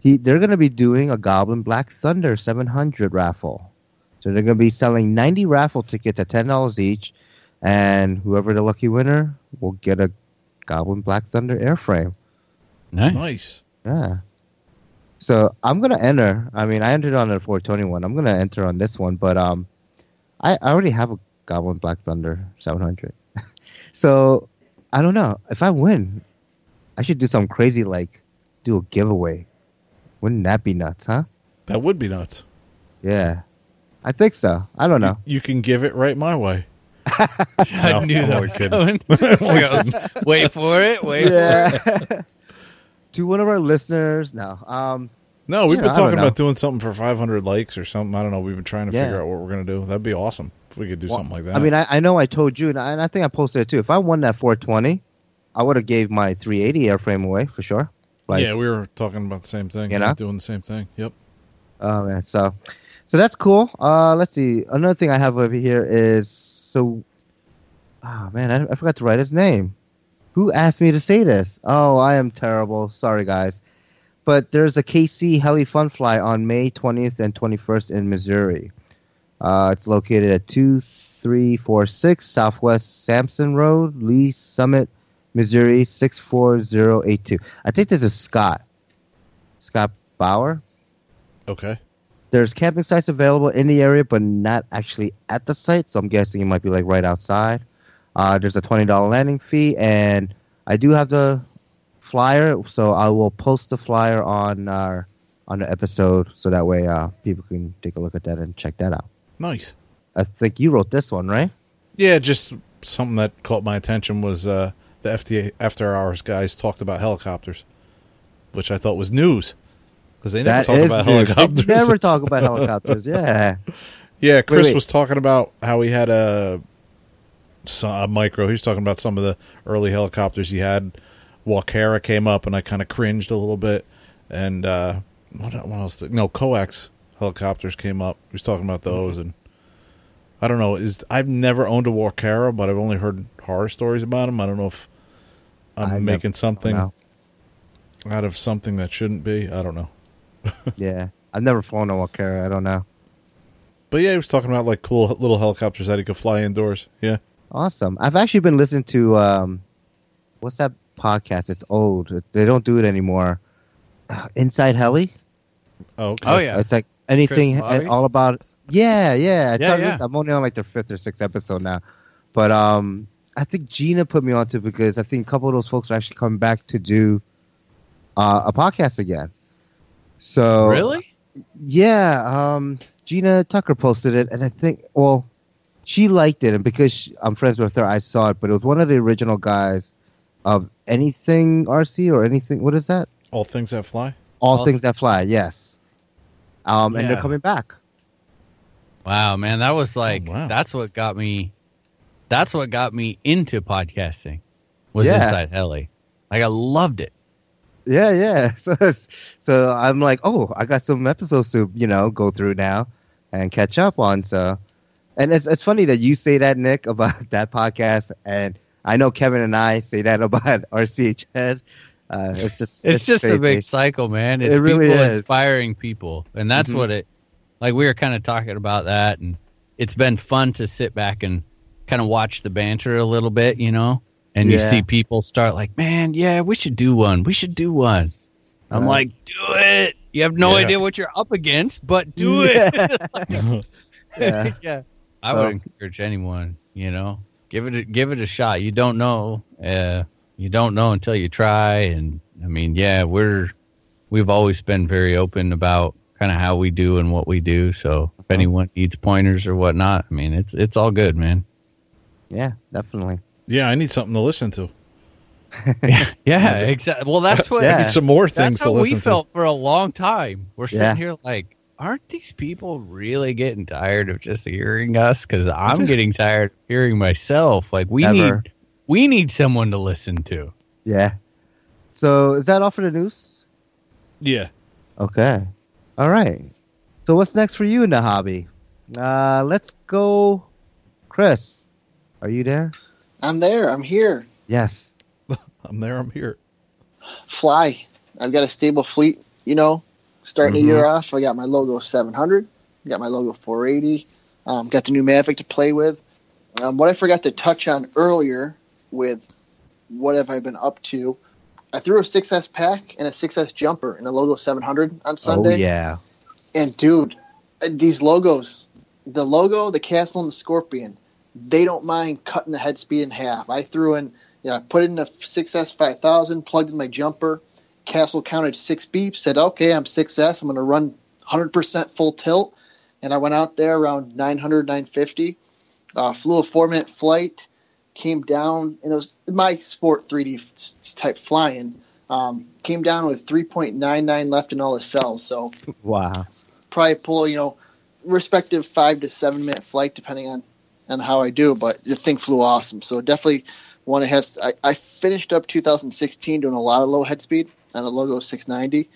he they're gonna be doing a Goblin Black Thunder 700 raffle. So they're gonna be selling 90 raffle tickets at ten dollars each, and whoever the lucky winner will get a Goblin Black Thunder airframe. Nice. Nice. Yeah. So I'm gonna enter. I mean, I entered on the 421. I'm gonna enter on this one, but um, I, I already have a Goblin Black Thunder 700. *laughs* so I don't know if I win. I should do something crazy like do a giveaway. Wouldn't that be nuts, huh? That would be nuts. Yeah, I think so. I don't know. You can give it right my way. *laughs* I No, knew I'm that was kidding. coming. *laughs* I goes, wait for it. Wait. For it. *laughs* To one of our listeners. No. Um. No, we've been I don't talking about doing something for 500 likes or something. I don't know. We've been trying to Yeah. figure out what we're going to do. That'd be awesome if we could do Well, something like that. I mean, I, I know I told you, and I, and I think I posted it too. If I won that 420, I would have gave my 380 airframe away for sure. Like, yeah, we were talking about the same thing. You yeah, know? doing the same thing. Yep. Oh man, so so that's cool. Uh, let's see. Another thing I have over here is so. Oh man, I, I forgot to write his name. Who asked me to say this? Oh, I am terrible. Sorry, guys. But there's a KC Heli Fun Fly on May 20th and 21st in Missouri. Uh, it's located at 2346 Southwest Sampson Road, Lee Summit, Missouri 64082. I think this is Scott. Scott Bauer Okay. There's camping sites available in the area, but not actually at the site. So I'm guessing it might be like right outside. Uh, there's a twenty dollar landing fee, and I do have the flyer, so I will post the flyer on our on the episode, so that way uh, people can take a look at that and check that out. Nice. I think you wrote this one, right? Yeah, just something that caught my attention was uh, the FDA After Hours guys talked about helicopters, which I thought was news because they never That talk about news. They helicopters. Never talk about *laughs* helicopters. Yeah, Yeah, Chris wait. was talking about how he had a, a micro. He was talking about some of the early helicopters he had. Walkera came up, and I kind of cringed a little bit. And uh, what, what else? Did, no, coax helicopters came up. He was talking about those, and I don't know. Is I've never owned a Walkera, but I've only heard horror stories about them. I don't know if I'm I've never- making something out of something that shouldn't be. I don't know. *laughs* Yeah, I've never flown a Walkera. I don't know. But yeah, he was talking about like cool little helicopters that he could fly indoors. Yeah. Awesome. I've actually been listening to um, what's that podcast? It's old. They don't do it anymore. Uh, *sighs* Inside Heli. Oh, okay. Oh yeah. It's like anything Chris all about. Yeah, yeah. I yeah, yeah. I'm only on like the fifth or sixth episode now, but um, I think Gina put me onto it because I think a couple of those folks are actually coming back to do uh, a podcast again. So really? yeah, um, Gina Tucker posted it, and I think, well, she liked it, and because she, I'm friends with her, I saw it. But it was one of the original guys of anything RC or anything. What is that? All things that fly. All, All- things that fly. Yes. Um, and they're coming back. Wow, man, that was like Oh, wow. that's what got me. That's what got me into podcasting. Was Yeah. Inside Heli. Like I loved it. Yeah, yeah. *laughs* So, it's- so I'm like, oh, I got some episodes to you know go through now and catch up on. So, and it's it's funny that you say that Nick about *laughs* that podcast, and I know Kevin and I say that about *laughs* RCH Head. Uh, it's just It's, just a big cycle, man. It's It really people is. inspiring people, and that's Mhm. what it. Like we were kind of talking about that, and it's been fun to sit back and kind of watch the banter a little bit, you know. And you see people start like, "Man, yeah, we should do one. We should do one." I'm Right. like, "Do it." You have no Yeah. idea what you're up against, but do it. *laughs* *laughs* Yeah. yeah. I So- would encourage anyone, you know, give it a, give it a shot. You don't know, uh, you don't know until you try. And I mean, yeah, we're we've always been very open about kind of how we do and what we do. So if anyone needs pointers or whatnot, I mean, it's it's all good, man. yeah, definitely. Yeah, I need something to listen to. *laughs* *laughs* Yeah, yeah exactly. Well, that's what Yeah. I need some more things that's to how we listen to. felt for a long time. We're sitting Yeah. here like, aren't these people really getting tired of just hearing us? Because I'm getting tired of hearing myself. Like we Ever. need we need someone to listen to. Yeah. So is that all for the news? Yeah. Okay. All right. So what's next for you in the hobby? Uh, let's go, Chris. Are you there? I'm there. I'm here. Yes. I'm there. I'm here. Fly. I've got a stable fleet. You know, starting Mhm. the year off, I got my logo 700. Got my logo 480. Um, got the new Mavic to play with. Um, what I forgot to touch on earlier with what have I been up to? I threw a 6S pack and a 6S jumper in a logo 700 on Sunday. Oh yeah. And dude, these logos, the logo, the castle, and the scorpion, they don't mind cutting the head speed in half. I threw in, I put in a 6S 5000, plugged in my jumper. Castle counted six beeps, said, okay, I'm 6S. I'm going to run 100% full tilt. And I went out there around 900, 950. Uh, flew a four minute flight, came down, and it was my sport 3D type flying. Um, came down with 3.99 left in all the cells. So *laughs* Wow. probably pull you know respective five to seven minute flight depending on on how I do. But the thing flew awesome, so definitely want to have. I, I finished up 2016 doing a lot of low head speed on a Logo 690,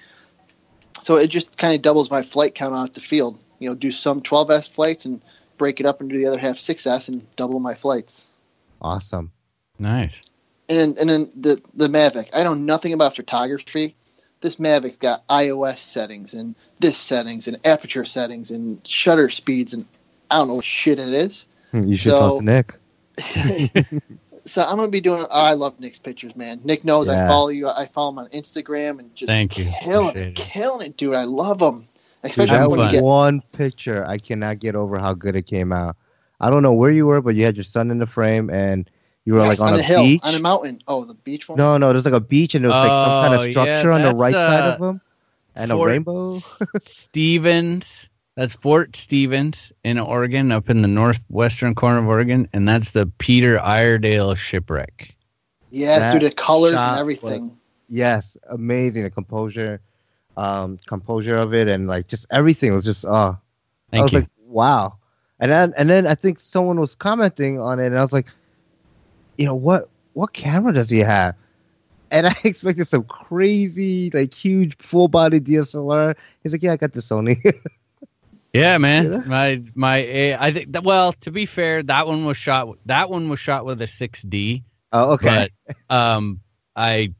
so it just kind of doubles my flight count out at the field. You know, do some 12s flights and break it up and do the other half 6s and double my flights. Awesome. Nice. And and then the the Mavic. I know nothing about photography. This Mavic's got ISO settings and this settings and aperture settings and shutter speeds and I don't know what shit it is. You should So- talk to Nick. *laughs* *laughs* so I'm gonna be doing. Oh, I love Nick's pictures, man. Nick knows I follow you. I follow him on Instagram and just Thank you. killing Appreciate it, it. killing it, dude. I love them, Dude, especially that when you get. one picture, I cannot get over how good it came out. I don't know where you were, but you had your son in the frame, and you were Yes, like on, on a a hill, beach. on a mountain. Oh, the beach one. No, no, there's like a beach, and there was like some kind Oh, of yeah, structure on the that's, right side uh, of them, and a rainbow. Stevens. *laughs* That's Fort Stevens in Oregon, up in the northwestern corner of Oregon, and that's the Peter Iredale shipwreck. Yes, That dude. The colors and everything. yes, amazing. The composure, um, composure of it, and like just everything was just. Uh, I was you. like, wow. And then and then I think someone was commenting on it, and I was like, you know what what camera does he have? And *laughs* I expected some crazy, like huge full body DSLR. He's like, yeah, I got the Sony. *laughs* Yeah, man. My my eh, I think that, well, to be fair, that one was shot that one was shot with a 6D, oh, okay. but um I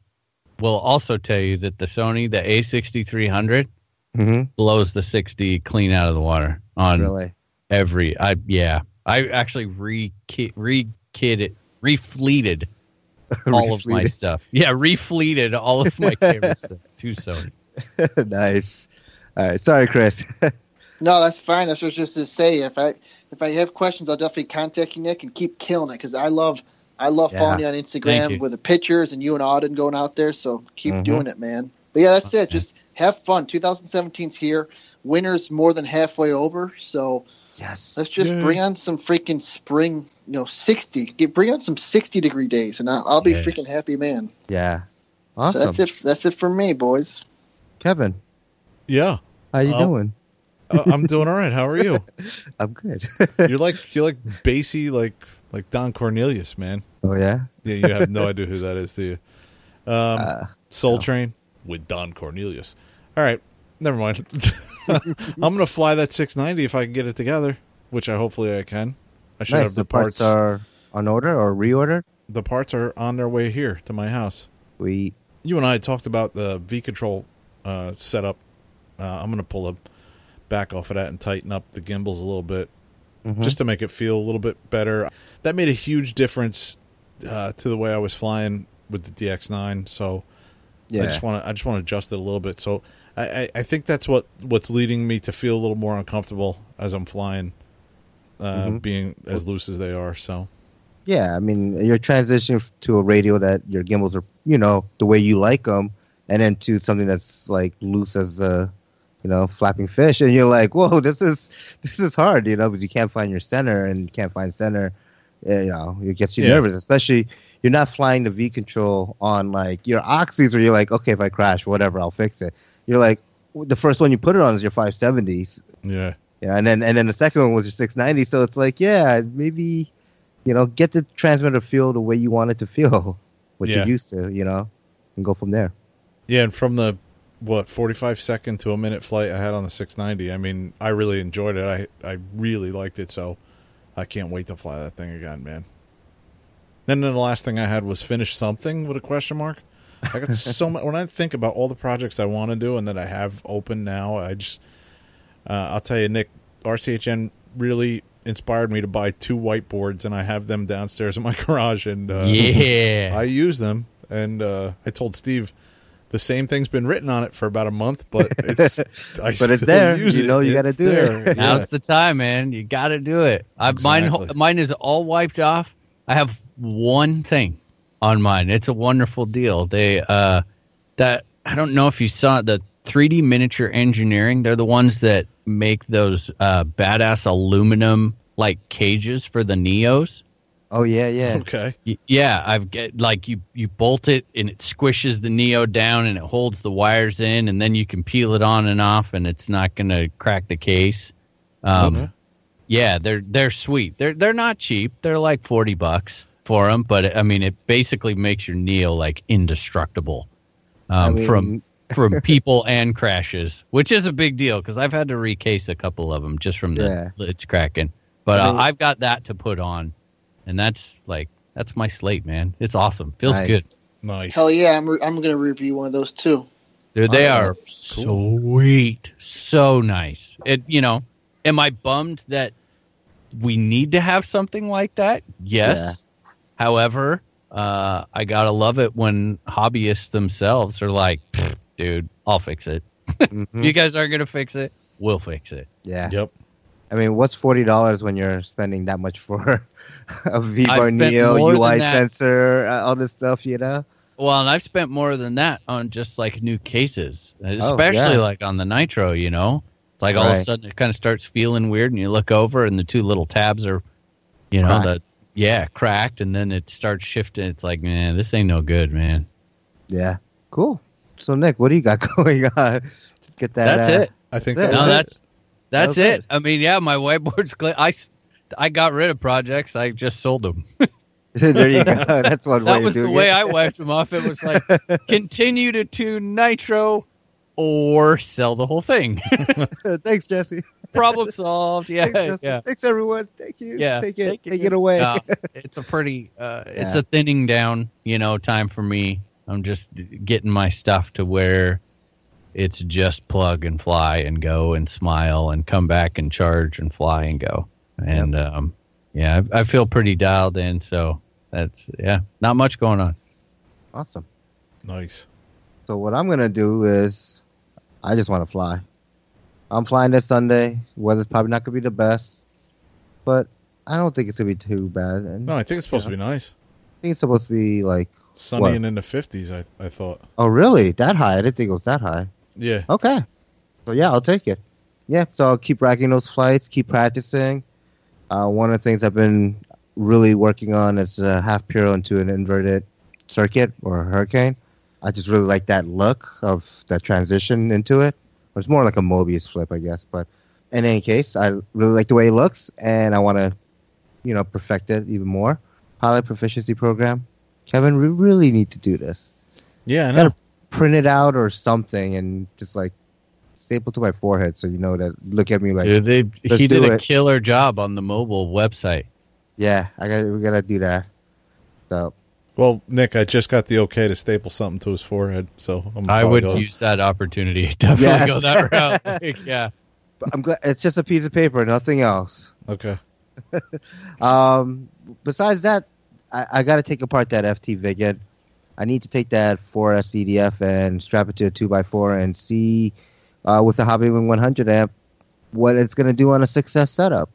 will also tell you that the Sony the A6300 hmm blows the 6D clean out of the water on Really? every I yeah. I actually re re kitted refleeted *laughs* all of my stuff. Yeah, refleeted all of my *laughs* camera stuff to Sony. *laughs* nice. All right. Sorry, Chris. No, that's fine. That's what I was just to say. If I if I have questions, I'll definitely contact you, Nick, and keep killing it because I love I love Yeah. following you on Instagram you. with the pictures and you and Auden going out there. So keep Mhm. doing it, man. But yeah, that's it. Just have fun. 2017's here. Winter's more than halfway over. So yes. let's just Yay. bring on some freaking spring. You know, 60. Get bring on some 60 degree days, and I'll, I'll be Yes. freaking happy, man. yeah. So Awesome. that's it. That's it for me, boys. Kevin, Yeah, how you Oh. doing? Uh, I'm doing all right. How are you? *laughs* I'm good. *laughs* You're like you're like bassy, like like Don Cornelius, man. oh yeah. Yeah, you have no *laughs* idea who that is, do you? Um, Uh, Soul no. Train with Don Cornelius. All right, never mind. I'm gonna fly that 690 if I can get it together, which I hopefully I can. I should nice. have the, the parts, are on order or reordered. the parts are on their way here to my house. We You and I talked about the V control uh, setup. Uh, I'm gonna pull a back off of that and tighten up the gimbals a little bit, mhm. just to make it feel a little bit better. That made a huge difference uh, to the way I was flying with the DX9. So yeah. I just want to I just want to adjust it a little bit. So I, I, I think that's what what's leading me to feel a little more uncomfortable as I'm flying, uh, Mhm. being as loose as they are. So Yeah, I mean, you're transitioning to a radio that your gimbals are, you know, the way you like them, and then to something that's like loose as a, you know, flapping fish, and you're like, whoa, this is this is hard, you know, because you can't find your center and you can't find center, eh, you know, it gets you Yeah. nervous, especially you're not flying the V control on like your oxys, where you're like, okay, if I crash, whatever, I'll fix it. You're like, the first one you put it on is your 570s, yeah, yeah, and then and then the second one was your 690. So it's like, yeah, maybe, you know, get the transmitter feel the way you want it to feel, *laughs* what Yeah. you're used to, you know, and go from there. yeah. And from the what 45 second to a minute flight I had on the 690, I mean, I really enjoyed it. I I really liked it. So I can't wait to fly that thing again, man. Then the last thing I had was finish something with a question mark. I got *laughs* so much. When I think about all the projects I want to do and that I have open now, I just, uh, I'll tell you, Nick, RCHN really inspired me to buy two whiteboards, and I have them downstairs in my *laughs* garage, and uh, yeah. I use them. And uh, I told Steve the same thing's been written on it for about a month, but it's *laughs* I But it's still there. You know you It's gotta do there. it. Yeah. Now's the time, man. You got to do it. I, mine, mine is all wiped off. I have one thing on mine. It's a wonderful deal. They, uh, that I don't know if you saw the 3D miniature engineering. They're the ones that make those uh, badass aluminum like cages for the Neos. Oh yeah, yeah. Okay. Yeah, I've get like you you bolt it and it squishes the neo down and it holds the wires in and then you can peel it on and off and it's not going to crack the case. Um, Okay. Yeah, they're they're sweet. They're they're not cheap. They're like forty bucks for them, but I mean it basically makes your neo like indestructible um, I mean, from *laughs* from people and crashes, which is a big deal because I've had to recase a couple of them just from the Yeah. lids cracking. But I uh, mean- I've got that to put on, and that's like that's my slate, man. It's awesome. Feels Nice. good, Nice. Hell yeah, I'm, re- I'm going to review one of those too. dude. They Oh, are sweet, so nice. It you know, am I bummed that we need to have something like that? Yes. However, uh, I gotta love it when hobbyists themselves are like, dude, I'll fix it. *laughs* mhm. If you guys aren't gonna fix it, we'll fix it. yeah. Yep. I mean, what's forty dollars when you're spending that much for *laughs* a V I've bar Neo UI that. sensor, uh, all this stuff, you know? Well, and I've spent more than that on just like new cases, especially Oh, yeah. like on the Nitro. You know, it's like all of a sudden it kind of starts feeling weird, and you look over, and the two little tabs are, you know, Cracked. the yeah cracked, and then it starts shifting. It's like, man, this ain't no good, man. Yeah. Cool. So Nick, what do you got *laughs* going on? Just get that. That's uh, it. I think That's that No, was it. that's That's Okay. it. I mean, yeah, my *laughs* whiteboard's clear. I, s- I got rid of projects. I just sold them. *laughs* *laughs* there you go. *laughs* That's one way. that was the way it. I wiped them off. It was like continue to tune Nitro or sell the whole thing. Thanks, Jesse. Problem solved. Yeah, Thanks, yeah. Thanks, everyone. Thank you. Yeah, Take it. thank Take, you. it away. No, it's a pretty uh, it's a thinning down you know time for me i'm just getting my stuff to where it's just plug and fly and go and smile and come back and charge and fly and go and um yeah I, I feel pretty dialed in so that's yeah not much going on Awesome. Nice. So what I'm gonna do is, I just want to fly. I'm flying this Sunday. Weather's probably not gonna be the best, but I don't think it's gonna be too bad. And No, I think it's supposed to be nice. I think it's supposed to be like, Sunny What? and in the fifties. I I thought. oh really? That high? I didn't think it was that high. Yeah. Okay. So yeah, I'll take it. Yeah, so I'll keep racking those flights, keep practicing. Uh, one of the things I've been really working on is a half piro into an inverted circuit or a hurricane. I just really like that look of that transition into it. It's more like a Mobius flip, I guess. But in any case, I really like the way it looks, and I want to, you know, perfect it even more. Pilot proficiency program. Kevin, we really need to do this Yeah, I know. Gotta- print it out or something and just like staple to my forehead so you know that look at me like Dude, they, let's he did do a it. killer job on the mobile website yeah i got we gotta do that so Well, Nick, I just got the okay to staple something to his forehead, so I'm i would gonna- use that opportunity *laughs* definitely Yes. go that route *laughs* Like, yeah but i'm glad it's just a piece of paper nothing else Okay. *laughs* um besides that i, I gotta take apart that ft Viggen i need to take that 4s EDF and strap it to a 2x4 and see uh, with the hobbywing 100 amp what it's gonna do on a 6s setup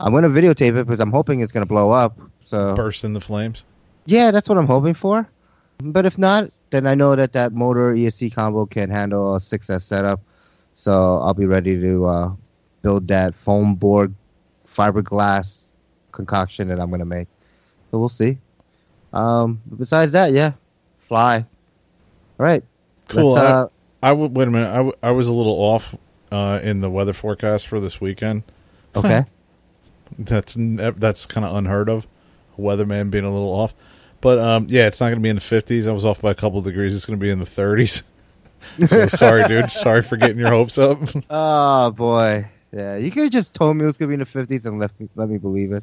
i'm gonna videotape it because i'm hoping it's gonna blow up so Burst in the flames. Yeah, that's what I'm hoping for. But if not, then I know that that motor ESC combo can handle a 6S setup. So I'll be ready to uh, build that foam board fiberglass concoction that I'm going to make. So we'll see. Um, but besides that, yeah, fly. All right. Cool. Uh, I would wait a minute. I, w- I was a little off uh, in the weather forecast for this weekend. *laughs* okay. That's ne- that's kind of unheard of. A weatherman being a little off, but um, yeah, it's not going to be in the fifties. I was off by a couple of degrees. It's going to be in the thirties. *laughs* so sorry, dude. Sorry for getting your hopes up. *laughs* oh, boy. Yeah, you could have just told me it was going to be in the 50s and left me, let me believe it.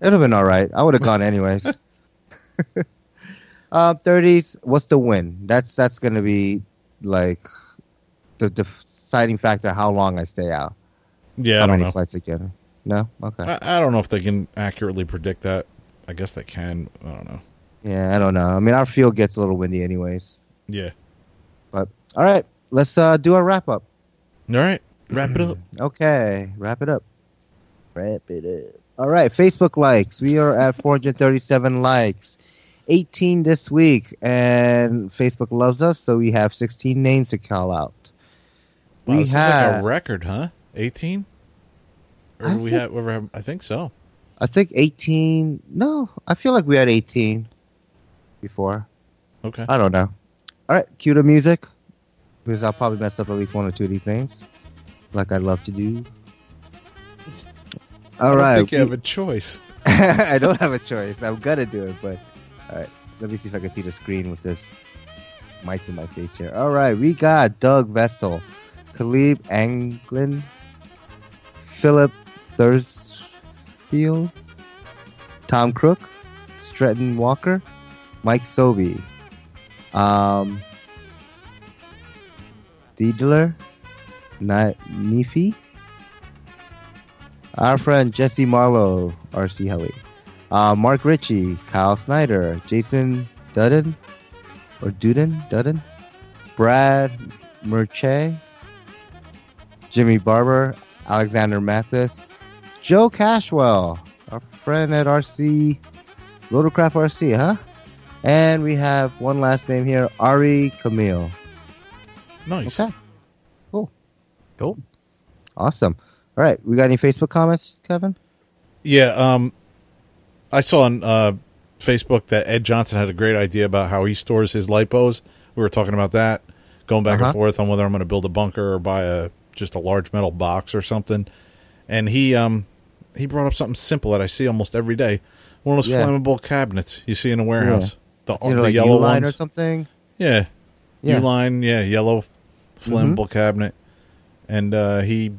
It would have been all right. I would have gone anyways. uh, 30s, what's the win? That's that's going to be like the deciding factor how long I stay out. yeah, how I don't many know. flights I get. No? Okay. I, I don't know if they can accurately predict that. I guess they can. I don't know. yeah, I don't know. I mean, our field gets a little windy anyways. Yeah. But all right, let's uh, do our wrap up. All right. Wrap it up. *clears throat* Okay, wrap it up. Wrap it up. All right, Facebook likes. We are at 437 likes. 18 this week, and Facebook loves us, so we have 16 names to call out. Wow, we this is have, like a record, huh? Eighteen. Or I do we think- have? Have? I think so. I think 18. No, I feel like we had 18 before. Okay. I don't know. All right, cue the music, because I'll probably mess up at least one or two of these names, like I love to do. All I right, think you have a choice. *laughs* I don't have a choice. I'm gonna do it, but all right. Let me see if I can see the screen with this mic in my face here. All right, we got Doug Vestal, Khalib Anglin, Philip Thursfield, Tom Crook, Stretton Walker, Mike Sobey, um, Diedler, Na- Nefi, our friend Jesse Marlowe, RC Helly, uh, Mark Ritchie, Kyle Snyder, Jason Dudden, or Duden, Dudden, Brad Murche, Jimmy Barber, Alexander Mathis, Joe Cashwell, our friend at RC, Rotorcraft RC, huh? And we have one last name here, Ari Camille. Nice. Okay. Cool. Cool. Awesome. All right, we got any Facebook comments, Kevin? Yeah, um, I saw on uh, Facebook that Ed Johnson had a great idea about how he stores his lipos. We were talking about that, going back Uh-huh. and forth on whether I'm going to build a bunker or buy a just a large metal box or something. And he um he brought up something simple that I see almost every day. One of those Yeah. flammable cabinets you see in a warehouse. The, You know, the like yellow line ones. or something. Yeah. Yeah. Mm-hmm. U-line, yeah, yellow flammable cabinet. And uh, he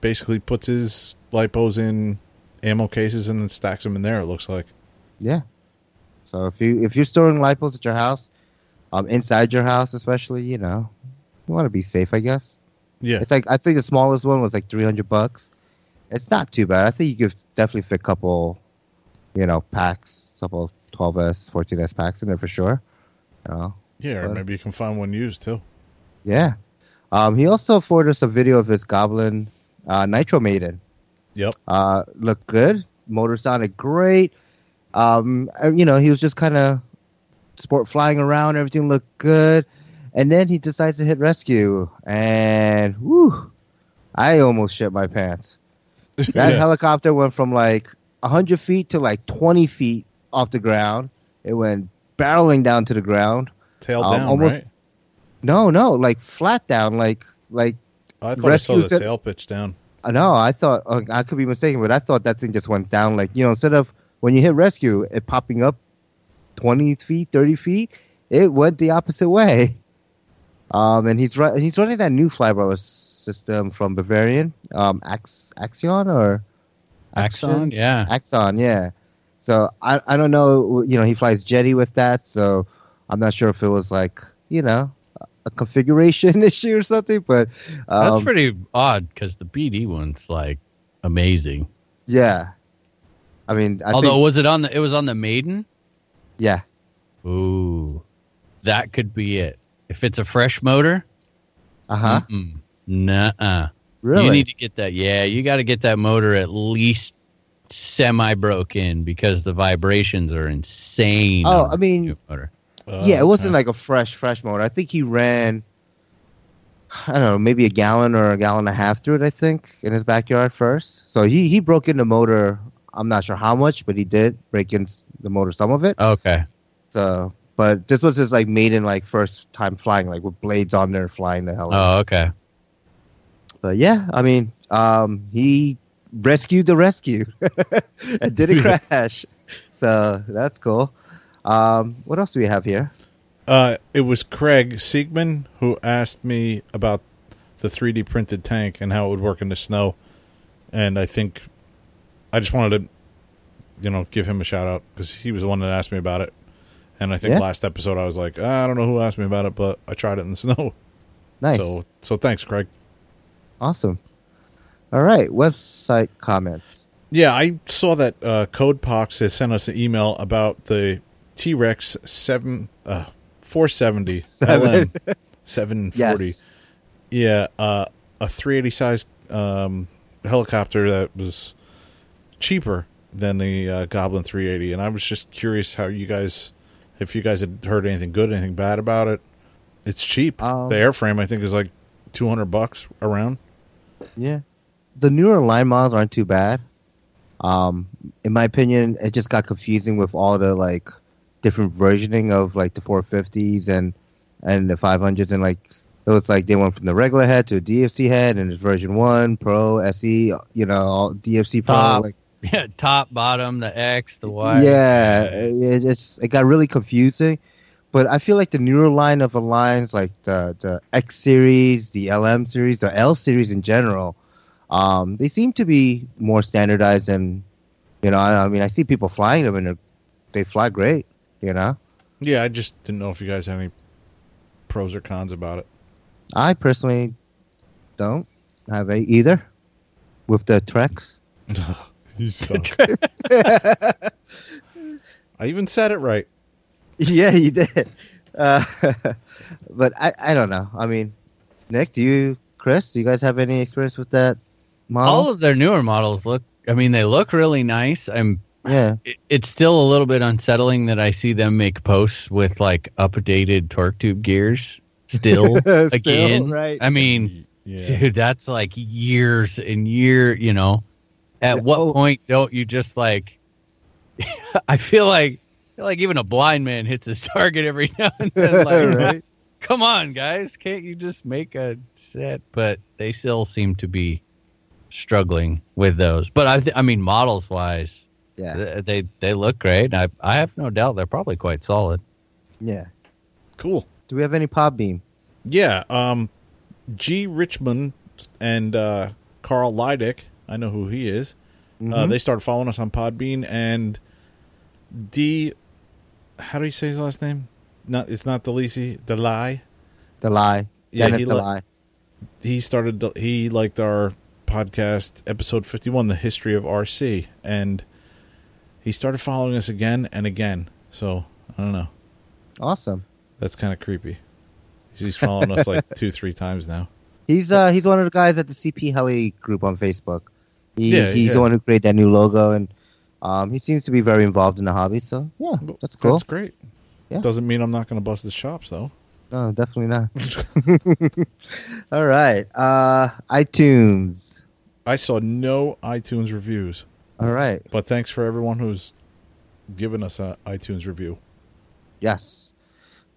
basically puts his lipos in ammo cases and then stacks them in there, it looks like. Yeah. So if you if you're storing lipos at your house, um, inside your house especially, you know, you want to be safe, I guess. Yeah. It's like I think the smallest one was like three hundred bucks. It's not too bad. I think you could definitely fit a couple, you know, packs, couple twelve S, fourteen S packs in there for sure. You know, Yeah, or maybe you can find one used too. yeah. Um, he also forwarded us a video of his Goblin uh, Nitro Maiden. Yep. Uh, looked good. Motor sounded great. Um, you know, he was just kind of sport flying around. Everything looked good. And then he decides to hit rescue. And, whew, I almost shit my pants. *laughs* That Yeah. helicopter went from like 100 feet to like 20 feet off the ground. It went barreling down to the ground. Tail Um, down, almost- right? No, no, like flat down, like like I thought I saw the tail pitch down. No, I thought uh, I could be mistaken, but I thought that thing just went down. Like you know, instead of when you hit rescue, it popping up twenty feet, thirty feet, it went the opposite way. Um, and he's he's running that new flybar system from Bavarian, um, Ax, Axion or Axon, yeah. Axon, yeah. So I I don't know, you know, he flies Jeti with that, so I'm not sure if it was like you know a configuration *laughs* issue or something, but um, That's pretty odd because the BD one's like amazing. yeah. I mean, I Although think, was it on the it was on the Maiden? yeah. Ooh, that could be it. If it's a fresh motor, Uh huh. nuh-uh. Really? You need to get that. Yeah, you got to get that motor at least semi broken because the vibrations are insane. Oh, I mean, motor. Uh, yeah, it wasn't okay. like a fresh, fresh motor. I think he ran, I don't know, maybe a gallon or a gallon and a half through it. I think in his backyard first. So he he broke in the motor. I'm not sure how much, but he did break in the motor, some of it. Okay. So, but this was his like maiden like first time flying, like with blades on there, flying the hell. Oh, okay. But yeah, I mean, um, he rescued the rescue *laughs* and didn't *laughs* crash. So that's cool. Um, what else do we have here? Uh, it was Craig Siegman who asked me about the 3D printed tank and how it would work in the snow. And I think I just wanted to, you know, give him a shout out because he was the one that asked me about it. And I think Yeah. last episode I was like, "Ah, I don't know who asked me about it, but I tried it in the *laughs* snow. Nice. So, so thanks, Craig. Awesome. All right, website comments. Yeah, I saw that uh, CodePox has sent us an email about the T Rex seven uh, four seventy Seven. LM *laughs* seven forty. Yes. Yeah, uh, a 380 size um, helicopter that was cheaper than the uh, Goblin 380, and I was just curious how you guys, if you guys had heard anything good, anything bad about it. It's cheap. Um, the airframe, I think, is like 200 bucks around. Yeah. The newer line models aren't too bad. Um, in my opinion, it just got confusing with all the like different versioning of like the 450s and and the 500s and like it was like they went from the regular head to a DFC head and it's version one, Pro, SE, you know, all DFC Pro. Top, like, *laughs* Yeah, top, bottom, the X, the Y. yeah, it just it got really confusing. But I feel like the newer line of the lines, like the the X series, the LM series, the L series in general, um, they seem to be more standardized. And you know, I, I mean, I see people flying them, and they fly great. You know, Yeah, I just didn't know if you guys had any pros or cons about it. I personally don't have a either with the Trex. *laughs* You suck. *laughs* I even said it right. yeah, you did. Uh, *laughs* but I, I don't know. I mean, Nick, do you, Chris, do you guys have any experience with that model? All of their newer models look. I mean, they look really nice. I'm. Yeah. it- It's still a little bit unsettling that I see them make posts with like updated torque tube gears. Still, *laughs* Still, again, right. I mean, Yeah. dude, that's like years and year. You know, at Yeah, what oh. point don't you just like? *laughs* I feel like, I feel like even a blind man hits his target every *laughs* now and then. Like, right? come on, guys, can't you just make a set? But they still seem to be struggling with those. But I, th- I mean, models wise, Yeah, th- they they look great. I I have no doubt they're probably quite solid. yeah. Cool. Do we have any Podbean? Yeah. Um, G. Richmond and uh, Carl Leidick. I know who he is. Uh, Mhm. they started following us on Podbean and D. How do you say his last name? Not it's not Delisi. Delay. the lie. Yeah, Dennis he the li- lie. He started. He liked our podcast episode fifty one, the history of RC, and he started following us again and again. So I don't know. Awesome. That's kind of creepy. He's following us like two, three times now. He's uh he's one of the guys at the CP Heli group on Facebook. He, Yeah, he's yeah. the one who created that new logo, and um he seems to be very involved in the hobby. So yeah, that's cool. That's great. Yeah. Doesn't mean I'm not going to bust the chops though. No, definitely not. *laughs* All right, uh iTunes. I saw no iTunes reviews, All right, but thanks for everyone who's given us an iTunes review. yes.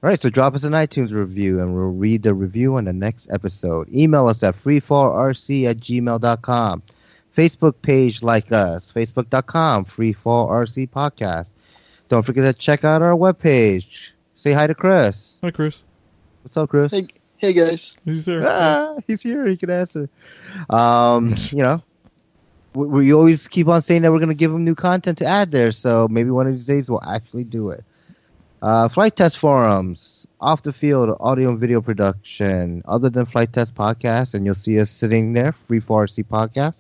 All right, so drop us an iTunes review, and we'll read the review on the next episode. Email us at freefallrc at gmail.com. Facebook page like us, facebook.com, freefallrc podcast. Don't forget to check out our webpage. Say hi to Chris. Hi, Chris. What's up, Chris? Hey, hey guys. He's there. Ah, he's here. He can answer. Um, *laughs* you know, we, we always keep on saying that we're going to give them new content to add there. So maybe one of these days we'll actually do it. Uh, Flite Test forums, off the field audio and video production, other than Flite Test podcast, and you'll see us sitting there, free for RC podcast,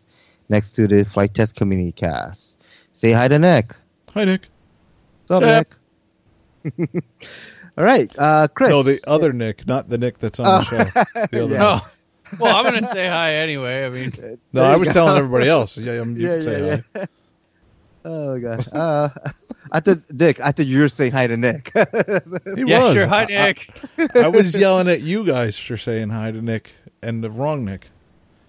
next to the Flite Test community cast. Say hi to Nick. Hi, Nick. What's up, Yep. Nick? *laughs* All right, uh, Chris. No, the other Nick, not the Nick that's on the Oh. show. The *laughs* other Yeah. Oh, well, I'm gonna say hi anyway. I mean, No, *laughs* I was go. telling everybody else. Yeah, um, you yeah, can say yeah, hi. yeah. Oh gosh, Uh, I thought Nick. I thought you were saying hi to Nick. *laughs* He yeah, was. sure. Hi, Nick. I, I was yelling at you guys for saying hi to Nick and the wrong Nick.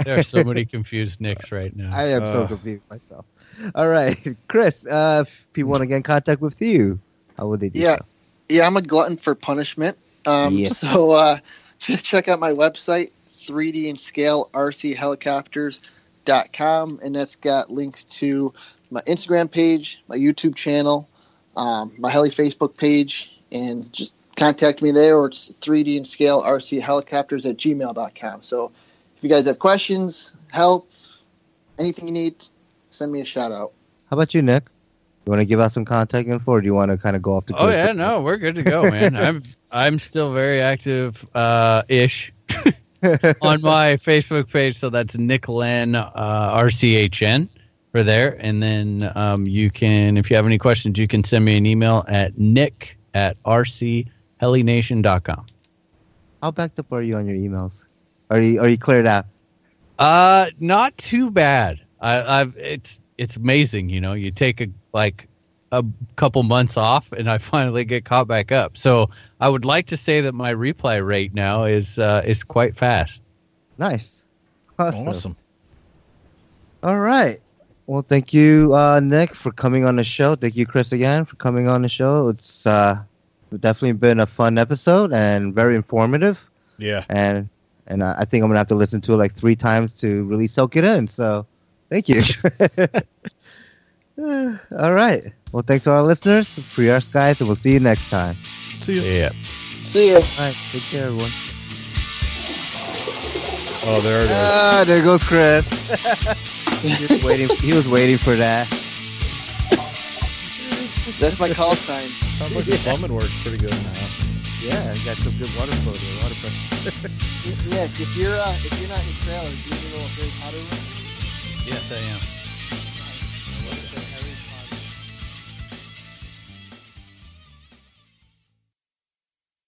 There are so many confused Nicks right now. I am so Uh. confused myself. All right, Chris. Uh, if people want to get in contact with you, how would they do Yeah. so? Yeah, I'm a glutton for punishment. Um, Yeah. So uh, just check out my website, 3D and Scale RC Helicopters.com, and that's got links to my Instagram page, my YouTube channel, um, my Heli Facebook page, and just contact me there, or it's 3D and Scale RC Helicopters at gmail.com. So if you guys have questions, help, anything you need, send me a shout out. How about you, Nick? You want to give out some contact info, or do you want to kind of go off the? Oh yeah, quickly? no, we're good to go, man. *laughs* I'm I'm still very active uh ish *laughs* *laughs* on my Facebook page, so that's Nick Len uh, RCHN for there. And then um, you can, if you have any questions, you can send me an email at nick at rchelination.com. How backed up are you on your emails? Are you are you cleared out? Uh, not too bad. I, I've it's it's amazing. You know, you take a like a couple months off, and I finally get caught back up. So I would like to say that my reply rate now is uh, is quite fast. Nice. Awesome. Awesome. All right. Well, thank you, uh, Nick, for coming on the show. Thank you, Chris, again for coming on the show. It's uh, definitely been a fun episode and very informative. Yeah. And and I I think I'm gonna have to listen to it like three times to really soak it in. So, thank you. *laughs* *laughs* All right. Well, thanks to our listeners, free our skies, and we'll see you next time. See you. Yeah. See ya. All right. Take care, everyone. Oh, there it is. Ah, there goes Chris. *laughs* he was waiting. He was waiting for that. That's my call sign. Sounds like the *laughs* plumbing works pretty good now. Yeah, got some good water flow there. Water pressure. *laughs* Yeah, if you're uh, if you're not in your trailer, do you know a Harry Potter room? Yes, I am.